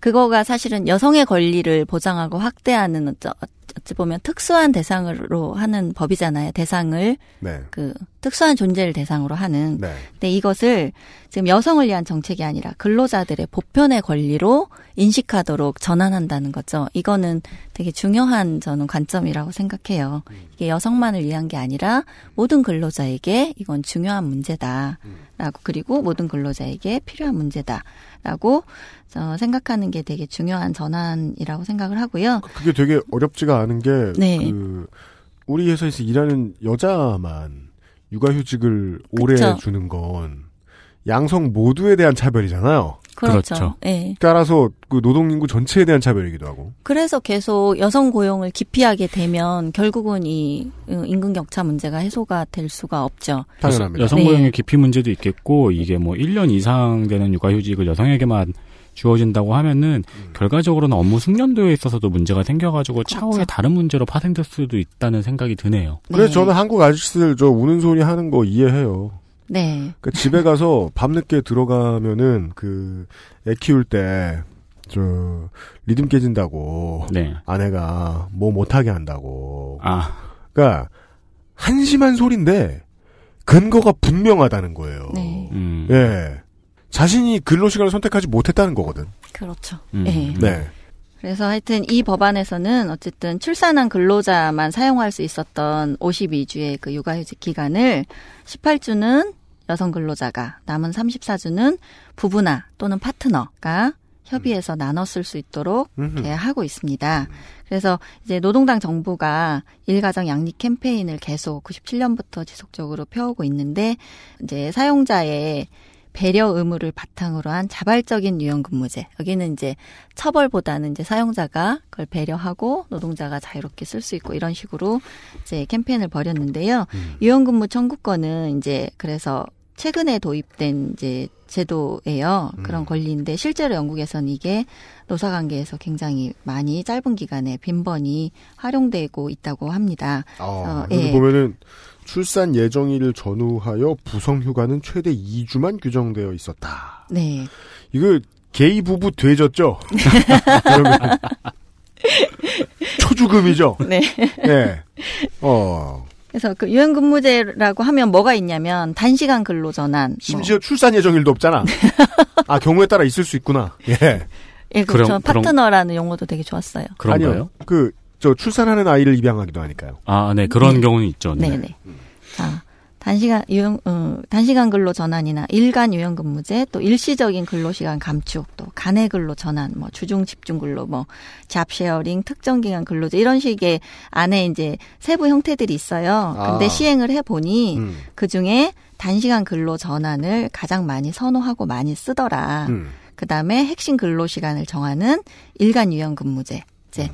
그거가 사실은 여성의 권리를 보장하고 확대하는 어쩌, 어찌 보면 특수한 대상으로 하는 법이잖아요. 대상을 네. 그 특수한 존재를 대상으로 하는. 네. 근데 이것을 지금 여성을 위한 정책이 아니라 근로자들의 보편의 권리로 인식하도록 전환한다는 거죠. 이거는 되게 중요한 저는 관점이라고 생각해요. 이게 여성만을 위한 게 아니라 모든 근로자에게 이건 중요한 문제다라고 그리고 모든 근로자에게 필요한 문제다라고 어, 생각하는 게 되게 중요한 전환이라고 생각을 하고요. 그게 되게 어렵지가 않은 게, 네. 그, 우리 회사에서 일하는 여자만 육아휴직을 오래 그쵸. 주는 건 양성 모두에 대한 차별이잖아요. 그렇죠. 예. 따라서 그 노동인구 전체에 대한 차별이기도 하고. 그래서 계속 여성 고용을 기피하게 되면 결국은 이 어, 임금 격차 문제가 해소가 될 수가 없죠. 당연합니다. 여성 네. 고용의 기피 문제도 있겠고 이게 뭐 1년 이상 되는 육아휴직을 여성에게만 주어진다고 하면은 결과적으로는 업무 숙련도에 있어서도 문제가 생겨가지고 차후에 다른 문제로 파생될 수도 있다는 생각이 드네요. 그래서 저는 한국 아저씨들 저 우는 소리 하는 거 이해해요. 네. 그 집에 가서 밤늦게 들어가면은 그 애 키울 때 저 리듬 깨진다고 네. 아내가 뭐 못하게 한다고. 아. 그러니까 한심한 소리인데 근거가 분명하다는 거예요. 네. 음. 예. 자신이 근로 시간을 선택하지 못했다는 거거든. 그렇죠. 음. 예. 네. 그래서 하여튼 이 법안에서는 어쨌든 출산한 근로자만 사용할 수 있었던 52주의 그 육아휴직 기간을 18주는 여성 근로자가 남은 34주는 부부나 또는 파트너가 협의해서 나눠 쓸수 있도록 이렇게 하고 있습니다. 그래서 이제 노동당 정부가 일가정 양립 캠페인을 계속 97년부터 지속적으로 펴오고 있는데 이제 사용자의 배려 의무를 바탕으로 한 자발적인 유연근무제. 여기는 이제 처벌보다는 이제 사용자가 그걸 배려하고 노동자가 자유롭게 쓸 수 있고 이런 식으로 이제 캠페인을 벌였는데요. 유연근무 청구권은 이제 그래서 최근에 도입된 이제 제도예요. 그런 권리인데 실제로 영국에서는 이게 노사 관계에서 굉장히 많이 짧은 기간에 빈번히 활용되고 있다고 합니다. 아, 어, 예. 보면은 출산 예정일을 전후하여 부성 휴가는 최대 2주만 규정되어 있었다. 네. 이거 게이 부부 되졌죠? 그러면 초주금이죠? 네. 예. 어. 그래서 그 유연 근무제라고 하면 뭐가 있냐면 단시간 근로 전환. 뭐. 심지어 출산 예정일도 없잖아. 아, 경우에 따라 있을 수 있구나. 예. 예, 그렇죠. 그럼- 그럼- 파트너라는 용어도 되게 좋았어요. 그런가요? 아니요. 그, 저, 출산하는 아이를 입양하기도 하니까요. 아, 네. 그런 네. 경우는 있죠. 네. 네네. 자, 단시간 유연, 어, 단시간 근로 전환이나 일간 유연 근무제, 또 일시적인 근로 시간 감축, 또 간의 근로 전환, 뭐 주중 집중 근로, 뭐 잡쉐어링, 특정 기간 근로제 이런 식의 안에 이제 세부 형태들이 있어요. 근데 아. 시행을 해 보니 음. 그 중에 단시간 근로 전환을 가장 많이 선호하고 많이 쓰더라. 음. 그 다음에 핵심 근로 시간을 정하는 일간 유연 근무제. 이제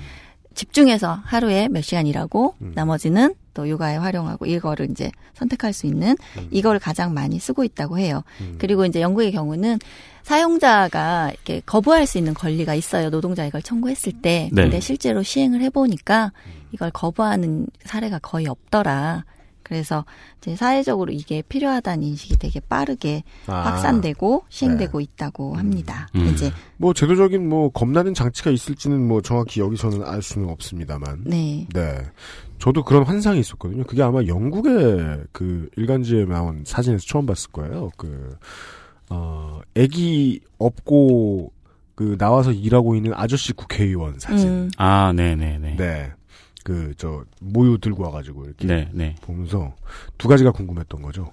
집중해서 하루에 몇 시간 일하고 나머지는 또 육아에 활용하고 이거를 이제 선택할 수 있는 이거를 가장 많이 쓰고 있다고 해요. 그리고 이제 영국의 경우는 사용자가 이렇게 거부할 수 있는 권리가 있어요. 노동자 이걸 청구했을 때. 네. 근데 실제로 시행을 해보니까 이걸 거부하는 사례가 거의 없더라. 그래서 이제 사회적으로 이게 필요하다는 인식이 되게 빠르게 아. 확산되고 시행되고 있다고 합니다. 음. 이제 뭐 제도적인 뭐 겁나는 장치가 있을지는 뭐 정확히 여기서는 알 수는 없습니다만. 네. 네. 저도 그런 환상이 있었거든요. 그게 아마 영국의 그 일간지에 나온 사진에서 처음 봤을 거예요. 그, 어, 애기 업고 그 나와서 일하고 있는 아저씨 국회의원 사진. 음. 아, 네네네. 네. 그, 저, 모유 들고 와가지고 이렇게 네, 네. 보면서 두 가지가 궁금했던 거죠.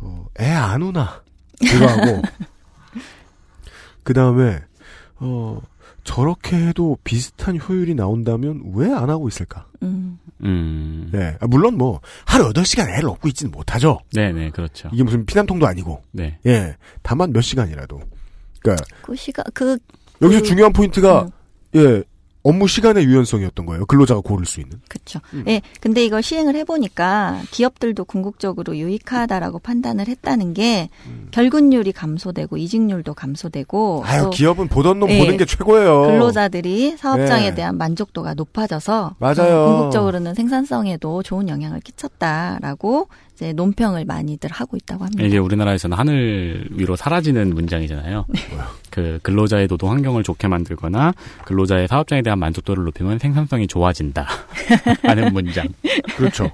어, 애 안 오나? 그거 하고, 그 다음에, 어, 저렇게 해도 비슷한 효율이 나온다면 왜 안 하고 있을까? 음. 음. 네. 아, 물론 뭐, 하루 8시간 애를 업고 있지는 못하죠. 네네, 그렇죠. 이게 무슨 피난통도 아니고. 네. 예. 다만 몇 시간이라도. 그니까, 그 시간 그 여기서 그- 중요한 포인트가, 음. 예, 업무 시간의 유연성이었던 거예요. 근로자가 고를 수 있는. 그렇죠. 음. 예. 근데 이걸 시행을 해보니까 기업들도 궁극적으로 유익하다라고 판단을 했다는 게 결근율이 감소되고 이직률도 감소되고 음. 아유, 또 기업은 보던 놈 예. 보는 게 최고예요. 근로자들이 사업장에 네. 대한 만족도가 높아져서 맞아요. 어, 궁극적으로는 생산성에도 좋은 영향을 끼쳤다라고 이제 논평을 많이들 하고 있다고 합니다. 이게 우리나라에서는 하늘 위로 사라지는 문장이잖아요. 그 근로자의 노동 환경을 좋게 만들거나 근로자의 사업장에 대한 만족도를 높이면 생산성이 좋아진다. 하는 문장. 그렇죠.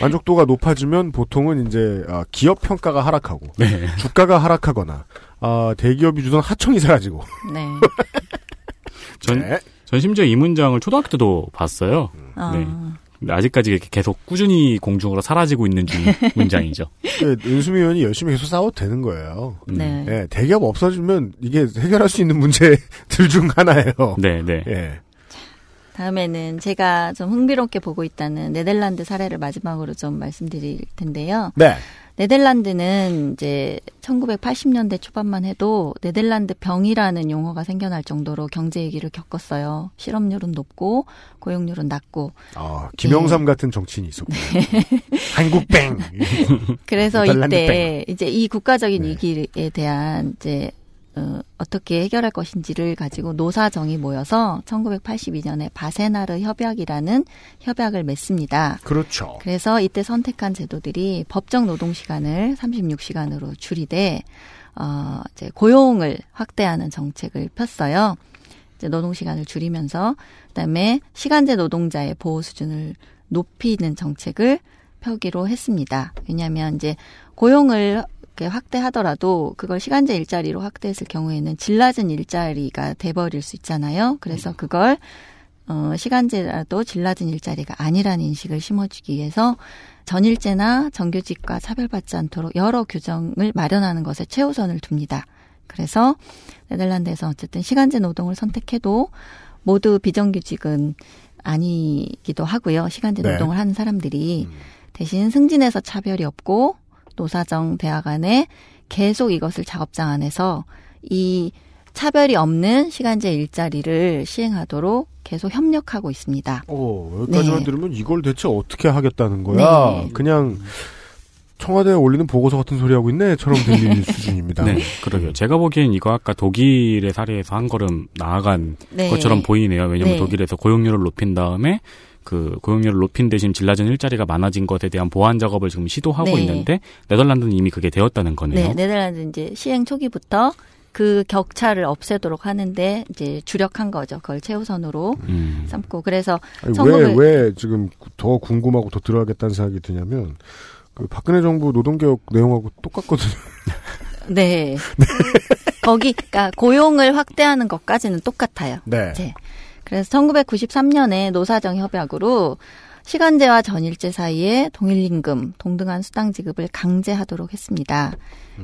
만족도가 높아지면 보통은 이제 아, 기업 평가가 하락하고 네. 주가가 하락하거나 아, 대기업이 주던 하청이 사라지고. 네. 전, 네. 전 심지어 이 문장을 초등학교 때도 봤어요. 아. 네. 아직까지 이렇게 계속 꾸준히 공중으로 사라지고 있는 중 문장이죠. 예, 윤수미 의원이 열심히 계속 싸워도 되는 거예요. 네. 예, 대기업 없어지면 이게 해결할 수 있는 문제들 중 하나예요. 네, 네. 예. 다음에는 제가 좀 흥미롭게 보고 있다는 네덜란드 사례를 마지막으로 좀 말씀드릴 텐데요. 네. 네덜란드는 이제 1980년대 초반만 해도 네덜란드 병이라는 용어가 생겨날 정도로 경제 위기를 겪었어요. 실업률은 높고 고용률은 낮고. 아, 김영삼 같은 정치인이 있었고. 한국뱅. 그래서 이때 이제 이 국가적인 네. 위기에 대한 이제 어, 어떻게 해결할 것인지를 가지고 노사정이 모여서 1982년에 바세나르 협약이라는 협약을 맺습니다. 그렇죠. 그래서 이때 선택한 제도들이 법정 노동 시간을 36시간으로 줄이되 어 이제 고용을 확대하는 정책을 폈어요. 이제 노동 시간을 줄이면서 그다음에 시간제 노동자의 보호 수준을 높이는 정책을 펴기로 했습니다. 왜냐하면 이제 고용을 이렇게 확대하더라도 그걸 시간제 일자리로 확대했을 경우에는 질 낮은 일자리가 돼버릴 수 있잖아요. 그래서 그걸 어, 시간제라도 질 낮은 일자리가 아니라는 인식을 심어주기 위해서 전일제나 정규직과 차별받지 않도록 여러 규정을 마련하는 것에 최우선을 둡니다. 그래서 네덜란드에서 어쨌든 시간제 노동을 선택해도 모두 비정규직은 아니기도 하고요. 시간제 네. 노동을 하는 사람들이 대신 승진에서 차별이 없고 노사정 대학 안에 계속 이것을 작업장 안에서 이 차별이 없는 시간제 일자리를 시행하도록 계속 협력하고 있습니다. 어, 여기까지만 네. 들으면 이걸 대체 어떻게 하겠다는 거야? 네. 그냥 청와대에 올리는 보고서 같은 소리 하고 있네처럼 들리는 수준입니다. 네, 그러게요. 제가 보기엔 이거 아까 독일의 사례에서 한 걸음 나아간 네. 것처럼 보이네요. 왜냐하면 네. 독일에서 고용률을 높인 다음에 그 고용률을 높인 대신 질 낮은 일자리가 많아진 것에 대한 보완 작업을 지금 시도하고 네. 있는데 네덜란드는 이미 그게 되었다는 거네요. 네, 네덜란드 이제 시행 초기부터 그 격차를 없애도록 하는데 이제 주력한 거죠. 그걸 최우선으로 음. 삼고 그래서 1900 왜, 왜 지금 더 궁금하고 더 들어가겠다는 생각이 드냐면, 그 박근혜 정부 노동개혁 내용하고 똑같거든요. 네. 거기, 그러니까 고용을 확대하는 것까지는 똑같아요. 네. 네. 그래서 1993년에 노사정 협약으로 시간제와 전일제 사이에 동일임금, 동등한 수당 지급을 강제하도록 했습니다.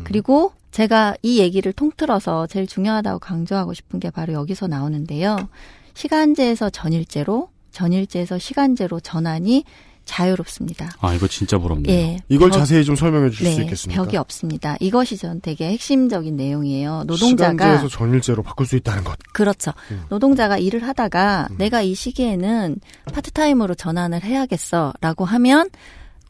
그리고 제가 이 얘기를 통틀어서 제일 중요하다고 강조하고 싶은 게 바로 여기서 나오는데요. 시간제에서 전일제로, 전일제에서 시간제로 전환이 자유롭습니다. 아, 이거 진짜 부럽네요. 예. 이걸 벽- 자세히 좀 설명해 주실 수 네, 있겠습니까? 벽이 없습니다. 이것이 전 되게 핵심적인 내용이에요. 노동자가 시간제에서 전일제로 바꿀 수 있다는 것. 그렇죠. 음. 노동자가 일을 하다가 내가 이 시기에는 파트타임으로 전환을 해야겠어라고 하면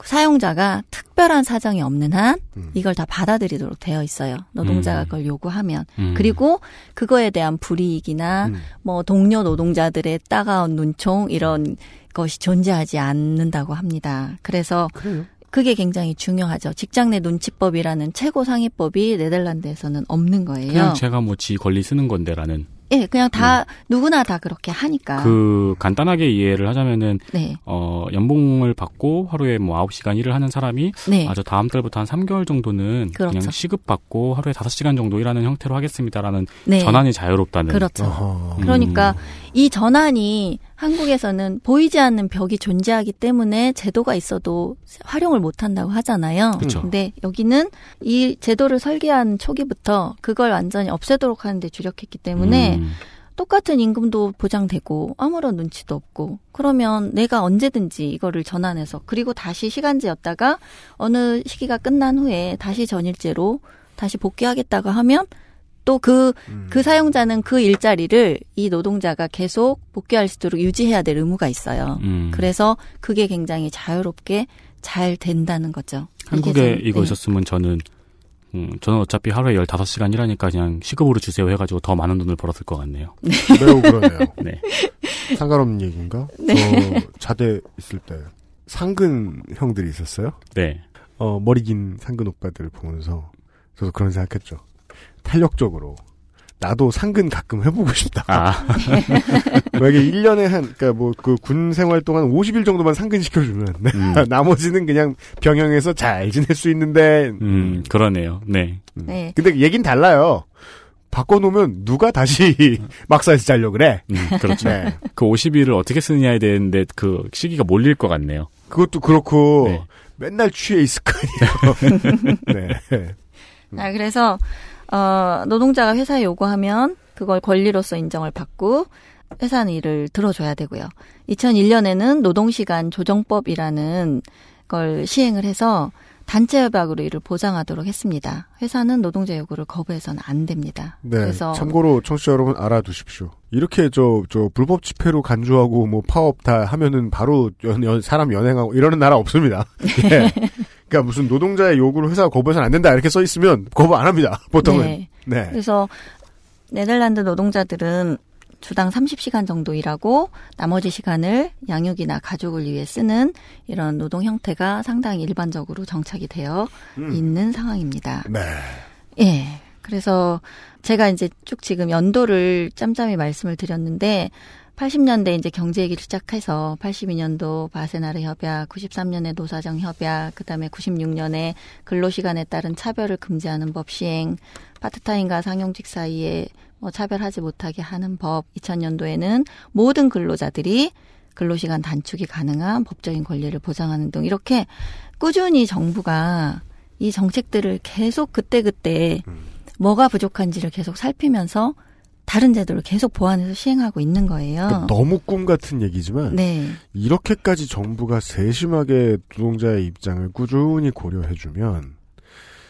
사용자가 특별한 사정이 없는 한 음. 이걸 다 받아들이도록 되어 있어요. 노동자가 음. 그걸 요구하면. 음. 그리고 그거에 대한 불이익이나 음. 뭐 동료 노동자들의 따가운 눈총 이런 것이 존재하지 않는다고 합니다. 그래서 그래요. 그게 굉장히 중요하죠. 직장 내 눈치법이라는 최고 상위법이 네덜란드에서는 없는 거예요. 그냥 제가 뭐 지 권리 쓰는 건데라는 예, 그냥 다 누구나 다 그렇게 하니까. 그 간단하게 이해를 하자면은 네. 어 연봉을 받고 하루에 뭐 9시간 일을 하는 사람이 네. 아저 다음 달부터 한 3개월 정도는 그 그렇죠. 냥 시급 받고 하루에 5시간 정도 일하는 형태로 하겠습니다라는 네. 전환이 자유롭다는 그렇죠. 어허. 그러니까 이 전환이 한국에서는 보이지 않는 벽이 존재하기 때문에 제도가 있어도 활용을 못 한다고 하잖아요. 그렇죠. 근데 여기는 이 제도를 설계한 초기부터 그걸 완전히 없애도록 하는데 주력했기 때문에 음. 똑같은 임금도 보장되고 아무런 눈치도 없고 그러면 내가 언제든지 이거를 전환해서 그리고 다시 시간제였다가 어느 시기가 끝난 후에 다시 전일제로 다시 복귀하겠다고 하면 또그그 음. 사용자는 그 일자리를 이 노동자가 계속 복귀할 수 있도록 유지해야 될 의무가 있어요. 음. 그래서 그게 굉장히 자유롭게 잘 된다는 거죠. 한국에 좀- 이거 네. 있었으면 저는 음, 저는 어차피 하루에 15시간 일하니까 그냥 시급으로 주세요 해가지고 더 많은 돈을 벌었을 것 같네요. 매우 그러네요. 네. 상관없는 얘기인가? 네. 저 자대 있을 때 상근 형들이 있었어요. 네. 어, 머리 긴 상근 오빠들을 보면서 저도 그런 생각했죠. 탄력적으로 나도 상근 가끔 해보고 싶다. 아, 만약에 1년에 한, 그니까 뭐, 그 군 생활 동안 50일 정도만 상근 시켜주면, 음. 나머지는 그냥 병영에서 잘 지낼 수 있는데, 음, 그러네요. 네. 네. 근데 얘긴 달라요. 바꿔놓으면 누가 다시 막사에서 자려 그래? 음, 그렇죠. 네. 그 50일을 어떻게 쓰느냐에 되는데 그 시기가 몰릴 것 같네요. 그것도 그렇고, 네. 맨날 취해 있을 거 아니에요. 네. 아, 그래서 어, 노동자가 회사에 요구하면 그걸 권리로서 인정을 받고 회사는 이를 들어줘야 되고요. 2001년에는 노동시간 조정법이라는 걸 시행을 해서 단체 협약으로 이를 보장하도록 했습니다. 회사는 노동자 요구를 거부해서는 안 됩니다. 네. 그래서 참고로 청취자 여러분 알아두십시오. 이렇게 저, 저, 불법 집회로 간주하고 뭐 파업 다 하면은 바로 연, 연- 사람 연행하고 이러는 나라 없습니다. 예. 그러니까 무슨 노동자의 요구를 회사가 거부해서는 안 된다 이렇게 써 있으면 거부 안 합니다. 보통은. 네. 네. 그래서 네덜란드 노동자들은 주당 30시간 정도 일하고 나머지 시간을 양육이나 가족을 위해 쓰는 이런 노동 형태가 상당히 일반적으로 정착이 되어 음. 있는 상황입니다. 네. 예. 그래서 제가 이제 쭉 지금 연도를 짬짬이 말씀을 드렸는데 80년대 이제 경제 얘기를 시작해서 82년도 바세나르 협약, 93년에 노사정 협약, 그다음에 96년에 근로시간에 따른 차별을 금지하는 법 시행, 파트타임과 상용직 사이에 뭐 차별하지 못하게 하는 법, 2000년도에는 모든 근로자들이 근로시간 단축이 가능한 법적인 권리를 보장하는 등 이렇게 꾸준히 정부가 이 정책들을 계속 그때그때 뭐가 부족한지를 계속 살피면서 다른 제도를 계속 보완해서 시행하고 있는 거예요. 그러니까 너무 꿈 같은 얘기지만 네. 이렇게까지 정부가 세심하게 노동자의 입장을 꾸준히 고려해주면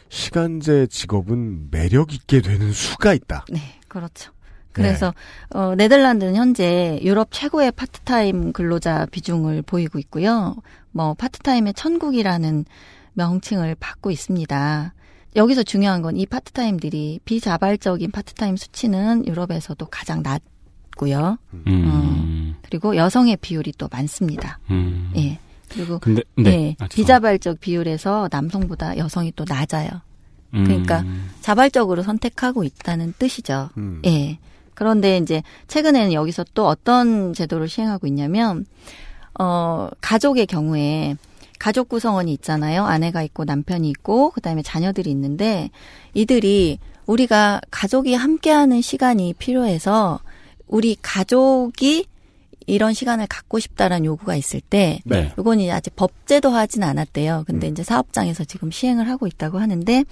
시간제 직업은 매력 있게 되는 수가 있다. 네, 그렇죠. 그래서 어, 네덜란드는 현재 유럽 최고의 파트타임 근로자 비중을 보이고 있고요. 뭐 파트타임의 천국이라는 명칭을 받고 있습니다. 여기서 중요한 건 이 파트타임들이 비자발적인 파트타임 수치는 유럽에서도 가장 낮고요. 음. 그리고 여성의 비율이 또 많습니다. 음. 예. 그리고 근데 네. 예, 아. 비자발적 비율에서 남성보다 여성이 또 낮아요. 음. 그러니까 자발적으로 선택하고 있다는 뜻이죠. 음. 예. 그런데 이제 최근에는 여기서 또 어떤 제도를 시행하고 있냐면 어 가족의 경우에 가족 구성원이 있잖아요. 아내가 있고 남편이 있고 그다음에 자녀들이 있는데 이들이 우리가 가족이 함께하는 시간이 필요해서 우리 가족이 이런 시간을 갖고 싶다라는 요구가 있을 때 네. 이건 아직 법제도 하진 않았대요. 근데 이제 사업장에서 지금 시행을 하고 있다고 하는데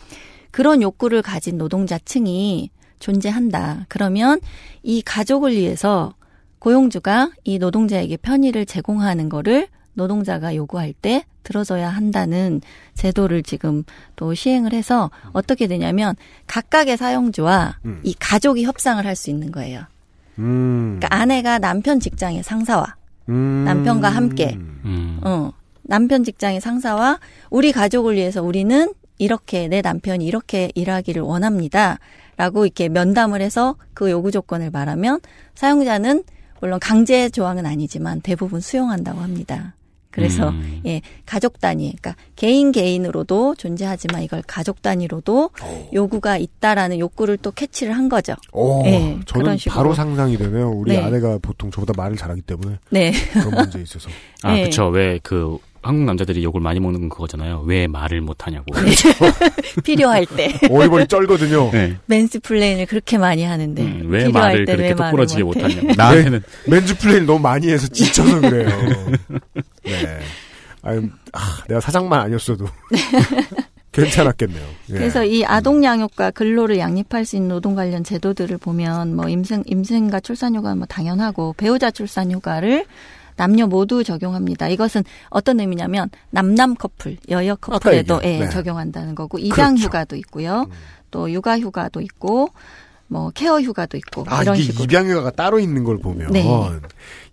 그런 욕구를 가진 노동자층이 존재한다. 그러면 이 가족을 위해서 고용주가 이 노동자에게 편의를 제공하는 거를 노동자가 요구할 때 들어줘야 한다는 제도를 지금 또 시행을 해서 어떻게 되냐면 각각의 사용주와 음. 이 가족이 협상을 할 수 있는 거예요. 음. 그러니까 아내가 남편 직장의 상사와 음. 남편과 함께 음. 어, 남편 직장의 상사와 우리 가족을 위해서 우리는 이렇게 내 남편이 이렇게 일하기를 원합니다. 라고 이렇게 면담을 해서 그 요구 조건을 말하면 사용자는 물론 강제 조항은 아니지만 대부분 수용한다고 합니다. 그래서 음. 예, 가족 단위, 그러니까 개인 개인으로도 존재하지만 이걸 가족 단위로도 요구가 있다라는 욕구를 또 캐치를 한 거죠. 오, 예, 저는. 바로 상상이 되네요. 우리 네. 아내가 보통 저보다 말을 잘하기 때문에 네. 그런 문제에 있어서. 아, 네. 그쵸. 왜그 한국 남자들이 욕을 많이 먹는 건 그거잖아요. 왜 말을 못 하냐고. 필요할 때 어리버리 쩔거든요. 네. mansplain을 그렇게 많이 하는데 음, 왜 필요할 말을 때 그렇게 왜 똑부러지게. 못하냐고. 나한테는 mansplain 너무 많이 해서 지쳐서 그래요. 네. 아유, 아, 내가 사장만 아니었어도 괜찮았겠네요. 예. 그래서 이 아동 양육과 근로를 양립할 수 있는 노동 관련 제도들을 보면 뭐 임생 임생과 출산휴가 뭐 당연하고 배우자 출산휴가를 남녀 모두 적용합니다. 이것은 어떤 의미냐면 남남 커플, 여여 커플에도 얘기한, 예, 네. 적용한다는 거고 입양 그렇죠. 휴가도 있고요. 또 육아 휴가도 있고 뭐 케어 휴가도 있고 아, 이런 이게 식으로 입양 휴가가 따로 있는 걸 보면 네.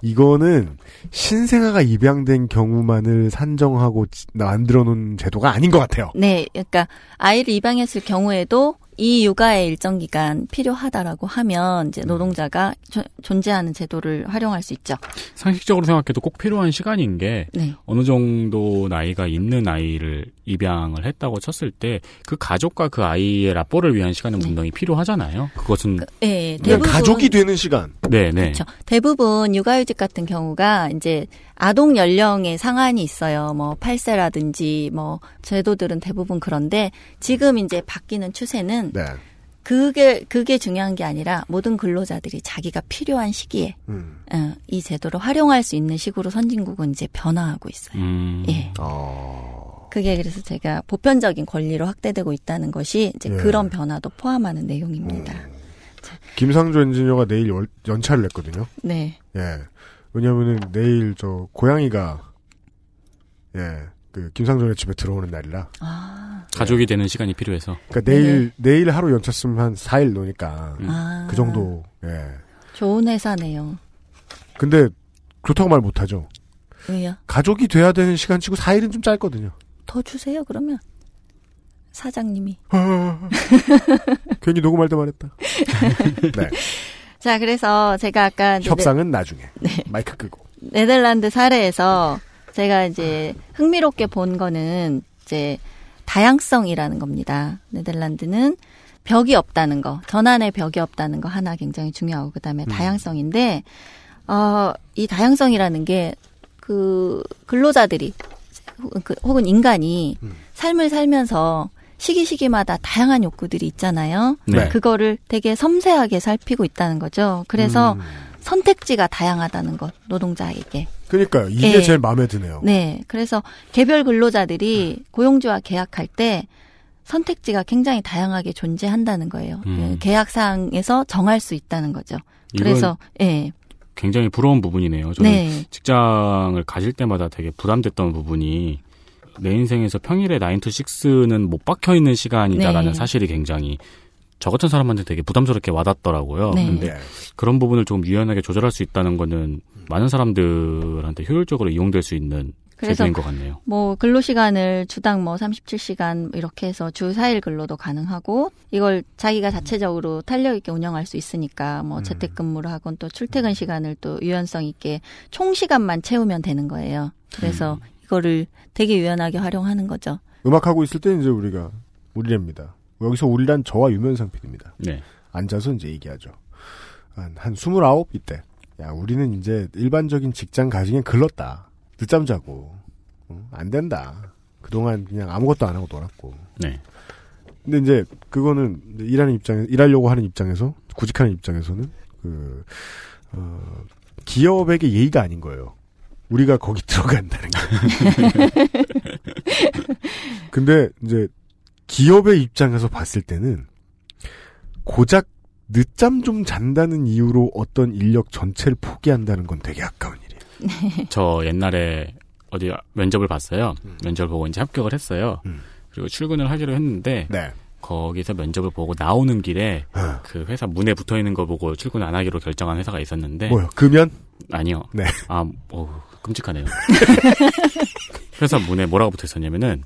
이거는 신생아가 입양된 경우만을 산정하고 지- 만들어 놓은 제도가 아닌 것 같아요. 네, 그러니까 아이를 입양했을 경우에도 이 육아의 일정 기간 필요하다라고 하면 이제 노동자가 조- 존재하는 제도를 활용할 수 있죠. 상식적으로 생각해도 꼭 필요한 시간인 게 네. 어느 정도 나이가 있는 아이를 입양을 했다고 쳤을 때 그 가족과 그 아이의 라뽀를 위한 시간은 분명히 필요하잖아요. 그것은 네, 그러니까 대부분 가족이 되는 시간. 네, 네. 그렇죠. 대부분 육아휴직 같은 경우가 이제 아동 연령의 상한이 있어요. 뭐 8세라든지 뭐 제도들은 대부분 그런데 지금 이제 바뀌는 추세는 네. 그게 그게 중요한 게 아니라 모든 근로자들이 자기가 필요한 시기에 음. 어, 이 제도를 활용할 수 있는 식으로 선진국은 이제 변화하고 있어요. 음. 예. 어. 그게 그래서 제가 보편적인 권리로 확대되고 있다는 것이 이제 예. 그런 변화도 포함하는 내용입니다. 김상조 엔지니어가 내일 연- 연차를 냈거든요. 네. 예. 왜냐면은 내일 저 고양이가 예. 그 김상조네 집에 들어오는 날이라. 아. 가족이 되는 시간이 필요해서. 그러니까 내일 내일 하루 연차 쓰면 한 4일 노니까 아. 그 정도. 예. 좋은 회사네요. 근데 그렇다고 말 못하죠. 왜요? 가족이 돼야 되는 시간치고 4일은 좀 짧거든요. 더 주세요, 그러면. 사장님이. 괜히 녹음할 때 말했다. 네. 자, 그래서 제가 아까 이제 협상은 나중에. 네. 마이크 끄고. 네, 네덜란드 사례에서 제가 이제 흥미롭게 본 거는 이제 다양성이라는 겁니다. 네덜란드는 벽이 없다는 거, 전환의 벽이 없다는 거 하나 굉장히 중요하고 그다음에 다양성인데 어, 이 다양성이라는 게 그 근로자들이 혹은 그- 혹은 인간이 삶을 살면서 시기 시기마다 다양한 욕구들이 있잖아요. 네. 그거를 되게 섬세하게 살피고 있다는 거죠. 그래서 음. 선택지가 다양하다는 것 노동자에게. 그러니까요. 이게 예. 제일 마음에 드네요. 네. 그래서 개별 근로자들이 고용주와 계약할 때 선택지가 굉장히 다양하게 존재한다는 거예요. 음. 그 계약상에서 정할 수 있다는 거죠. 그래서 예. 굉장히 부러운 부분이네요. 저는 네. 직장을 가질 때마다 되게 부담됐던 부분이 내 인생에서 평일에 9 to 6는 못 박혀 있는 시간이다라는 네. 사실이 굉장히 저 같은 사람한테 되게 부담스럽게 와닿더라고요. 네. 근데 그런 부분을 좀 유연하게 조절할 수 있다는 거는 많은 사람들한테 효율적으로 이용될 수 있는 그래서 제도인 것 같네요. 뭐 근로 시간을 주당 뭐 37시간 이렇게 해서 주 4일 근로도 가능하고 이걸 자기가 자체적으로 탄력 있게 운영할 수 있으니까 뭐 재택 근무를 하건 또 출퇴근 시간을 또 유연성 있게 총 시간만 채우면 되는 거예요. 그래서 이거를 되게 유연하게 활용하는 거죠. 음악하고 있을 때 이제 우리가 우리랍니다. 여기서 우리란 저와 유면상 PD입니다. 네. 앉아서 이제 얘기하죠. 한, 한 29 이때. 야, 우리는 이제 일반적인 직장 가정에 글렀다. 늦잠 자고. 어, 안 된다. 그동안 그냥 아무것도 안 하고 놀았고. 네. 근데 이제 그거는 이제 일하는 입장에 일하려고 하는 입장에서 구직하는 입장에서는 그 어, 기업에게 예의가 아닌 거예요. 우리가 거기 들어간다는 거. 근데 이제 기업의 입장에서 봤을 때는 고작 늦잠 좀 잔다는 이유로 어떤 인력 전체를 포기한다는 건 되게 아까운 일이에요. 저 옛날에 어디 면접을 봤어요. 면접을 보고 이제 합격을 했어요. 그리고 출근을 하기로 했는데 네. 거기서 면접을 보고 나오는 길에 그 회사 문에 붙어 있는 거 보고 출근 안 하기로 결정한 회사가 있었는데 뭐요? 금연? 아니요. 네. 아, 어, 끔찍하네요. 회사 문에 뭐라고 붙어 있었냐면은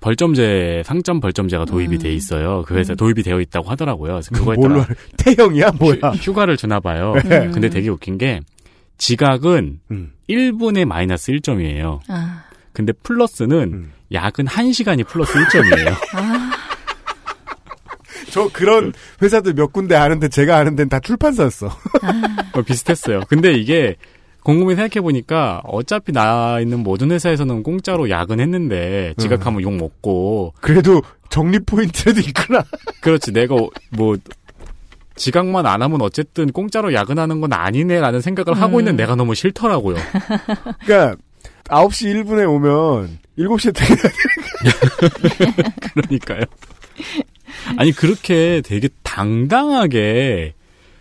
벌점제 상점 벌점제가 도입이 돼 있어요. 그 회사 에 도입이 되어 있다고 하더라고요. 그래서 그거에 따라 할- 태형이야 뭐야? 휴, 가를 주나 봐요. 네. 근데 되게 웃긴 게 지각은 음. 1분에 마이너스 1점이에요. 아, 근데 플러스는 음. 야근 1시간이 플러스 1점이에요. 아, 저 그런 회사들 몇 군데 아는데 제가 아는 데는 다 출판사였어. 어, 비슷했어요. 근데 이게 곰곰이 생각해보니까 어차피 나 있는 모든 회사에서는 공짜로 야근했는데 지각하면 욕 먹고 그래도 적립 포인트라도 있구나. 그렇지 내가 뭐 지각만 안 하면 어쨌든 공짜로 야근하는 건 아니네라는 생각을 하고 있는 내가 너무 싫더라고요. 그러니까 9시 1분에 오면 7시에 퇴근해야 그러니까요. 아니 그렇게 되게 당당하게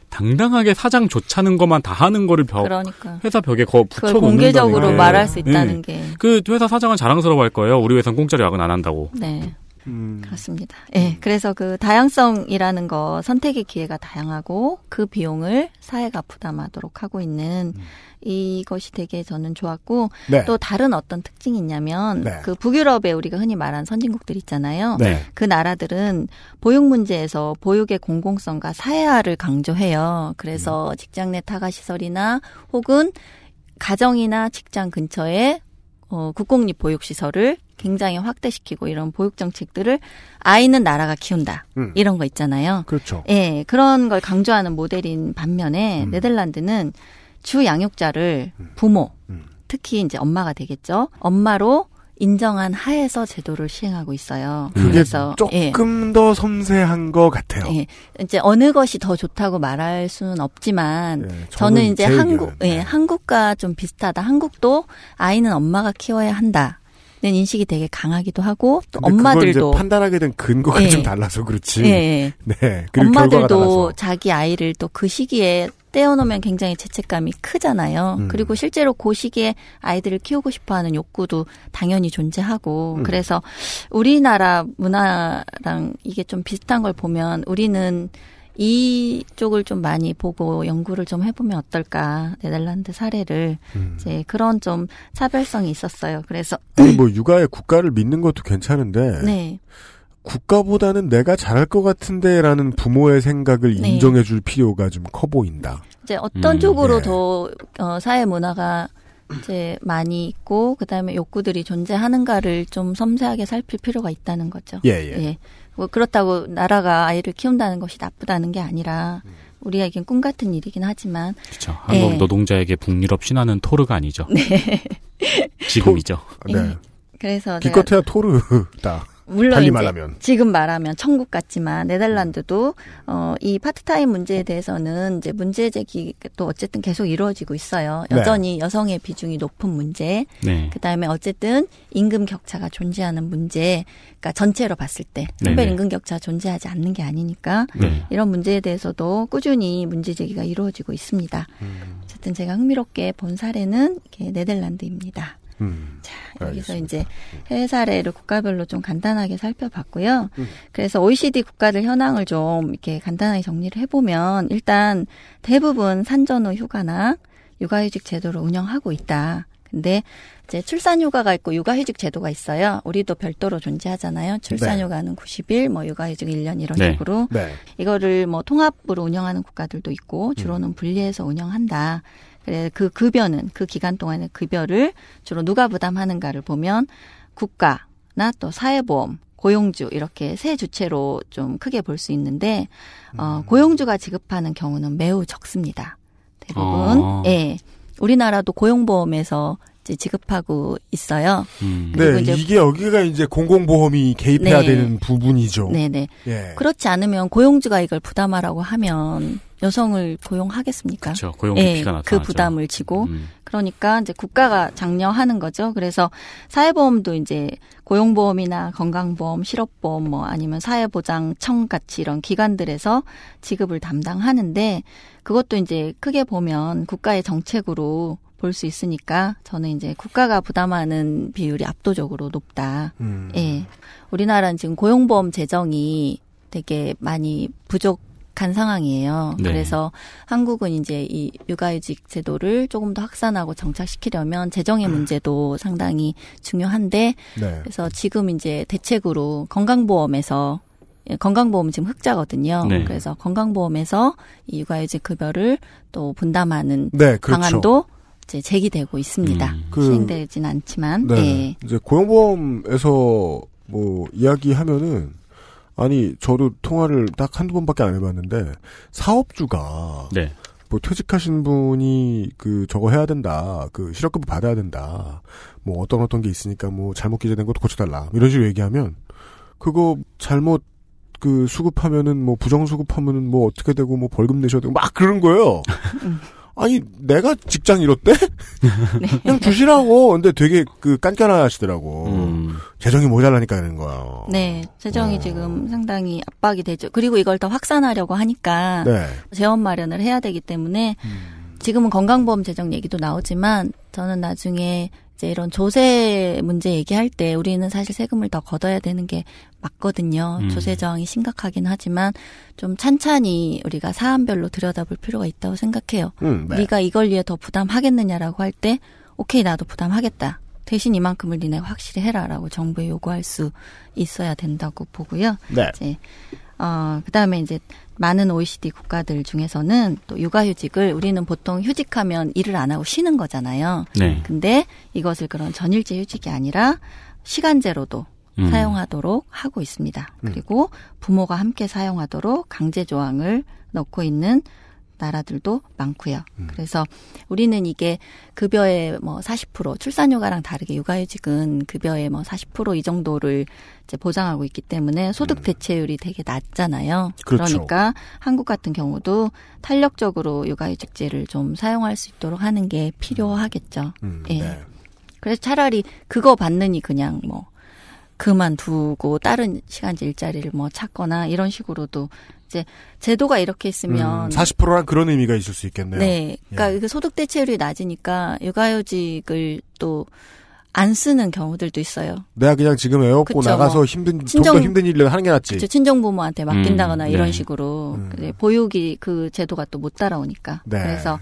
당당하게 사장 좋자는 것만 다 하는 거를 벽 그러니까. 회사 벽에 거 붙여 공개적으로 놓는다는 게. 말할 수 있다는 네. 게. 그 회사 사장은 자랑스러워할 거예요. 우리 회사는 공짜로 야근 안 한다고. 네. 음. 그렇습니다. 예, 그래서 그 다양성이라는 거 선택의 기회가 다양하고 그 비용을 사회가 부담하도록 하고 있는 이것이 되게 저는 좋았고 네. 또 다른 어떤 특징이 있냐면 네. 그 북유럽에 우리가 흔히 말하는 선진국들 있잖아요. 네. 그 나라들은 보육 문제에서 보육의 공공성과 사회화를 강조해요. 그래서 직장 내 타가 시설이나 혹은 가정이나 직장 근처에 어, 국공립 보육 시설을 굉장히 확대시키고 이런 보육 정책들을 아이는 나라가 키운다. 음. 이런 거 있잖아요. 그렇죠. 예, 그런 걸 강조하는 모델인 반면에 음. 네덜란드는 주 양육자를 부모, 음. 특히 이제 엄마가 되겠죠. 엄마로 인정한 하에서 제도를 시행하고 있어요. 그래서 예. 조금 더 섬세한 것 같아요. 예. 이제 어느 것이 더 좋다고 말할 수는 없지만 예, 저는, 저는 이제 제 한국. 예, 한국과 좀 비슷하다. 한국도 아이는 엄마가 키워야 한다. 는 인식이 되게 강하기도 하고 또 엄마들도 판단하게 된 근거가 예. 좀 달라서 그렇지. 예, 예. 네. 결과가 엄마들도. 자기 아이를 또 그 시기에 떼어놓으면 굉장히 죄책감이 크잖아요. 음. 그리고 실제로 그 시기에 아이들을 키우고 싶어하는 욕구도 당연히 존재하고 음. 그래서 우리나라 문화랑 이게 좀 비슷한 걸 보면 우리는 이쪽을 좀 많이 보고 연구를 좀 해보면 어떨까 네덜란드 사례를 음. 이제 그런 좀 차별성이 있었어요. 그래서 아니 뭐 육아에 국가를 믿는 것도 괜찮은데 네 국가보다는 내가 잘할 것 같은데라는 부모의 생각을 네. 인정해줄 필요가 좀 커 보인다. 이제 어떤 음, 쪽으로 네. 더 어, 사회 문화가 이제 많이 있고 그다음에 욕구들이 존재하는가를 좀 섬세하게 살필 필요가 있다는 거죠. 예, 예. 뭐 그렇다고 나라가 아이를 키운다는 것이 나쁘다는 게 아니라 우리에겐 꿈 같은 일이긴 하지만 그렇죠. 한국 예. 노동자에게 북유럽 신화는 토르가 아니죠. 네. 지금이죠. 네. 예. 그래서 기껏해야 토르다. 물론 달리 이제 말하면. 지금 말하면 천국 같지만 네덜란드도 어, 이 파트타임 문제에 대해서는 이제 문제 제기도 어쨌든 계속 이루어지고 있어요. 네. 여전히 여성의 비중이 높은 문제, 네. 그다음에 어쨌든 임금 격차가 존재하는 문제, 그러니까 전체로 봤을 때 네네. 성별 임금 격차 존재하지 않는 게 아니니까 네. 이런 문제에 대해서도 꾸준히 문제 제기가 이루어지고 있습니다. 음. 어쨌든 제가 흥미롭게 본 사례는 이렇게 네덜란드입니다. 음. 자, 여기서 알겠습니다. 이제 해외 사례를 국가별로 좀 간단하게 살펴봤고요. 음. 그래서 OECD 국가들 현황을 좀 이렇게 간단하게 정리를 해보면 일단 대부분 산전 후 휴가나 육아휴직 제도를 운영하고 있다. 근데 이제 출산휴가가 있고 육아휴직 제도가 있어요. 우리도 별도로 존재하잖아요. 출산휴가는 90일, 뭐 육아휴직 1년 이런 네. 식으로 네. 이거를 뭐 통합으로 운영하는 국가들도 있고 주로는 분리해서 운영한다. 그래 그 급여는 그 기간 동안의 급여를 주로 누가 부담하는가를 보면 국가나 또 사회보험, 고용주 이렇게 세 주체로 좀 크게 볼 수 있는데 어, 고용주가 지급하는 경우는 매우 적습니다. 대부분 아. 예 우리나라도 고용보험에서 지급하고 있어요. 음. 네, 이제- 이게 여기가 이제 공공보험이 개입해야 네. 되는 부분이죠. 네네. 예. 그렇지 않으면 고용주가 이걸 부담하라고 하면 여성을 고용하겠습니까? 그렇죠. 고용 나타나죠. 그 부담을 지고 음. 그러니까 이제 국가가 장려하는 거죠. 그래서 사회보험도 이제 고용보험이나 건강보험, 실업보험 뭐 아니면 사회보장청 같이 이런 기관들에서 지급을 담당하는데 그것도 이제 크게 보면 국가의 정책으로 볼 수 있으니까 저는 이제 국가가 부담하는 비율이 압도적으로 높다. 음. 예. 우리나라는 지금 고용보험 재정이 되게 많이 부족 한 상황이에요. 네. 그래서 한국은 이제 이 육아휴직 제도를 조금 더 확산하고 정착시키려면 재정의 문제도 상당히 중요한데 네. 그래서 지금 이제 대책으로 건강보험에서 예, 건강보험 지금 흑자거든요. 네. 그래서 건강보험에서 이 육아휴직 급여를 또 분담하는 네, 그렇죠. 방안도 이제 제기되고 있습니다. 그- 시행되진 않지만 네. 예. 이제 고용보험에서 뭐 이야기하면은 아니 저도 통화를 딱 한두 번밖에 안 해봤는데 사업주가 네. 뭐 퇴직하신 분이 그 저거 해야 된다 그 실업급여 받아야 된다 뭐 어떤 어떤 게 있으니까 뭐 잘못 기재된 것도 고쳐달라 이런 식으로 얘기하면 그거 잘못 그 수급하면은 뭐 부정 수급하면은 뭐 어떻게 되고 뭐 벌금 내셔야 되고 막 그런 거예요. 아니 내가 직장 이렇대? 그냥 주시라고. 근데 되게 그 깐깐하시더라고. 재정이 모자라니까 그런 거야. 네, 재정이 어. 지금 상당히 압박이 되죠. 그리고 이걸 더 확산하려고 하니까 네. 재원 마련을 해야 되기 때문에 지금은 건강보험 재정 얘기도 나오지만 저는 나중에 이제 이런 조세 문제 얘기할 때 우리는 사실 세금을 더 걷어야 되는 게 맞거든요. 음. 조세 저항이 심각하긴 하지만 좀 찬찬히 우리가 사안별로 들여다볼 필요가 있다고 생각해요. 음, 네. 네가 이걸 위해 더 부담하겠느냐라고 할 때 오케이 나도 부담하겠다. 대신 이만큼을 니네가 확실히 해라라고 정부에 요구할 수 있어야 된다고 보고요. 네. 이제 어 그 다음에 이제 많은 OECD 국가들 중에서는 또 육아휴직을 우리는 보통 휴직하면 일을 안 하고 쉬는 거잖아요. 네. 근데 이것을 그런 전일제 휴직이 아니라 시간제로도 음. 사용하도록 하고 있습니다. 그리고 부모가 함께 사용하도록 강제 조항을 넣고 있는 나라들도 많고요. 그래서 우리는 이게 급여의 뭐 40% 출산휴가랑 다르게 육아휴직은 급여의 뭐 40%이 정도를 이제 보장하고 있기 때문에 소득 대체율이 되게 낮잖아요. 그렇죠. 그러니까 한국 같은 경우도 탄력적으로 육아휴직제를 좀 사용할 수 있도록 하는 게 필요하겠죠. 예. 그래서 차라리 그거 받느니 그냥 뭐 그만두고 다른 시간제 일자리를 뭐 찾거나 이런 식으로도 이제 제도가 이렇게 있으면 음, 40%란 그런 의미가 있을 수 있겠네요. 네. 그러니까 그 소득 대체율이 낮으니까 육아휴직을 또 안 쓰는 경우들도 있어요. 내가 그냥 지금 애 그쵸, 나가서 뭐 힘든 친정- 좀더 힘든 일을 하는 게 낫지. 그렇죠. 친정 부모한테 맡긴다거나 음, 이런 네. 식으로 이제 보육이 그 제도가 또 못 따라오니까. 네. 그래서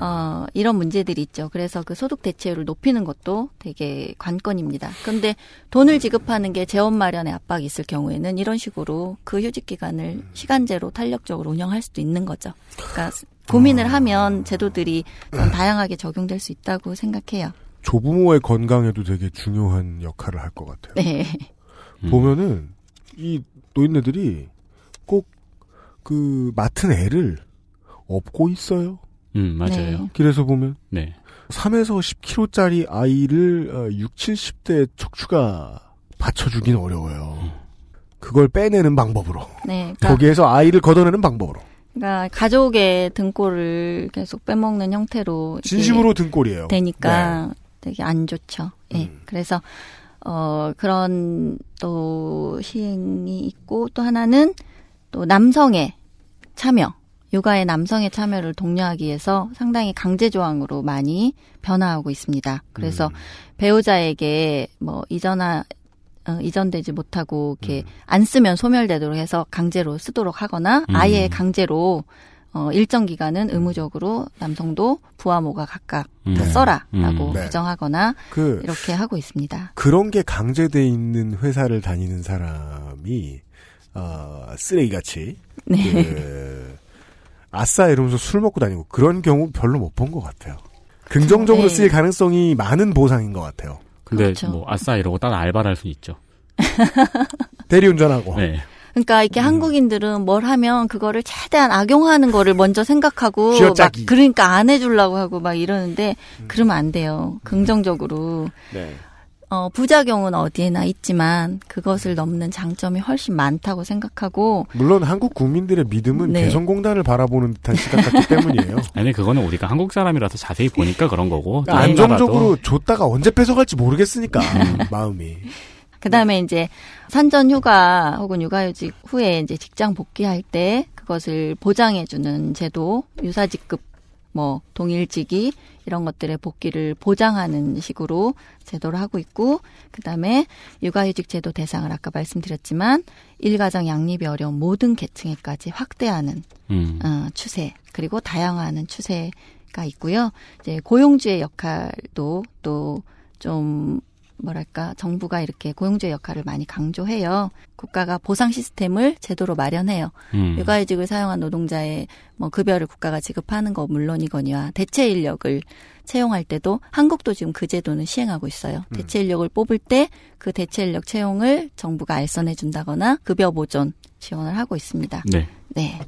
어 이런 문제들이 있죠. 그래서 그 소득 대체율을 높이는 것도 되게 관건입니다. 그런데 돈을 지급하는 게 재원 마련에 압박이 있을 경우에는 이런 식으로 그 휴직 기간을 시간제로 탄력적으로 운영할 수도 있는 거죠. 그러니까 고민을 하면 제도들이 좀 다양하게 적용될 수 있다고 생각해요. 조부모의 건강에도 되게 중요한 역할을 할 것 같아요. 네. 보면은 이 노인네들이 꼭 그 맡은 애를 업고 있어요. 음, 맞아요. 길에서 보면 네. 3에서 10kg짜리 아이를 어, 6, 70대 척추가 받쳐주긴 어려워요. 그걸 빼내는 방법으로. 네. 그러니까 거기에서 아이를 걷어내는 방법으로. 그러니까 가족의 등골을 계속 빼먹는 형태로 진심으로 등골이에요. 되니까 네. 되게 안 좋죠. 예. 그래서 어 그런 또 시행이 있고 또 하나는 또 남성의 참여, 육아의 남성의 참여를 독려하기 위해서 상당히 강제 조항으로 많이 변화하고 있습니다. 그래서 배우자에게 뭐 이전하 어, 이전되지 못하고 이렇게 안 쓰면 소멸되도록 해서 강제로 쓰도록 하거나 음. 아예 강제로 어, 일정 기간은 의무적으로 남성도 부하모가 각각 음. 다 네. 써라라고 음. 네. 규정하거나 그 이렇게 하고 있습니다. 그런 게 강제돼 있는 회사를 다니는 사람이 어, 쓰레기같이 네. 그, 아싸 이러면서 술 먹고 다니고 그런 경우 별로 못 본 것 같아요. 긍정적으로 네. 쓰일 가능성이 많은 보상인 것 같아요. 근데 그렇죠. 뭐 아싸 이러고 따라 알바를 할 수 있죠. 대리운전하고. 네. 그러니까 이렇게 음. 한국인들은 뭘 하면 그거를 최대한 악용하는 거를 먼저 생각하고 막 쥐어짜기. 그러니까 안 해주려고 하고 막 이러는데 음. 그러면 안 돼요. 긍정적으로 네. 어, 부작용은 어디에나 있지만 그것을 넘는 장점이 훨씬 많다고 생각하고 물론 한국 국민들의 믿음은 네. 개성공단을 바라보는 듯한 시각 같기 때문이에요. 아니 그거는 우리가 한국 사람이라서 자세히 보니까 그런 거고. 그러니까 안정적으로 줬다가 언제 뺏어갈지 모르겠으니까 마음이. 그다음에 이제 산전 휴가 혹은 육아휴직 후에 이제 직장 복귀할 때 그것을 보장해 주는 제도 유사직급 뭐 동일지기 이런 것들의 복귀를 보장하는 식으로 제도를 하고 있고 그다음에 육아휴직 제도 대상을 아까 말씀드렸지만 일가정 양립이 어려운 모든 계층에까지 확대하는 음. 어, 추세 그리고 다양화하는 추세가 있고요. 이제 고용주의 역할도 또좀 뭐랄까 정부가 이렇게 고용주의 역할을 많이 강조해요. 국가가 보상 시스템을 제도로 마련해요. 음. 육아휴직을 사용한 노동자의 뭐 급여를 국가가 지급하는 거 물론이거니와 대체 인력을 채용할 때도 한국도 지금 그 제도는 시행하고 있어요. 대체 인력을 뽑을 때 그 대체 인력 채용을 정부가 알선해 준다거나 급여 보존 지원을 하고 있습니다. 네. 네.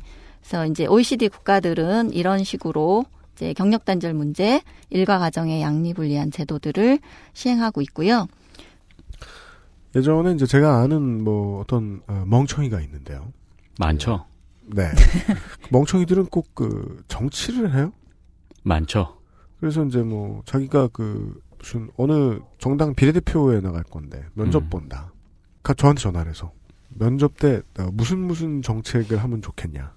그래서 이제 OECD 국가들은 이런 식으로 이제 경력 단절 문제, 일과 가정의 양립을 위한 제도들을 시행하고 있고요. 예전에 이제 제가 아는 뭐 어떤 어, 멍청이가 있는데요. 많죠. 네. 그 멍청이들은 꼭 그 정치를 해요. 많죠. 그래서 이제 뭐 자기가 그 무슨 어느 정당 비례대표에 나갈 건데 면접 음. 본다. 가 저한테 전화를 해서 면접 때 어, 무슨 무슨 정책을 하면 좋겠냐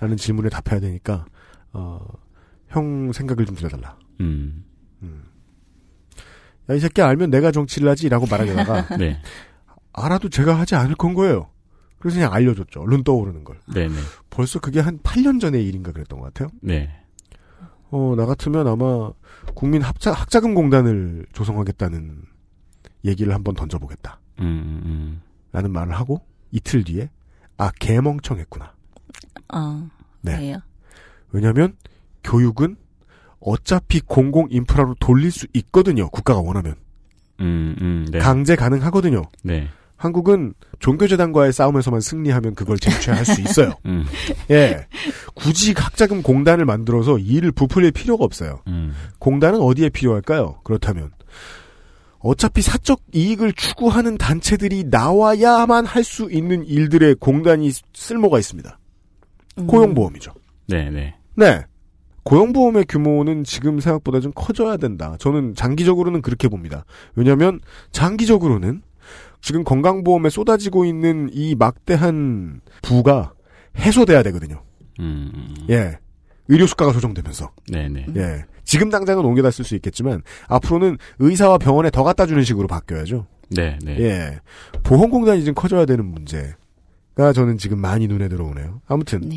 라는 질문에 답해야 되니까 어, 형 생각을 좀 들려달라. 음. 야 이 새끼 알면 내가 정치를 하지라고 말하려다가 네. 알아도 제가 하지 않을 건 거예요. 그래서 그냥 알려줬죠. 얼른 떠오르는 걸. 네네. 벌써 그게 한 8년 전의 일인가 그랬던 것 같아요. 네. 어, 나 같으면 아마 국민 합자, 학자금 공단을 조성하겠다는 얘기를 한번 던져보겠다. 음, 음. 라는 말을 하고 이틀 뒤에 아, 개멍청했구나. 어, 네. 왜냐면 교육은 어차피 공공 인프라로 돌릴 수 있거든요. 국가가 원하면. 음, 음, 네. 강제 가능하거든요. 네. 한국은 종교재단과의 싸움에서만 승리하면 그걸 쟁취할 수 있어요. 음. 예. 굳이 학자금 공단을 만들어서 일을 부풀릴 필요가 없어요. 음. 공단은 어디에 필요할까요? 그렇다면 어차피 사적 이익을 추구하는 단체들이 나와야만 할 수 있는 일들의 공단이 쓸모가 있습니다. 고용보험이죠. 네, 네. 네. 고용보험의 규모는 지금 생각보다 좀 커져야 된다. 저는 장기적으로는 그렇게 봅니다. 왜냐하면 장기적으로는 지금 건강보험에 쏟아지고 있는 이 막대한 부가 해소돼야 되거든요. 음. 예. 의료 수가가 조정되면서. 네네. 예. 지금 당장은 옮겨다 쓸 수 있겠지만 앞으로는 의사와 병원에 더 갖다 주는 식으로 바뀌어야죠. 네, 네. 예. 보험공단이 좀 커져야 되는 문제가 저는 지금 많이 눈에 들어오네요. 아무튼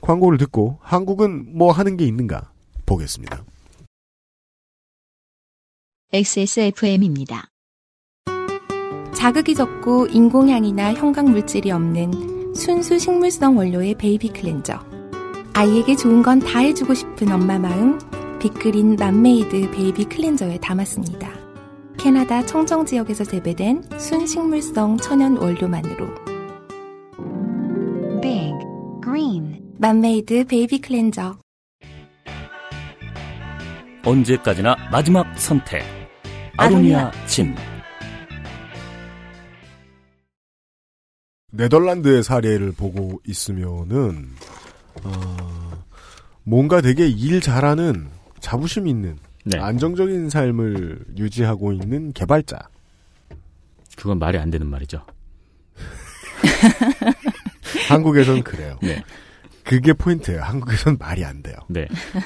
광고를 듣고 한국은 뭐 하는 게 있는가 보겠습니다. XSFM입니다. 자극이 적고 인공향이나 형광 물질이 없는 순수 식물성 원료의 baby cleanser. 아이에게 좋은 건 다 해주고 싶은 엄마 마음, 빅그린 맘메이드 baby cleanser에 담았습니다. 캐나다 청정 지역에서 재배된 순식물성 천연 원료만으로 Big Green 맘메이드 baby cleanser. 언제까지나 마지막 선택. 아로니아 진. 네덜란드의 사례를 보고 있으면은 어, 뭔가 되게 일 잘하는 자부심 있는 네. 안정적인 삶을 유지하고 있는 개발자. 그건 말이 안 되는 말이죠. 한국에선 그래요. 네. 그게 포인트예요. 한국에선 말이 안 돼요. 네.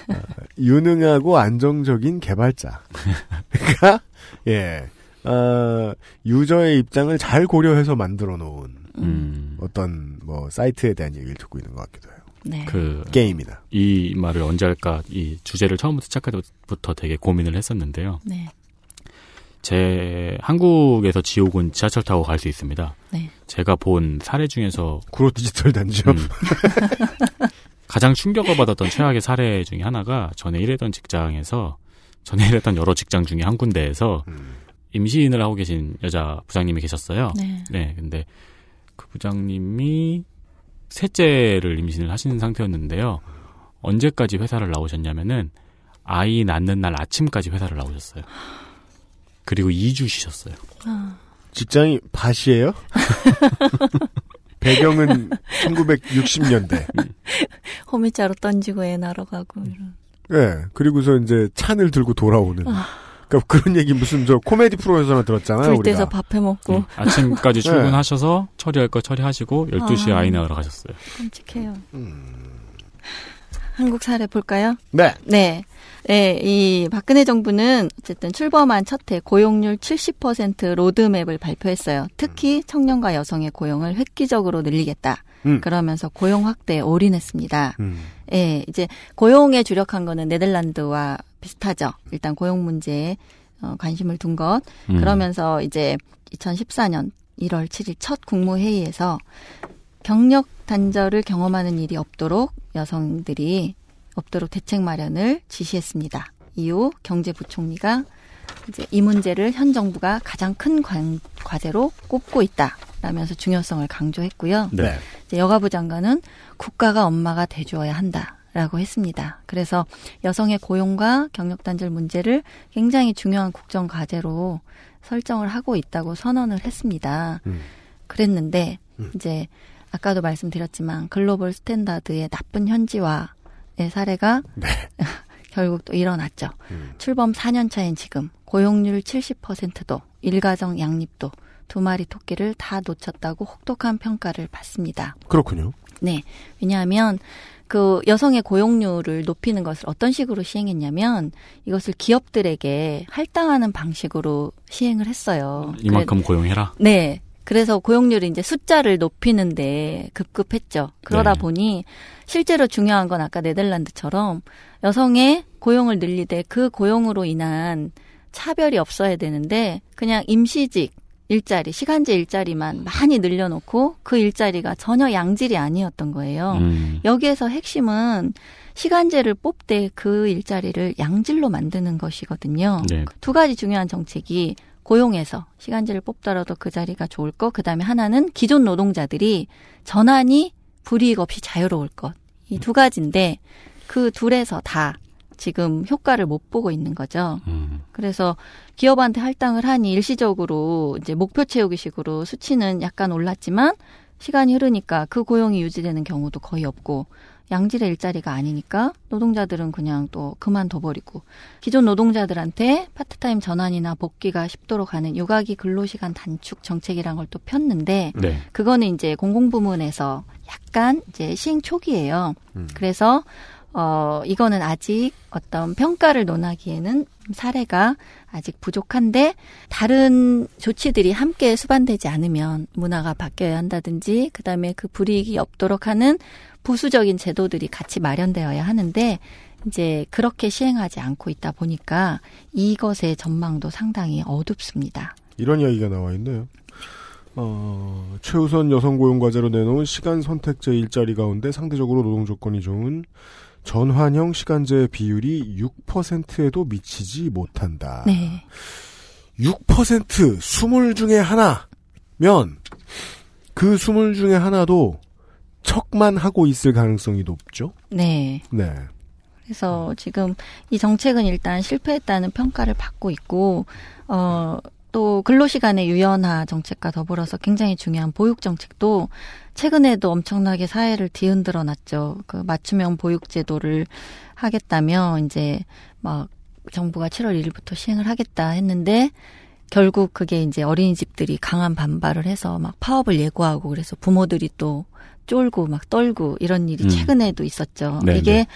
어, 유능하고 안정적인 개발자. 그러니까 예. 어, 유저의 입장을 잘 고려해서 만들어 놓은 음. 어떤 뭐 사이트에 대한 얘기를 듣고 있는 것 같기도 해요. 네. 그 게임이다. 이 말을 언제 할까 이 주제를 처음부터 시작할 때부터 되게 고민을 했었는데요. 네. 제 한국에서 지옥은 지하철 타고 갈 수 있습니다. 네. 제가 본 사례 중에서 구로 디지털 단지요. 음. 가장 충격을 받았던 최악의 사례 중에 하나가 전에 일했던 직장에서 전에 일했던 여러 직장 중에 한 군데에서 임신을 하고 계신 여자 부장님이 계셨어요. 네. 근데 그 부장님이 셋째를 임신을 하시는 상태였는데요. 언제까지 회사를 나오셨냐면은 아이 낳는 날 아침까지 회사를 나오셨어요. 그리고 2주 쉬셨어요. 아, 직장이 밭이에요? 배경은 1960년대. 호미자로 던지고 애 낳으러 가고 이런. 예. 그리고서 이제 찬을 들고 돌아오는. 아. 그러니까 그런 얘기 무슨 저 코미디 프로에서나 들었잖아요. 불 때서 우리가. 밥해 먹고. 음, 아침까지 네. 출근하셔서 처리할 거 처리하시고 12시에 아. 아. 이 낳으러 가셨어요. 끔찍해요. 한국 사례 볼까요? 네. 네. 네, 이 박근혜 정부는 어쨌든 출범한 첫해 고용률 70% 로드맵을 발표했어요. 특히 청년과 여성의 고용을 획기적으로 늘리겠다. 음. 그러면서 고용 확대에 올인했습니다. 음. 예, 이제 고용에 주력한 거는 네덜란드와 비슷하죠. 일단 고용 문제에 어, 관심을 둔 것. 음. 그러면서 이제 2014년 1월 7일 첫 국무회의에서 경력 단절을 경험하는 일이 없도록 여성들이 없도록 대책 마련을 지시했습니다. 이후 경제부총리가 이제 이 문제를 현 정부가 가장 큰 관- 과제로 꼽고 있다라면서 중요성을 강조했고요. 네. 이제 여가부 장관은 국가가 엄마가 돼주어야 한다 라고 했습니다. 그래서 여성의 고용과 경력 단절 문제를 굉장히 중요한 국정 과제로 설정을 하고 있다고 선언을 했습니다. 음. 그랬는데 이제 아까도 말씀드렸지만 global standard의 나쁜 현지화 의 사례가 결국 또 일어났죠. 출범 4년 차인 지금 고용률 70%도 일가정 양립도 두 마리 토끼를 다 놓쳤다고 혹독한 평가를 받습니다. 그렇군요. 네. 왜냐하면 그 여성의 고용률을 높이는 것을 어떤 식으로 시행했냐면 이것을 기업들에게 할당하는 방식으로 시행을 했어요. 이만큼 고용해라. 네. 그래서 고용률이 이제 숫자를 높이는데 급급했죠. 그러다 네. 보니 실제로 중요한 건 아까 네덜란드처럼 여성의 고용을 늘리되 그 고용으로 인한 차별이 없어야 되는데 그냥 임시직 일자리, 시간제 일자리만 많이 늘려놓고 그 일자리가 전혀 양질이 아니었던 거예요. 음. 여기에서 핵심은 시간제를 뽑되 그 일자리를 양질로 만드는 것이거든요. 네. 두 가지 중요한 정책이 고용에서 시간제를 뽑더라도 그 자리가 좋을 것, 그 다음에 하나는 기존 노동자들이 전환이 불이익 없이 자유로울 것. 이 두 가지인데 그 둘에서 다 지금 효과를 못 보고 있는 거죠. 그래서 기업한테 할당을 하니 일시적으로 이제 목표 채우기식으로 수치는 약간 올랐지만 시간이 흐르니까 그 고용이 유지되는 경우도 거의 없고 양질의 일자리가 아니니까 노동자들은 그냥 또 그만둬버리고 기존 노동자들한테 파트타임 전환이나 복귀가 쉽도록 하는 육아기 근로시간 단축 정책이란 걸 또 폈는데 네. 그거는 이제 공공부문에서 약간 이제 시행 초기예요. 그래서 어 이거는 아직 어떤 평가를 논하기에는 사례가 아직 부족한데 다른 조치들이 함께 수반되지 않으면 문화가 바뀌어야 한다든지 그다음에 그 불이익이 없도록 하는 부수적인 제도들이 같이 마련되어야 하는데 이제 그렇게 시행하지 않고 있다 보니까 이것의 전망도 상당히 어둡습니다. 이런 이야기가 나와 있네요. 어, 최우선 여성 고용 과제로 내놓은 시간 선택제 일자리 가운데 상대적으로 노동 조건이 좋은 전환형 시간제 비율이 6%에도 미치지 못한다. 네. 6% 20 중에 하나면 그 20 중에 하나도 척만 하고 있을 가능성이 높죠. 네. 네. 그래서 지금 이 정책은 일단 실패했다는 평가를 받고 있고, 어, 또 근로시간의 유연화 정책과 더불어서 굉장히 중요한 보육 정책도 최근에도 엄청나게 사회를 뒤흔들어 놨죠. 그 맞춤형 보육 제도를 하겠다며 이제 막 정부가 7월 1일부터 시행을 하겠다 했는데 결국 그게 이제 어린이집들이 강한 반발을 해서 막 파업을 예고하고 그래서 부모들이 또 쫄고 막 떨고 이런 일이 음. 최근에도 있었죠. 네, 이게 네.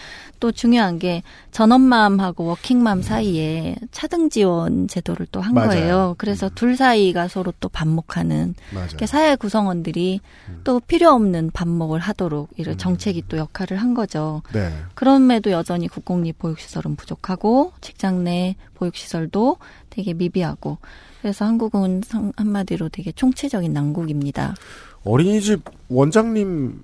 또 중요한 게 전업맘하고 워킹맘 사이에 차등 지원 제도를 또 한. 거예요. 그래서 둘 사이가 서로 또 반목하는. 이렇게 사회 구성원들이 또 필요 없는 반목을 하도록 이런 정책이 또 역할을 한 거죠. 네. 그럼에도 여전히 국공립 보육시설은 부족하고 직장 내 보육시설도 되게 미비하고 그래서 한국은 상- 한마디로 되게 총체적인 난국입니다. 어린이집 원장님,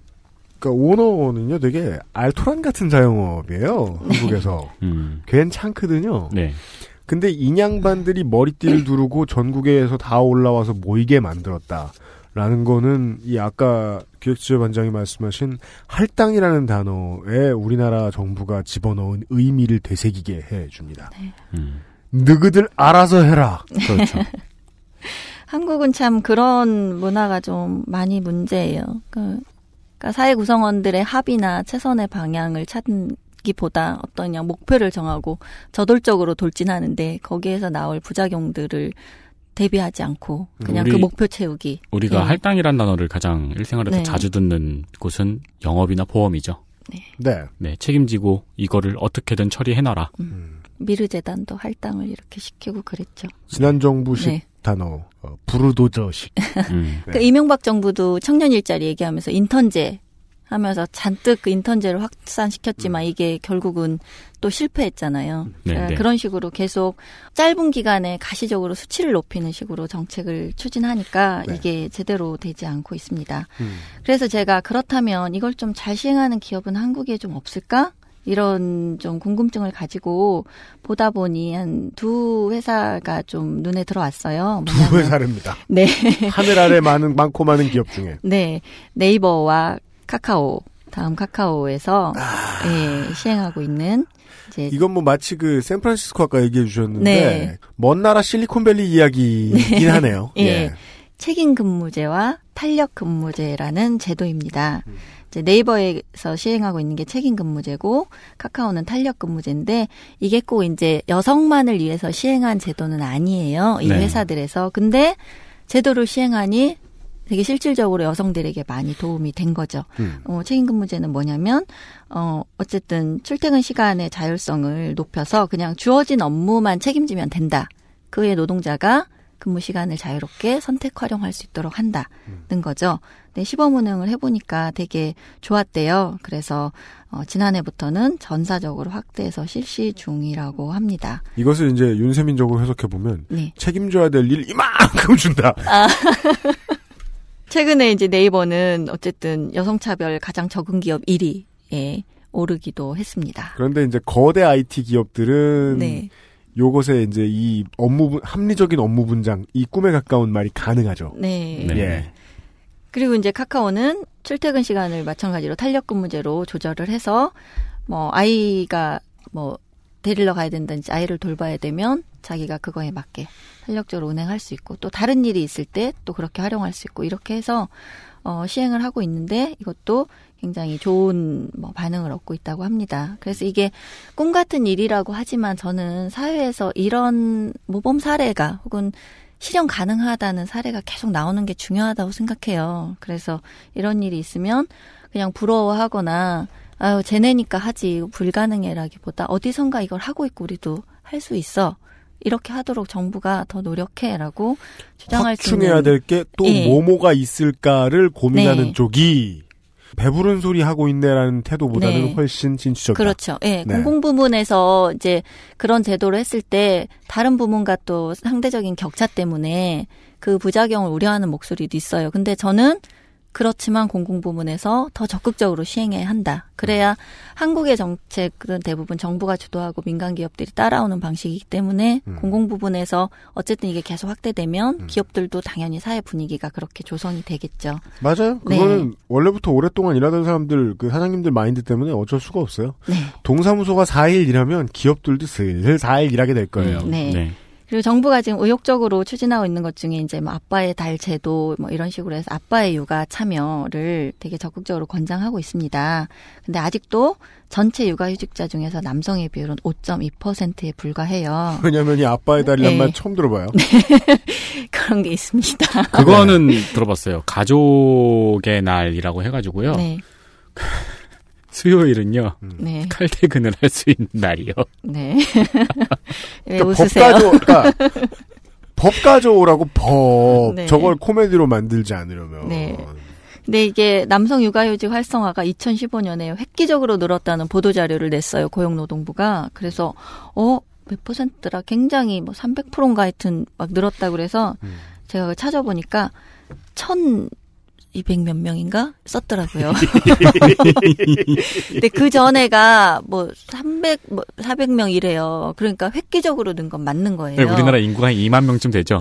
그러니까 오너는요, 되게 알토란 같은 자영업이에요. 한국에서. 음. 괜찮거든요. 네. 근데 인양반들이 머리띠를 두르고 전국에서 다 올라와서 모이게 만들었다. 라는 거는 이 아까 기획재반장이 말씀하신 할당이라는 단어에 우리나라 정부가 집어넣은 의미를 되새기게 해줍니다. 음. 너희들 알아서 해라. 그렇죠. 한국은 참 그런 문화가 좀 많이 문제예요. 그, 그러니까 사회 구성원들의 합의나 최선의 방향을 찾기보다 어떤 그냥 목표를 정하고 저돌적으로 돌진하는데 거기에서 나올 부작용들을 대비하지 않고 그냥 우리- 그 목표 채우기. 우리가 예. 할당이란 단어를 가장 일생활에서 네. 자주 듣는 곳은 영업이나 보험이죠. 네. 네, 책임지고 이거를 어떻게든 처리해놔라. 미르 재단도 할당을 이렇게 시키고 그랬죠. 지난 정부식 네. 단어 어, 부르도저식. 음. 그 이명박 정부도 청년 일자리 얘기하면서 인턴제 하면서 잔뜩 그 인턴제를 확산시켰지만 이게 결국은 또 실패했잖아요. 네, 그러니까 네. 그런 식으로 계속 짧은 기간에 가시적으로 수치를 높이는 식으로 정책을 추진하니까 네. 이게 제대로 되지 않고 있습니다. 음. 그래서 제가 그렇다면 이걸 좀 잘 시행하는 기업은 한국에 좀 없을까? 이런 좀 궁금증을 가지고 보다 보니 한 두 회사가 좀 눈에 들어왔어요. 두 뭐냐면- 회사랍니다. 네. 하늘 아래 많은 많고 많은 기업 중에 네. 네이버와 카카오, 다음 카카오에서 예, 시행하고 있는 이제 이건 뭐 마치 그 샌프란시스코 아까 얘기해 주셨는데 네. 먼 나라 실리콘밸리 이야기이긴 하네요. 예. 책임 근무제와 탄력 근무제라는 제도입니다. 이제 네이버에서 시행하고 있는 게 책임 근무제고 카카오는 탄력 근무제인데 이게 꼭 이제 여성만을 위해서 시행한 제도는 아니에요. 이 네. 회사들에서. 근데 제도를 시행하니 되게 실질적으로 여성들에게 많이 도움이 된 거죠. 음. 어, 책임 근무제는 뭐냐면 어 어쨌든 출퇴근 시간의 자율성을 높여서 그냥 주어진 업무만 책임지면 된다. 그 외에 노동자가 근무 시간을 자유롭게 선택 활용할 수 있도록 한다는 거죠. 네, 시범 운영을 해보니까 되게 좋았대요. 그래서 어, 지난해부터는 전사적으로 확대해서 실시 중이라고 합니다. 이것을 이제 윤세민적으로 해석해 보면 네. 책임져야 될 일 이만큼 준다. 아. 최근에 이제 네이버는 어쨌든 여성차별 가장 적은 기업 1위에 오르기도 했습니다. 그런데 이제 거대 IT 기업들은 네. 요것에 이제 이 업무 분- 합리적인 업무 분장 이 꿈에 가까운 말이 가능하죠. 네. 예. 그리고 이제 카카오는 출퇴근 시간을 마찬가지로 탄력 근무제로 조절을 해서 뭐 아이가 뭐 데리러 가야 된다든지 아이를 돌봐야 되면 자기가 그거에 맞게 탄력적으로 운행할 수 있고 또 다른 일이 있을 때 또 그렇게 활용할 수 있고 이렇게 해서 어 시행을 하고 있는데 이것도 굉장히 좋은 뭐 반응을 얻고 있다고 합니다. 그래서 이게 꿈 같은 일이라고 하지만 저는 사회에서 이런 모범 사례가 혹은 실현 가능하다는 사례가 계속 나오는 게 중요하다고 생각해요. 그래서 이런 일이 있으면 그냥 부러워하거나 아유 쟤네니까 하지 불가능해라기보다 어디선가 이걸 하고 있고 우리도 할 수 있어 이렇게 하도록 정부가 더 노력해라고 주장할 수 있는 확충해야 될 게또 예. 뭐뭐가 있을까를 고민하는 네. 쪽이 배부른 소리 하고 있네라는 태도보다는 네. 훨씬 진취적이다. 그렇죠. 예, 네. 공공 부문에서 이제 그런 제도를 했을 때 다른 부문과 또 상대적인 격차 때문에 그 부작용을 우려하는 목소리도 있어요. 근데 저는 그렇지만 공공 부문에서 더 적극적으로 시행해야 한다. 그래야 한국의 정책은 대부분 정부가 주도하고 민간 기업들이 따라오는 방식이기 때문에 음. 공공 부분에서 어쨌든 이게 계속 확대되면 기업들도 당연히 사회 분위기가 그렇게 조성이 되겠죠. 맞아요. 네. 그거는 원래부터 오랫동안 일하던 사람들, 그 사장님들 마인드 때문에 어쩔 수가 없어요. 네. 동사무소가 4일 일하면 기업들도 슬슬 4일 일하게 될 거예요. 네. 그리고 정부가 지금 의욕적으로 추진하고 있는 것 중에 이제 뭐 아빠의 달 제도 뭐 이런 식으로 해서 아빠의 육아 참여를 되게 적극적으로 권장하고 있습니다. 근데 아직도 전체 육아휴직자 중에서 남성의 비율은 5.2%에 불과해요. 왜냐면 이 아빠의 달이란 네. 말 처음 들어봐요. 그런 게 있습니다. 그거는 들어봤어요. 가족의 날이라고 해가지고요. 네. 수요일은요. 네. 칼퇴근을 할 수 있는 날이요. 네. 왜 그러니까 웃으세요? 법가조, 그러니까 법가조라고 법. 네. 저걸 코미디로 만들지 않으려면. 네. 근데 이게 남성 육아휴직 활성화가 2015년에 획기적으로 늘었다는 보도 자료를 냈어요. 고용노동부가. 그래서 어, 몇 퍼센트라 굉장히 뭐 300%인가 하여튼 막 늘었다 그래서 제가 그걸 찾아보니까 1200 몇 명인가 썼더라고요. 근데 그 전에가 뭐 300, 뭐 400명 이래요. 그러니까 획기적으로 는 건 맞는 거예요. 네, 우리나라 인구가 한 2만 명쯤 되죠.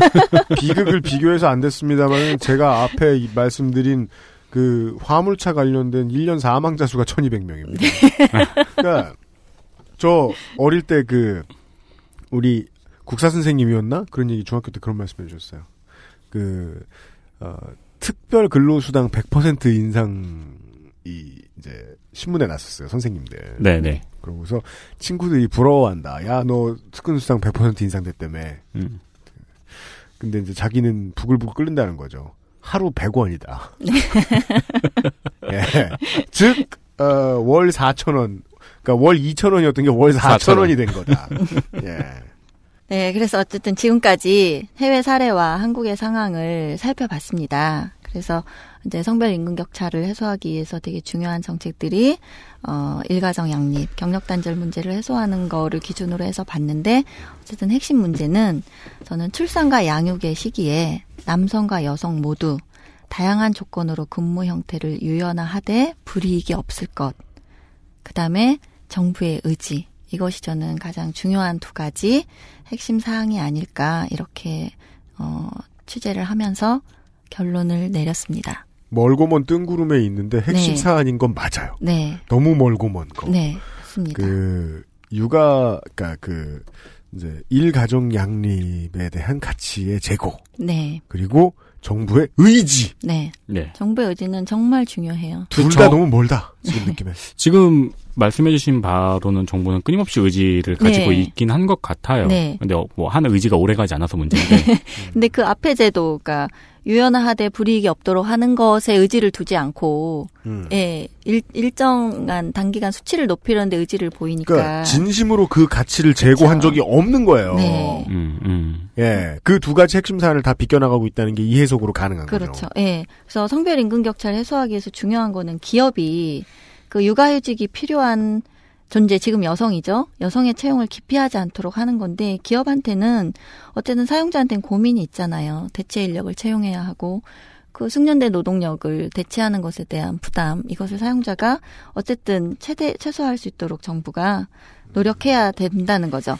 비극을 비교해서 안 됐습니다만 제가 앞에 이 말씀드린 그 화물차 관련된 1년 사망자 수가 1200명입니다. 그러니까 저 어릴 때 그 우리 국사 선생님이었나? 그런 얘기 중학교 때 그런 말씀 해 주셨어요. 그 어, 특별 근로수당 100% 인상이 이제 신문에 났었어요. 선생님들. 네네. 그러고서 친구들이 부러워한다. 야, 너 특근수당 100% 인상됐다며. 음. 근데 이제 자기는 부글부글 끓는다는 거죠. 하루 100원이다. 예. 즉, 어, 월 4천 원, 그러니까 월 2천 원이었던 게 월 4천 원이 된 거다. 예. 네, 그래서 어쨌든 지금까지 해외 사례와 한국의 상황을 살펴봤습니다. 그래서 이제 성별 임금 격차를 해소하기 위해서 되게 중요한 정책들이 어 일가정 양립, 경력 단절 문제를 해소하는 거를 기준으로 해서 봤는데 어쨌든 핵심 문제는 저는 출산과 양육의 시기에 남성과 여성 모두 다양한 조건으로 근무 형태를 유연화하되 불이익이 없을 것. 그다음에 정부의 의지. 이것이 저는 가장 중요한 두 가지 핵심 사항이 아닐까 이렇게 어 취재를 하면서 결론을 내렸습니다. 멀고 먼 뜬구름에 있는데 핵심 네. 사안인 건 맞아요. 네. 너무 멀고 먼 거. 네, 맞습니다. 그 육아, 그러니까 그 이제 일 가정 양립에 대한 가치의 제고 네. 그리고 정부의 의지 네. 네. 정부의 의지는 정말 중요해요. 둘. 다 너무 멀다 지금 느낌에. 지금 말씀해주신 바로는 정부는 끊임없이 의지를 가지고 네. 있긴 한 것 같아요. 네. 근데 어, 뭐 하는 의지가 오래가지 않아서 문제인데 근데 그 앞에 제도가 유연화하되 불이익이 없도록 하는 것에 의지를 두지 않고, 음. 예, 일, 일정한 단기간 수치를 높이려는 데 의지를 보이니까. 그러니까 진심으로 그 가치를 제고한 적이 없는 거예요. 네. 음, 음. 예, 그 두 가지 핵심 사안을 다 비껴나가고 있다는 게 이 해석으로 가능한 거죠. 그렇죠. 예. 그래서 성별 임금 격차를 해소하기 위해서 중요한 거는 기업이 그 육아휴직이 필요한 존재, 지금 여성이죠. 여성의 채용을 기피하지 않도록 하는 건데 기업한테는 어쨌든 사용자한테는 고민이 있잖아요. 대체 인력을 채용해야 하고 그 숙련된 노동력을 대체하는 것에 대한 부담 이것을 사용자가 어쨌든 최대 최소화할 수 있도록 정부가 노력해야 된다는 거죠.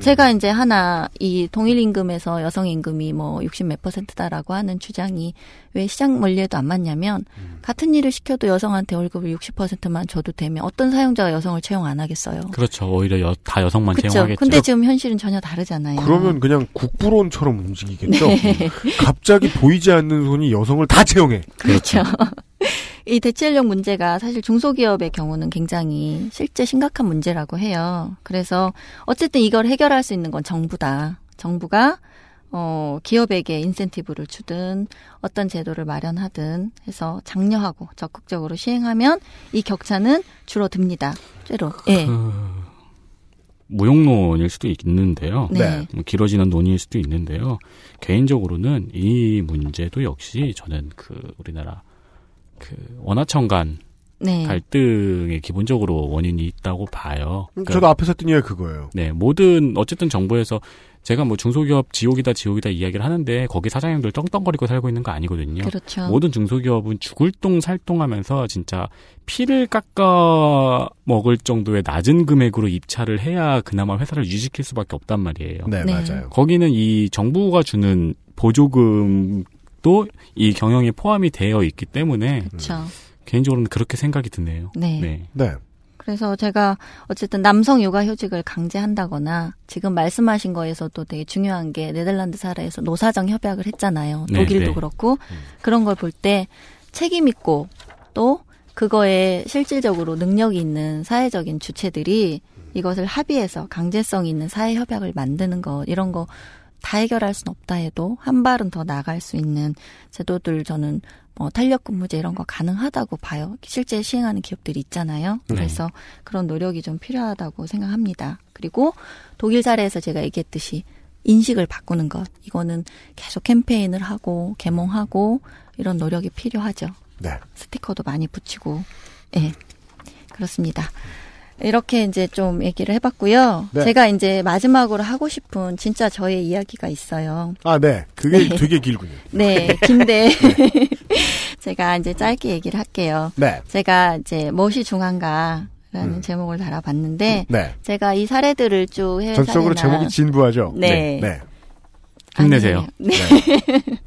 제가 이제 하나 이 동일 임금에서 여성 임금이 뭐 60 몇 퍼센트다라고 하는 주장이 왜 시장 원리에도 안 맞냐면 같은 일을 시켜도 여성한테 월급을 60%만 줘도 되면 어떤 사용자가 여성을 채용 안 하겠어요. 그렇죠. 오히려 여- 다 여성만 그렇죠. 채용하겠죠. 근데 지금 현실은 전혀 다르잖아요. 그러면 그냥 국부론처럼 움직이겠죠. 네. 갑자기 보이지 않는 손이 여성을 다 채용해. 그렇죠. 이 대체 인력 문제가 사실 중소기업의 경우는 굉장히 실제 심각한 문제라고 해요. 그래서 어쨌든 이걸 해결할 수 있는 건 정부다. 정부가 어 기업에게 인센티브를 주든 어떤 제도를 마련하든 해서 장려하고 적극적으로 시행하면 이 격차는 줄어듭니다. 쇠로. 예. 그 무용론일 수도 있는데요. 네. 뭐 길어지는 논의일 수도 있는데요. 개인적으로는 이 문제도 역시 저는 그 우리나라 그 원하청 간 네. 갈등에 기본적으로 원인이 있다고 봐요. 그러니까 저도 앞에서 했던 얘기가 그거예요. 네, 모든 어쨌든 정부에서 제가 뭐 중소기업 지옥이다 지옥이다 이야기를 하는데 거기 사장님들 떵떵거리고 살고 있는 거 아니거든요. 그렇죠. 모든 중소기업은 죽을 똥 살똥하면서 진짜 피를 깎아 먹을 정도의 낮은 금액으로 입찰을 해야 그나마 회사를 유지시킬 수밖에 없단 말이에요. 네, 네. 맞아요. 거기는 이 정부가 주는 보조금 도 이 경영에 포함이 되어 있기 때문에 그렇죠. 개인적으로는 그렇게 생각이 드네요. 네. 네. 네. 그래서 제가 어쨌든 남성 육아 휴직을 강제한다거나 지금 말씀하신 거에서도 되게 중요한 게 네덜란드 사례에서 노사정 협약을 했잖아요. 네, 독일도 네. 그렇고 그런 걸 볼 때 책임 있고 또 그거에 실질적으로 능력이 있는 사회적인 주체들이 이것을 합의해서 강제성 있는 사회 협약을 만드는 것 이런 거 다 해결할 수는 없다 해도 한 발은 더 나갈 수 있는 제도들 저는 뭐 탄력 근무제 이런 거 가능하다고 봐요. 실제 시행하는 기업들이 있잖아요. 네. 그래서 그런 노력이 좀 필요하다고 생각합니다. 그리고 독일 사례에서 제가 얘기했듯이 인식을 바꾸는 것 이거는 계속 캠페인을 하고 개몽하고 이런 노력이 필요하죠. 네. 스티커도 많이 붙이고 예 그렇습니다. 이렇게 이제 좀 얘기를 해봤고요. 네. 제가 이제 마지막으로 하고 싶은 진짜 저의 이야기가 있어요. 아, 네. 그게 네. 되게 길군요. 네, 긴데 제가 이제 짧게 얘기를 할게요. 네. 제가 이제 무엇이 중한가 라는 음. 제목을 달아봤는데 네. 제가 이 사례들을 쭉 해외 전적으로 사례나 제목이 진부하죠. 네. 네. 힘내세요. 네.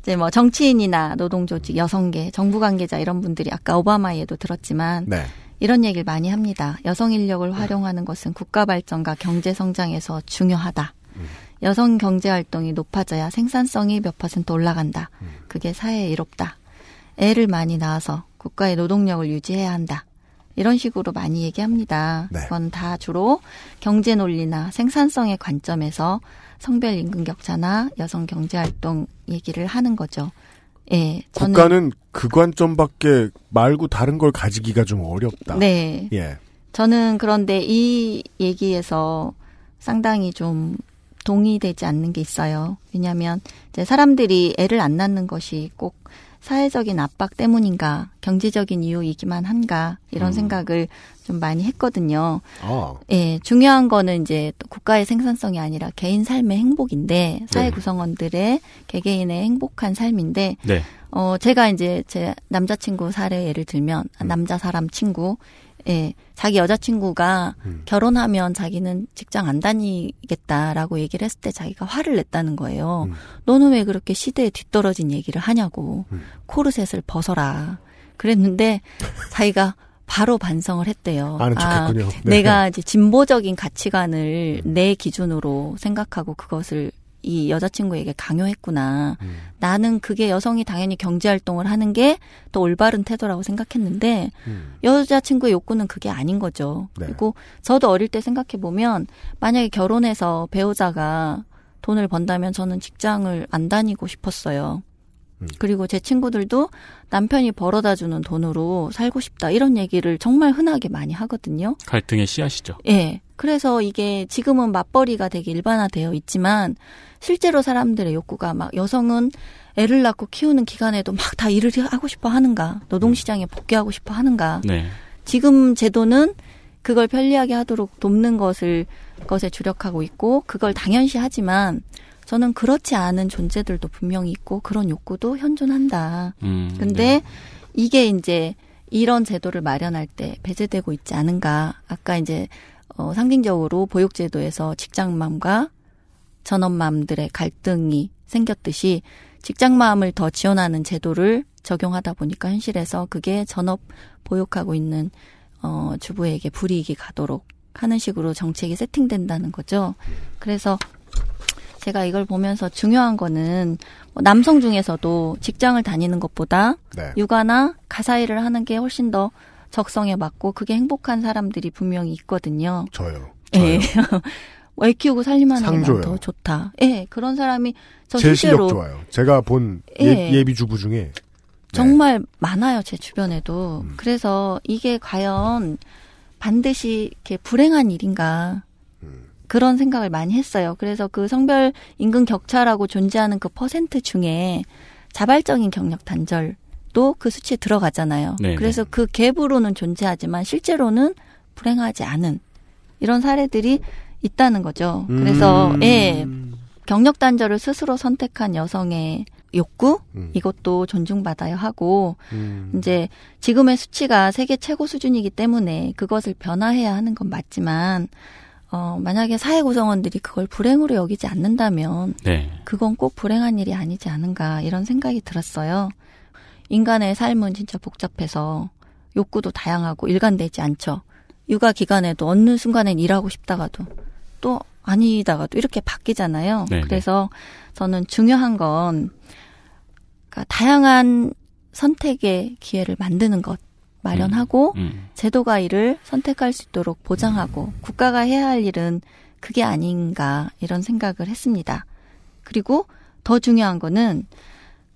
이제 뭐 정치인이나 노동조직, 여성계, 정부 관계자 이런 분들이 아까 오바마에도 들었지만 네. 이런 얘기를 많이 합니다. 여성 인력을 활용하는 것은 국가 발전과 경제 성장에서 중요하다. 여성 경제 활동이 높아져야 생산성이 몇 퍼센트 올라간다. 그게 사회에 이롭다. 애를 많이 낳아서 국가의 노동력을 유지해야 한다. 이런 식으로 많이 얘기합니다. 네. 그건 다 주로 경제 논리나 생산성의 관점에서 성별 임금 격차나 여성 경제 활동 얘기를 하는 거죠. 예, 저는 국가는 그 관점밖에 말고 다른 걸 가지기가 좀 어렵다. 네. 예. 저는 그런데 이 얘기에서 상당히 좀 동의되지 않는 게 있어요. 왜냐하면 이제 사람들이 애를 안 낳는 것이 꼭 사회적인 압박 때문인가, 경제적인 이유이기만 한가 이런 음. 생각을 좀 많이 했거든요. 아. 예, 중요한 거는 이제 또 국가의 생산성이 아니라 개인 삶의 행복인데 사회 네. 구성원들의 개개인의 행복한 삶인데 네. 어 제가 이제 제 남자친구 사례 예를 들면 아, 남자 사람 친구 예, 자기 여자친구가 결혼하면 자기는 직장 안 다니겠다라고 얘기를 했을 때 자기가 화를 냈다는 거예요. 너는 왜 그렇게 시대에 뒤떨어진 얘기를 하냐고. 코르셋을 벗어라. 그랬는데 자기가 바로 반성을 했대요. 아는 척했군요. 네. 내가 이제 진보적인 가치관을 내 기준으로 생각하고 그것을 이 여자친구에게 강요했구나. 음. 나는 그게 여성이 당연히 경제활동을 하는 게더 올바른 태도라고 생각했는데 음. 여자친구의 욕구는 그게 아닌 거죠. 네. 그리고 저도 어릴 때 생각해 보면 만약에 결혼해서 배우자가 돈을 번다면 저는 직장을 안 다니고 싶었어요. 그리고 제 친구들도 남편이 벌어다 주는 돈으로 살고 싶다 이런 얘기를 정말 흔하게 많이 하거든요. 갈등의 씨앗이죠. 예. 그래서 이게 지금은 맞벌이가 되게 일반화되어 있지만 실제로 사람들의 욕구가 막 여성은 애를 낳고 키우는 기간에도 막 다 일을 하고 싶어 하는가, 노동시장에 복귀하고 싶어 하는가. 네. 지금 제도는 그걸 편리하게 하도록 돕는 것을 것에 주력하고 있고 그걸 당연시하지만 저는 그렇지 않은 존재들도 분명히 있고 그런 욕구도 현존한다. 음, 근데 이게 이제 이런 제도를 마련할 때 배제되고 있지 않은가. 아까 이제 어, 상징적으로 보육제도에서 직장맘과 전업맘들의 갈등이 생겼듯이 직장맘을 더 지원하는 제도를 적용하다 보니까 현실에서 그게 전업 보육하고 있는 어, 주부에게 불이익이 가도록 하는 식으로 정책이 세팅된다는 거죠. 그래서 제가 이걸 보면서 중요한 거는 뭐 남성 중에서도 직장을 다니는 것보다 네. 육아나 가사 일을 하는 게 훨씬 더 적성에 맞고 그게 행복한 사람들이 분명히 있거든요. 저요. 예. 애 키우고 살림하는 게 더 좋다. 예, 그런 사람이 저 제 실제로 실력 좋아요. 제가 본 예, 예. 예비 주부 중에 정말 많아요, 제 주변에도. 음. 그래서 이게 과연 반드시 이렇게 불행한 일인가. 음. 그런 생각을 많이 했어요. 그래서 그 성별 임금 격차라고 존재하는 그 퍼센트 중에 자발적인 경력 단절도 그 수치에 들어가잖아요. 네네. 그래서 그 갭으로는 존재하지만 실제로는 불행하지 않은 이런 사례들이 있다는 거죠. 그래서 음. 예. 경력 단절을 스스로 선택한 여성의 욕구 음. 이것도 존중받아야 하고 이제 지금의 수치가 세계 최고 수준이기 때문에 그것을 변화해야 하는 건 맞지만 어 만약에 사회 구성원들이 그걸 불행으로 여기지 않는다면 네. 그건 꼭 불행한 일이 아니지 않은가 이런 생각이 들었어요. 인간의 삶은 진짜 복잡해서 욕구도 다양하고 일관되지 않죠. 육아 기간에도 어느 순간엔 일하고 싶다가도 또 아니다가도 이렇게 바뀌잖아요. 네네. 그래서 저는 중요한 건 그러니까 다양한 선택의 기회를 만드는 것 마련하고 음. 제도가 이를 선택할 수 있도록 보장하고 국가가 해야 할 일은 그게 아닌가 이런 생각을 했습니다. 그리고 더 중요한 거는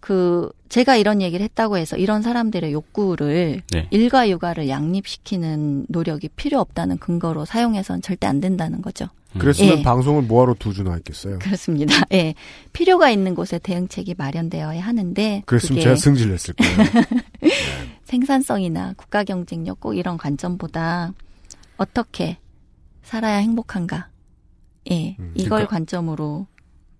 그 제가 이런 얘기를 했다고 해서 이런 사람들의 욕구를 네. 일과 육아를 양립시키는 노력이 필요 없다는 근거로 사용해서는 절대 안 된다는 거죠. 그랬으면 예. 방송을 뭐하러 두 주나 했겠어요. 그렇습니다. 예. 필요가 있는 곳에 대응책이 마련되어야 하는데 그랬으면 그게 제가 승질냈을 거예요. 생산성이나 국가 경쟁력 꼭 이런 관점보다 어떻게 살아야 행복한가? 예. 이걸 그러니까- 관점으로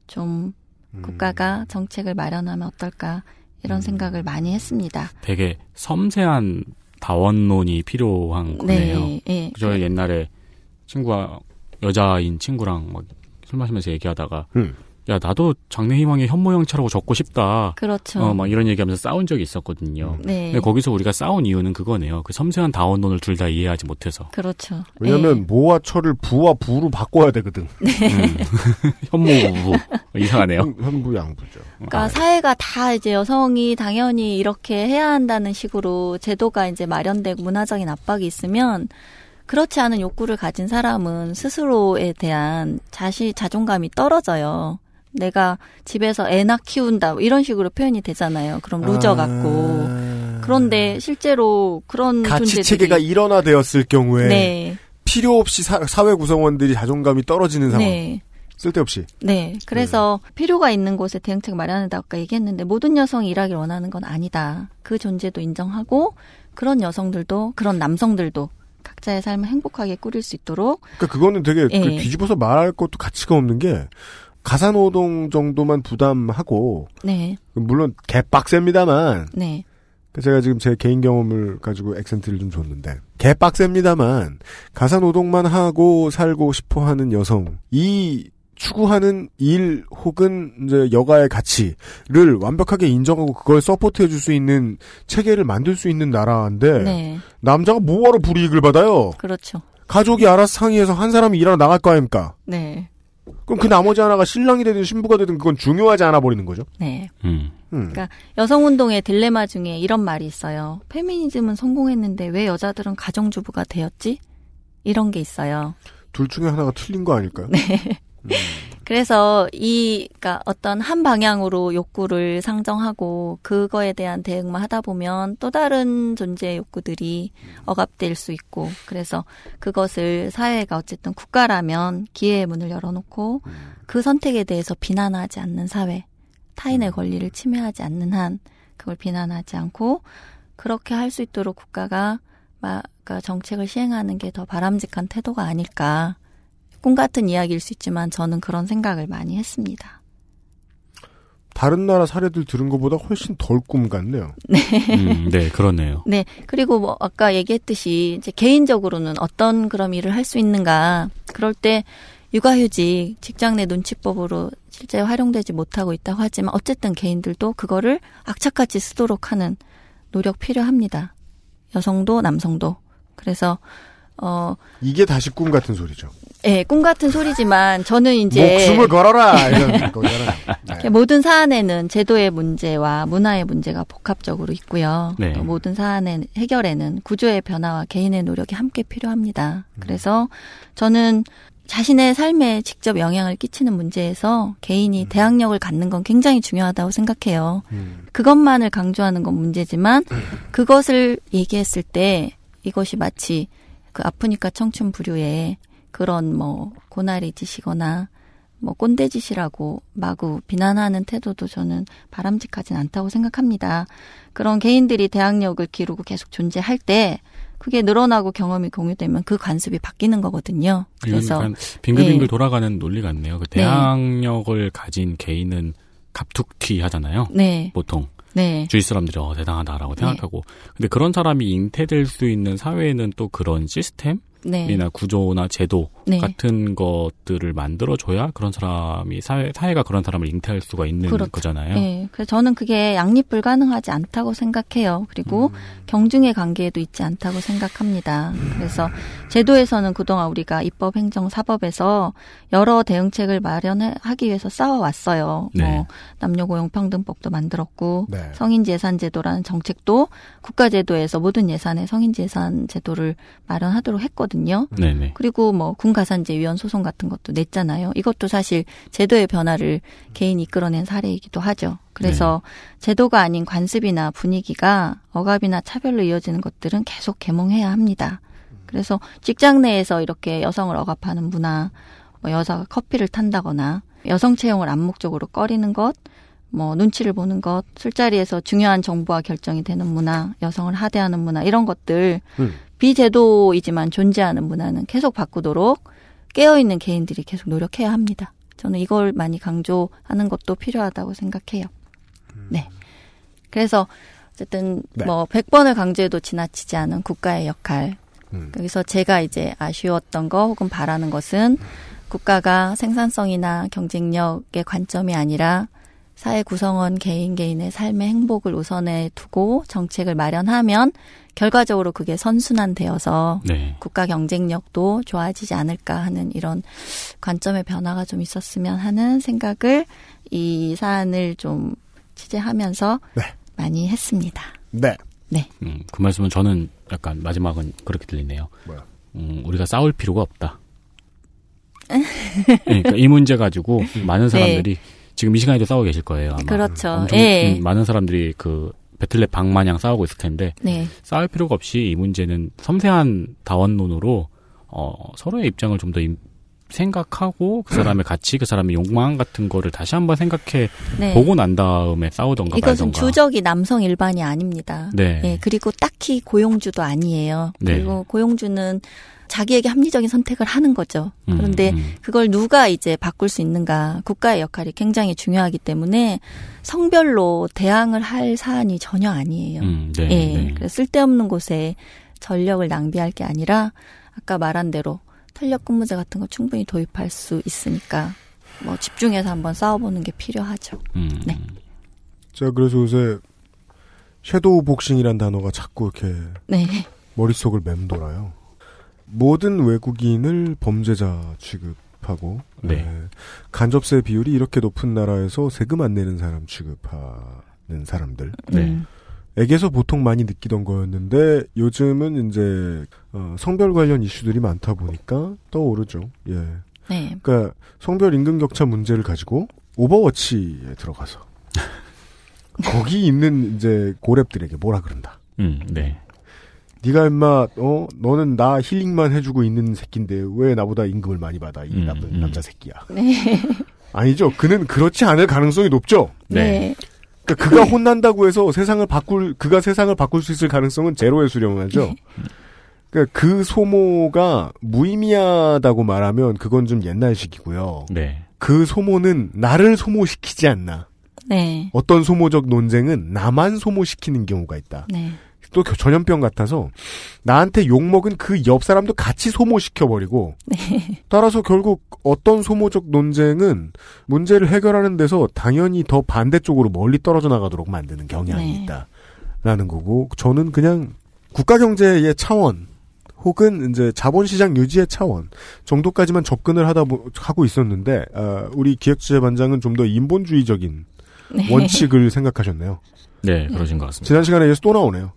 좀 음. 국가가 정책을 마련하면 어떨까? 이런 생각을 많이 했습니다. 되게 섬세한 다원론이 필요한 거네요. 네, 예. 저 옛날에 친구가 여자인 친구랑 막 술 마시면서 얘기하다가 음. 야 나도 장래희망의 현모양처라고 적고 싶다. 그렇죠. 어, 막 이런 얘기하면서 싸운 적이 있었거든요. 네. 근데 거기서 우리가 싸운 이유는 그거네요. 그 섬세한 다원론을 둘 다 이해하지 못해서. 그렇죠. 왜냐면 모와 철을 부와 부로 바꿔야 되거든. 네. 음. 현모부 이상하네요. 현부 양부죠. 그러니까 사회가 다 이제 여성이 당연히 이렇게 해야 한다는 식으로 제도가 이제 마련되고 문화적인 압박이 있으면 그렇지 않은 욕구를 가진 사람은 스스로에 대한 자시 자존감이 떨어져요. 내가 집에서 애나 키운다 뭐 이런 식으로 표현이 되잖아요. 그럼 loser 같고. 그런데 실제로 그런 가치 존재들이 체계가 일원화되었을 경우에 네. 필요 없이 사, 회 구성원들이 자존감이 떨어지는 상황. 네. 쓸데없이. 네. 그래서 필요가 있는 곳에 대응책 마련한다 아까 얘기했는데 모든 여성이 일하길 원하는 건 아니다. 그 존재도 인정하고 그런 여성들도 그런 남성들도 각자의 삶을 행복하게 꾸릴 수 있도록 그러니까 그거는 되게 그 예. 뒤집어서 말할 것도 가치가 없는 게 가사노동 정도만 부담하고 네. 물론 개빡셉니다만 네. 제가 지금 제 개인 경험을 가지고 액센트를 좀 줬는데 개빡셉니다만 가사노동만 하고 살고 싶어하는 여성 이 추구하는 일 혹은 이제 여가의 가치를 완벽하게 인정하고 그걸 서포트해 줄 수 있는 체계를 만들 수 있는 나라인데 네. 남자가 뭐하러 불이익을 받아요? 그렇죠. 가족이 알아서 상의해서 한 사람이 일하러 나갈 거 아닙니까? 네. 그럼 그 나머지 하나가 신랑이 되든 신부가 되든 그건 중요하지 않아 버리는 거죠. 네. 음. 그러니까 여성 운동의 딜레마 중에 이런 말이 있어요. 페미니즘은 성공했는데 왜 여자들은 가정주부가 되었지? 이런 게 있어요. 둘 중에 하나가 틀린 거 아닐까요? 네. 그래서 이 그러니까 어떤 한 방향으로 욕구를 상정하고 그거에 대한 대응만 하다 보면 또 다른 존재의 욕구들이 억압될 수 있고 그래서 그것을 사회가 어쨌든 국가라면 기회의 문을 열어놓고 그 선택에 대해서 비난하지 않는 사회 타인의 권리를 침해하지 않는 한 그걸 비난하지 않고 그렇게 할 수 있도록 국가가 막 그러니까 정책을 시행하는 게 더 바람직한 태도가 아닐까 꿈 같은 이야기일 수 있지만 저는 그런 생각을 많이 했습니다. 다른 나라 사례들 들은 것보다 훨씬 덜 꿈 같네요. 음, 네, 그렇네요. 네. 그리고 뭐 아까 얘기했듯이 이제 개인적으로는 어떤 그럼 일을 할 수 있는가. 그럴 때 육아휴직, 직장 내 눈치법으로 실제 활용되지 못하고 있다고 하지만 어쨌든 개인들도 그거를 악착같이 쓰도록 하는 노력 필요합니다. 여성도 남성도. 그래서 어 이게 다시 꿈 같은 소리죠. 예, 꿈 같은 소리지만 저는 이제 목숨을 걸어라 이런 거잖아요. 이렇게 모든 사안에는 제도의 문제와 문화의 문제가 복합적으로 있고요. 네. 또 모든 사안의 해결에는 구조의 변화와 개인의 노력이 함께 필요합니다. 그래서 저는 자신의 삶에 직접 영향을 끼치는 문제에서 개인이 대항력을 갖는 건 굉장히 중요하다고 생각해요. 그것만을 강조하는 건 문제지만 그것을 얘기했을 때 이것이 마치 그 아프니까 청춘 부류의 그런 뭐 고나리 짓이거나 뭐 꼰대 짓이라고 마구 비난하는 태도도 저는 바람직하진 않다고 생각합니다. 그런 개인들이 대항력을 기르고 계속 존재할 때 그게 늘어나고 경험이 공유되면 그 관습이 바뀌는 거거든요. 그래서 빙글빙글 예. 돌아가는 논리가 있네요. 그 네. 대항력을 가진 개인은 갑툭튀 하잖아요. 네. 보통. 네. 주위 사람들이 어, 대단하다라고 생각하고. 근데 그런 사람이 잉태될 수 있는 사회에는 또 그런 시스템? 네. 이나 구조나 제도 네. 같은 것들을 만들어줘야 그런 사람이 사회, 사회가 그런 사람을 잉태할 수가 있는 그렇죠. 거잖아요. 네. 그래서 저는 그게 양립 불가능하지 않다고 생각해요. 그리고 경중의 관계에도 있지 않다고 생각합니다. 그래서 제도에서는 그동안 우리가 입법, 행정, 사법에서 여러 대응책을 마련하기 위해서 싸워왔어요. 네. 뭐 남녀고용평등법도 만들었고 네. 성인재산제도라는 정책도 국가제도에서 모든 예산에 성인재산 제도를 마련하도록 했거든요. 네네. 그리고 뭐 군가산제 위헌 소송 같은 것도 냈잖아요. 이것도 사실 제도의 변화를 개인이 이끌어낸 사례이기도 하죠. 그래서 제도가 아닌 관습이나 분위기가 억압이나 차별로 이어지는 것들은 계속 개몽해야 합니다. 그래서 직장 내에서 이렇게 여성을 억압하는 문화, 뭐 여자가 커피를 탄다거나 여성 채용을 암묵적으로 꺼리는 것, 뭐 눈치를 보는 것, 술자리에서 중요한 정보와 결정이 되는 문화, 여성을 하대하는 문화 이런 것들 음. 비제도이지만 존재하는 문화는 계속 바꾸도록 깨어있는 개인들이 계속 노력해야 합니다. 저는 이걸 많이 강조하는 것도 필요하다고 생각해요. 네. 그래서 어쨌든 네. 뭐 100번을 강조해도 지나치지 않은 국가의 역할. 음. 여기서 제가 이제 아쉬웠던 거 혹은 바라는 것은 국가가 생산성이나 경쟁력의 관점이 아니라 사회 구성원 개인 개인의 삶의 행복을 우선에 두고 정책을 마련하면 결과적으로 그게 선순환되어서 네. 국가 경쟁력도 좋아지지 않을까 하는 이런 관점의 변화가 좀 있었으면 하는 생각을 이 사안을 좀 취재하면서 많이 했습니다. 네. 네. 음, 그 말씀은 저는 약간 마지막은 그렇게 들리네요. 뭐야? 음, 우리가 싸울 필요가 없다. 네, 그러니까 이 문제 가지고 많은 사람들이 지금 이 시간에도 싸우고 계실 거예요. 아마. 그렇죠. 엄청 예. 음, 많은 사람들이 그 배틀넷 방 마냥 싸우고 있을 텐데 네. 싸울 필요가 없이 이 문제는 섬세한 다원론으로 어, 서로의 입장을 좀 더 생각하고 그 사람의 가치, 그 사람의 욕망 같은 거를 다시 한번 생각해 네. 보고 난 다음에 싸우던가 이것은 말던가. 주적이 남성 일반이 아닙니다. 네. 예, 그리고 딱히 고용주도 아니에요. 네. 그리고 고용주는 자기에게 합리적인 선택을 하는 거죠. 음, 그런데 음. 그걸 누가 이제 바꿀 수 있는가 국가의 역할이 굉장히 중요하기 때문에 성별로 대항을 할 사안이 전혀 아니에요. 음, 네, 예, 네. 그래서 쓸데없는 곳에 전력을 낭비할 게 아니라 아까 말한 대로 탄력 근무제 같은 거 충분히 도입할 수 있으니까 뭐 집중해서 한번 싸워보는 게 필요하죠. 음. 네. 제가 그래서 요새 섀도우 복싱이란 단어가 자꾸 이렇게 네. 머릿속을 맴돌아요. 모든 외국인을 범죄자 취급하고 네. 에, 간접세 비율이 이렇게 높은 나라에서 세금 안 내는 사람 취급하는 사람들. 네. 음. 에게서 보통 많이 느끼던 거였는데 요즘은 이제 어, 성별 관련 이슈들이 많다 보니까 떠오르죠. 예. 네. 그러니까 성별 임금 격차 문제를 가지고 오버워치에 들어가서 거기 있는 이제 고랩들에게 뭐라 그런다. 음, 네. 네가 임마 어 너는 나 힐링만 해주고 있는 새끼인데 왜 나보다 임금을 많이 받아 이 음, 남, 음. 남자 새끼야. 네. 아니죠. 그는 그렇지 않을 가능성이 높죠. 네. 그러니까 그가 혼난다고 해서 세상을 바꿀 그가 세상을 바꿀 수 있을 가능성은 제로에 수렴하죠. 그러니까 그 소모가 무의미하다고 말하면 그건 좀 옛날식이고요. 네. 그 소모는 나를 소모시키지 않나. 네. 어떤 소모적 논쟁은 나만 소모시키는 경우가 있다. 네. 또 겨- 전염병 같아서 나한테 욕먹은 그 옆 사람도 같이 소모시켜버리고 네. 따라서 결국 어떤 소모적 논쟁은 문제를 해결하는 데서 당연히 더 반대쪽으로 멀리 떨어져 나가도록 만드는 경향이 네. 있다라는 거고 저는 그냥 국가 경제의 차원 혹은 이제 자본시장 유지의 차원 정도까지만 접근을 하다 보, 하고 있었는데 아, 우리 기획재반장은 좀 더 인본주의적인 네. 원칙을 생각하셨네요. 네, 그러신 것 같습니다. 지난 시간에 이어서 또 나오네요.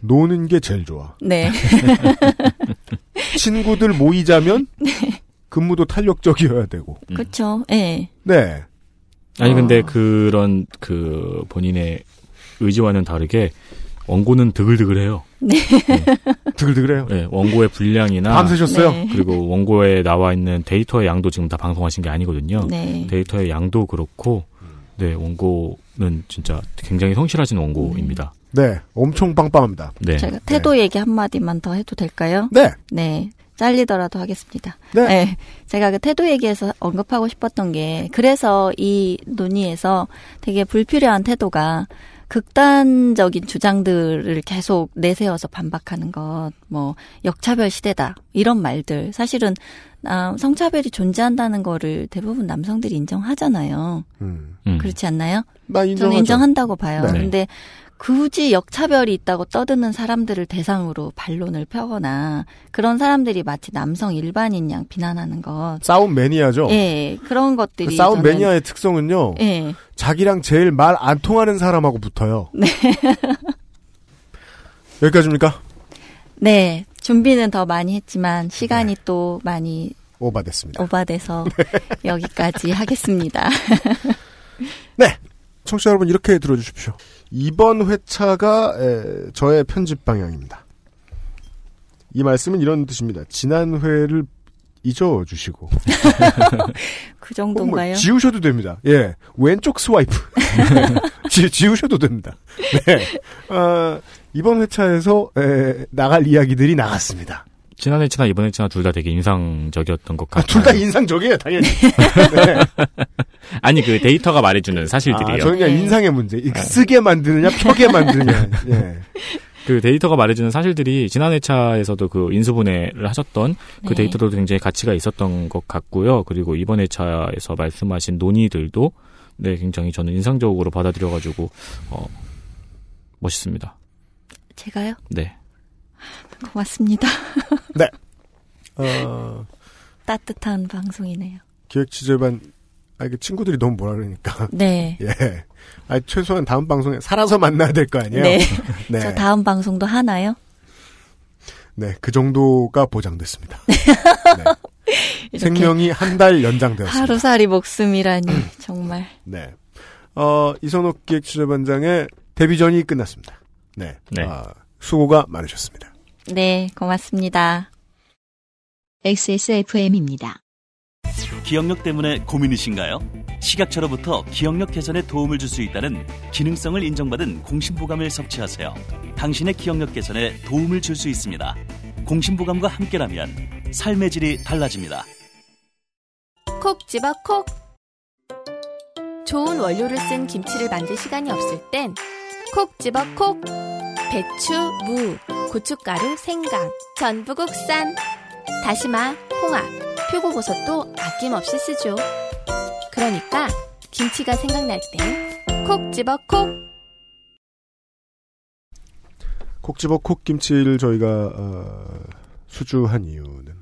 노는 게 제일 좋아. 네. 친구들 모이자면 근무도 탄력적이어야 되고. 그렇죠. 예. 네. 아니 근데 어. 그런 그 본인의 의지와는 다르게 원고는 드글드글해요. 네. 드글드글해요. 네, 원고의 분량이나 밤새셨어요? 네. 그리고 원고에 나와 있는 데이터의 양도 지금 다 방송하신 게 아니거든요. 네. 데이터의 양도 그렇고 네 원고는 진짜 굉장히 성실하신 원고입니다. 네. 엄청 빵빵합니다. 네. 제가 태도 얘기 한마디만 더 해도 될까요? 네. 네. 잘리더라도 하겠습니다. 네. 제가 그 태도 얘기에서 언급하고 싶었던 게, 그래서 이 논의에서 되게 불필요한 태도가 극단적인 주장들을 계속 내세워서 반박하는 것, 뭐, 역차별 시대다. 이런 말들. 사실은, 아, 성차별이 존재한다는 거를 대부분 남성들이 인정하잖아요. 음. 음. 그렇지 않나요? 저는 인정한다고 봐요. 네. 근데 굳이 역차별이 있다고 떠드는 사람들을 대상으로 반론을 펴거나 그런 사람들이 마치 남성 일반인 양 비난하는 것. 싸움 매니아죠. 예, 그런 것들이 그 싸움 저는- 매니아의 특성은요. 예. 자기랑 제일 말 안 통하는 사람하고 붙어요. 네. 여기까지입니까? 네. 준비는 더 많이 했지만 시간이 또 많이 오바됐습니다. 오바돼서 여기까지 하겠습니다. 네. 청취자 여러분 이렇게 들어주십시오. 이번 회차가 에, 저의 편집 방향입니다. 이 말씀은 이런 뜻입니다. 지난 회를 잊어주시고 그 정도인가요? 뭐 지우셔도 됩니다. 예, 왼쪽 스와이프 지, 지우셔도 됩니다. 네, 어, 이번 회차에서 에, 나갈 이야기들이 나갔습니다. 지난 회차나 이번 회차나 둘 다 되게 인상적이었던 것 같아요. 둘다 인상적이에요, 당연히. 네. 아니 그 데이터가 말해주는 사실들이요. 아, 저는 그냥 인상의 문제. 이 쓰게 만드느냐, 펴게 만드느냐. 예. 그 데이터가 말해주는 사실들이 지난 회차에서도 그 인수분해를 하셨던 그 네. 데이터도 굉장히 가치가 있었던 것 같고요. 그리고 이번 회차에서 말씀하신 논의들도 네 굉장히 저는 인상적으로 받아들여가지고 어 멋있습니다. 제가요? 네. 고맙습니다. 네. 어, 따뜻한 방송이네요. 기획 취재반, 아, 이게 친구들이 너무 뭐라 그러니까. 네. 예. 아, 최소한 다음 방송에 살아서 만나야 될 거 아니에요? 네. 네. 저 다음 방송도 하나요? 네, 그 정도가 보장됐습니다. 이렇게 생명이 한 달 연장되었습니다. 하루살이 목숨이라니 정말. 네. 어, 이선옥 기획 취재반장의 데뷔전이 끝났습니다. 네. 네. 아, 수고가 많으셨습니다. 네, 고맙습니다. XSFM입니다. 기억력 때문에 고민이신가요? 식약처로부터 기억력 개선에 도움을 줄 수 있다는 기능성을 인정받은 공심보감을 섭취하세요. 당신의 기억력 개선에 도움을 줄 수 있습니다. 공심보감과 함께라면 삶의 질이 달라집니다. 콕 집어 콕. 좋은 원료를 쓴 김치를 만들 시간이 없을 땐 콕 집어 콕. 배추, 무, 고춧가루, 생강, 전부 국산. 다시마, 홍합, 표고버섯도 아낌없이 쓰죠. 그러니까 김치가 생각날 땐 콕 집어 콕. 콕 집어 콕 김치를 저희가 어, 수주한 이유는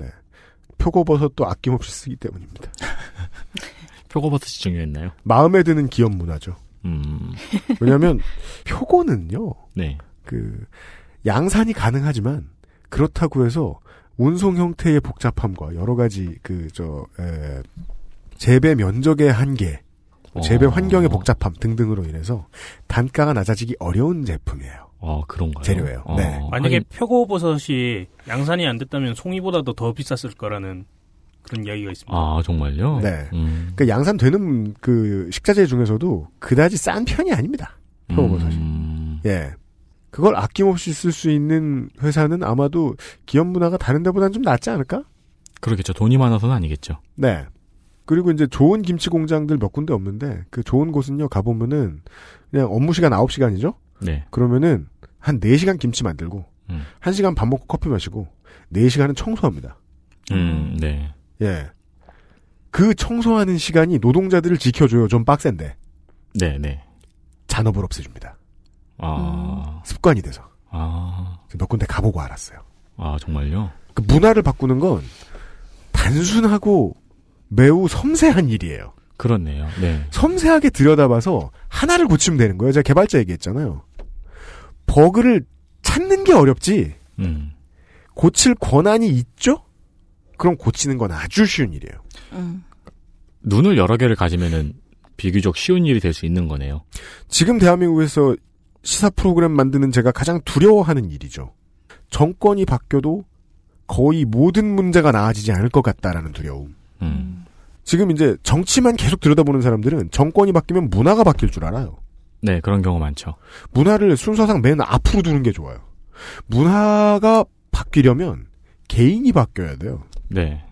네. 표고버섯도 아낌없이 쓰기 때문입니다. 표고버섯이 중요했나요? 마음에 드는 기업 문화죠. 음. 왜냐하면 표고는요. 네. 그 양산이 가능하지만 그렇다고 해서 운송 형태의 복잡함과 여러 가지 그저 재배 면적의 한계, 재배 어. 환경의 복잡함 등등으로 인해서 단가가 낮아지기 어려운 제품이에요. 어, 그런가요? 재료예요. 어. 네. 만약에 하긴 표고 버섯이 양산이 안 됐다면 송이보다도 더 비쌌을 거라는 그런 이야기가 있습니다. 아, 정말요? 네. 음. 그 양산 되는 그 식자재 중에서도 그다지 싼 편이 아닙니다. 표고버섯이. 음. 예. 그걸 아낌없이 쓸 수 있는 회사는 아마도 기업 문화가 다른 데보다는 좀 낫지 않을까? 그러겠죠. 돈이 많아서는 아니겠죠. 네. 그리고 이제 좋은 김치 공장들 몇 군데 없는데 그 좋은 곳은요 가보면은 그냥 업무 시간 9시간이죠? 네. 그러면은 한 4시간 김치 만들고 음. 1시간 밥 먹고 커피 마시고 4시간은 청소합니다. 음, 네. 예. 그 청소하는 시간이 노동자들을 지켜줘요. 좀 빡센데. 네, 네. 잔업을 없애줍니다. 아, 습관이 돼서. 아, 몇 군데 가보고 알았어요. 아, 정말요? 그 문화를 바꾸는 건 단순하고 매우 섬세한 일이에요. 그렇네요. 네. 섬세하게 들여다봐서 하나를 고치면 되는 거예요. 제가 개발자 얘기했잖아요. 버그를 찾는 게 어렵지. 음. 고칠 권한이 있죠? 그럼 고치는 건 아주 쉬운 일이에요. 음. 눈을 여러 개를 가지면은 비교적 쉬운 일이 될 수 있는 거네요. 지금 대한민국에서 시사 프로그램 만드는 제가 가장 두려워하는 일이죠. 정권이 바뀌어도 거의 모든 문제가 나아지지 않을 것 같다라는 두려움. 음. 지금 이제 정치만 계속 들여다보는 사람들은 정권이 바뀌면 문화가 바뀔 줄 알아요. 네, 그런 경우 많죠. 문화를 순서상 맨 앞으로 두는 게 좋아요. 문화가 바뀌려면 개인이 바뀌어야 돼요. 네.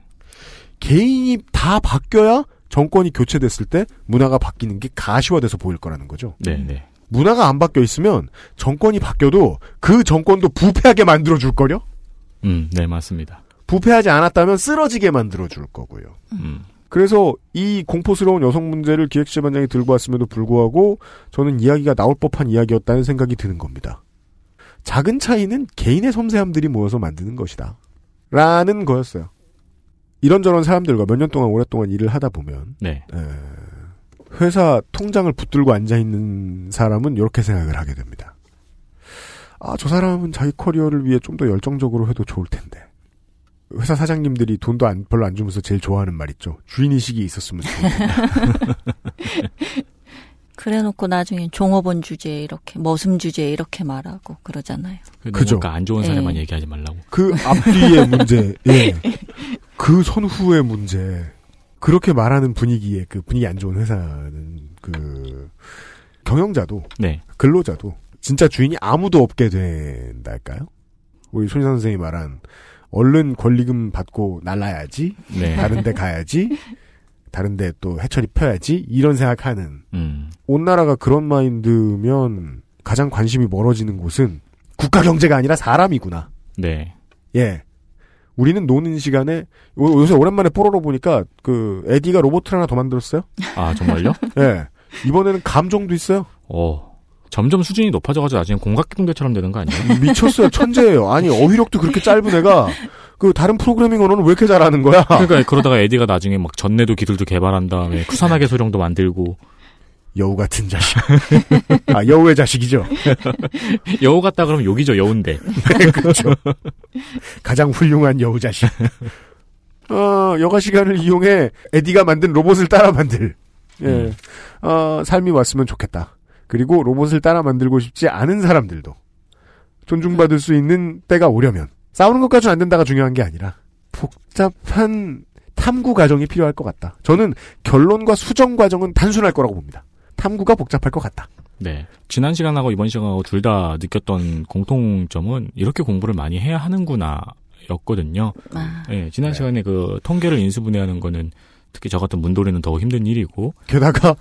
개인이 다 바뀌어야 정권이 교체됐을 때 문화가 바뀌는 게 가시화돼서 보일 거라는 거죠. 네, 네. 문화가 안 바뀌어 있으면 정권이 바뀌어도 그 정권도 부패하게 만들어 줄 거려? 음, 네, 맞습니다. 부패하지 않았다면 쓰러지게 만들어 줄 거고요. 음. 그래서 이 공포스러운 여성 문제를 기획재반장이 들고 왔음에도 불구하고 저는 이야기가 나올 법한 이야기였다는 생각이 드는 겁니다. 작은 차이는 개인의 섬세함들이 모여서 만드는 것이다. 라는 거였어요. 이런저런 사람들과 몇 년 동안 오랫동안 일을 하다 보면 네. 에, 회사 통장을 붙들고 앉아 있는 사람은 이렇게 생각을 하게 됩니다. 아, 저 사람은 자기 커리어를 위해 좀 더 열정적으로 해도 좋을 텐데. 회사 사장님들이 돈도 안, 별로 안 주면서 제일 좋아하는 말 있죠. 주인의식이 있었으면 좋겠다. 그래 놓고 나중에 종업원 주제 이렇게 머슴 주제 이렇게 말하고 그러잖아요. 그죠. 그러니까 안 좋은 사례만 네. 얘기하지 말라고. 그 앞뒤의 문제, 예. 그 선후의 문제. 그렇게 말하는 분위기에 그 분위기 안 좋은 회사는 그 경영자도 네. 근로자도 진짜 주인이 아무도 없게 된달까요? 우리 손희 선생이 말한 얼른 권리금 받고 날라야지, 네. 다른데 가야지, 다른데 또 해처리 펴야지 이런 생각하는 음. 온 나라가 그런 마인드면 가장 관심이 멀어지는 곳은 국가 경제가 아니라 사람이구나. 네. 예. 우리는 노는 시간에 요- 요새 오랜만에 뽀로로 보니까 그 에디가 로봇을 하나 더 만들었어요. 아, 정말요? 예. 이번에는 감정도 있어요. 어. 점점 수준이 높아져가지고 나중에 공각기동대처럼 되는 거 아니에요? 미쳤어요. 천재예요. 아니 어휘력도 그렇게 짧은 애가 그 다른 프로그래밍 언어는 왜 이렇게 잘하는 거야? 그러니까 그러다가 에디가 나중에 막 전내도 기술도 개발한 다음에 쿠사나게 소령도 만들고 여우 같은 자식. 아 여우의 자식이죠. 여우 같다 그러면 욕이죠 여우인데. 네, 그렇죠. 가장 훌륭한 여우 자식. 어, 여가 시간을 이용해 에디가 만든 로봇을 따라 만들 예, 어, 삶이 왔으면 좋겠다. 그리고 로봇을 따라 만들고 싶지 않은 사람들도 존중받을 수 있는 때가 오려면 싸우는 것까지는 안 된다가 중요한 게 아니라 복잡한 탐구 과정이 필요할 것 같다. 저는 결론과 수정 과정은 단순할 거라고 봅니다. 탐구가 복잡할 것 같다. 네. 지난 시간하고 이번 시간하고 둘 다 느꼈던 공통점은 이렇게 공부를 많이 해야 하는구나 였거든요. 아. 네, 지난 시간에 그 통계를 인수분해하는 거는 특히 저 같은 문돌이는 더 힘든 일이고 게다가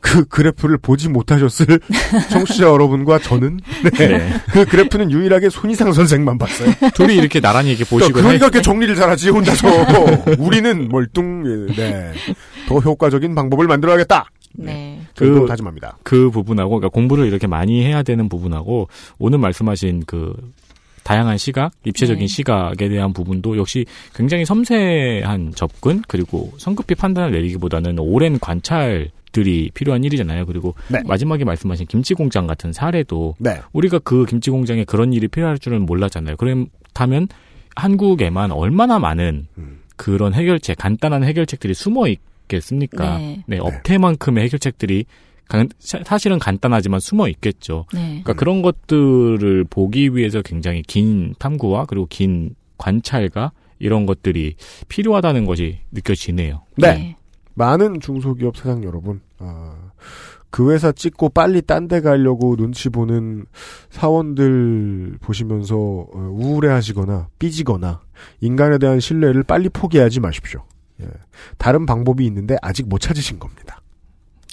그 그래프를 보지 못하셨을 청취자 여러분과 저는 네. 네. 그 그래프는 유일하게 손이상 선생만 봤어요. 둘이 이렇게 나란히 이렇게 보시고 그러니까 이렇게 정리를 잘하지 혼자서 우리는 멀뚱 네. 더 효과적인 방법을 만들어야겠다. 네. 그 다짐합니다. 그 부분하고 그러니까 공부를 이렇게 많이 해야 되는 부분하고 오늘 말씀하신 그 다양한 시각, 입체적인 네. 시각에 대한 부분도 역시 굉장히 섬세한 접근 그리고 성급히 판단을 내리기보다는 오랜 관찰들이 필요한 일이잖아요. 그리고 네. 마지막에 말씀하신 김치 공장 같은 사례도 네. 우리가 그 김치 공장에 그런 일이 필요할 줄은 몰랐잖아요. 그렇다면 한국에만 얼마나 많은 음. 그런 해결책, 간단한 해결책들이 숨어 있 겠습니까? 네. 네, 업태만큼의 해결책들이 간- 사- 사실은 간단하지만 숨어 있겠죠. 네. 그러니까 그런 것들을 보기 위해서 굉장히 긴 탐구와 그리고 긴 관찰과 이런 것들이 필요하다는 것이 느껴지네요. 네. 많은 중소기업 사장 여러분, 아, 그 회사 찍고 빨리 딴 데 가려고 눈치 보는 사원들 보시면서 어, 우울해 하시거나 삐지거나 인간에 대한 신뢰를 빨리 포기하지 마십시오. 예. 다른 방법이 있는데 아직 못 찾으신 겁니다.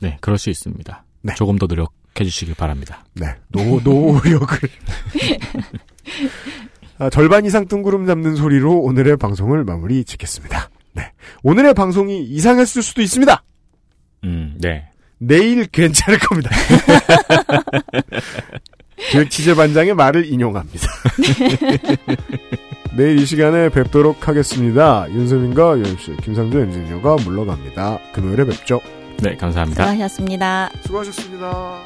네, 그럴 수 있습니다. 네. 조금 더 노력해 주시길 바랍니다. 네, 노, 노력을. 아, 절반 이상 뜬구름 잡는 소리로 오늘의 방송을 마무리 짓겠습니다. 네. 오늘의 방송이 이상했을 수도 있습니다. 음, 네. 내일 괜찮을 겁니다. 기획 취재반장의 말을 인용합니다. 내일 이 시간에 뵙도록 하겠습니다. 윤세민과 유엠씨, 김상조 엔지니어가 물러갑니다. 금요일에 뵙죠. 네, 감사합니다. 수고하셨습니다. 수고하셨습니다.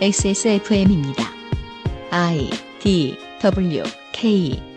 XSFM입니다. I D W K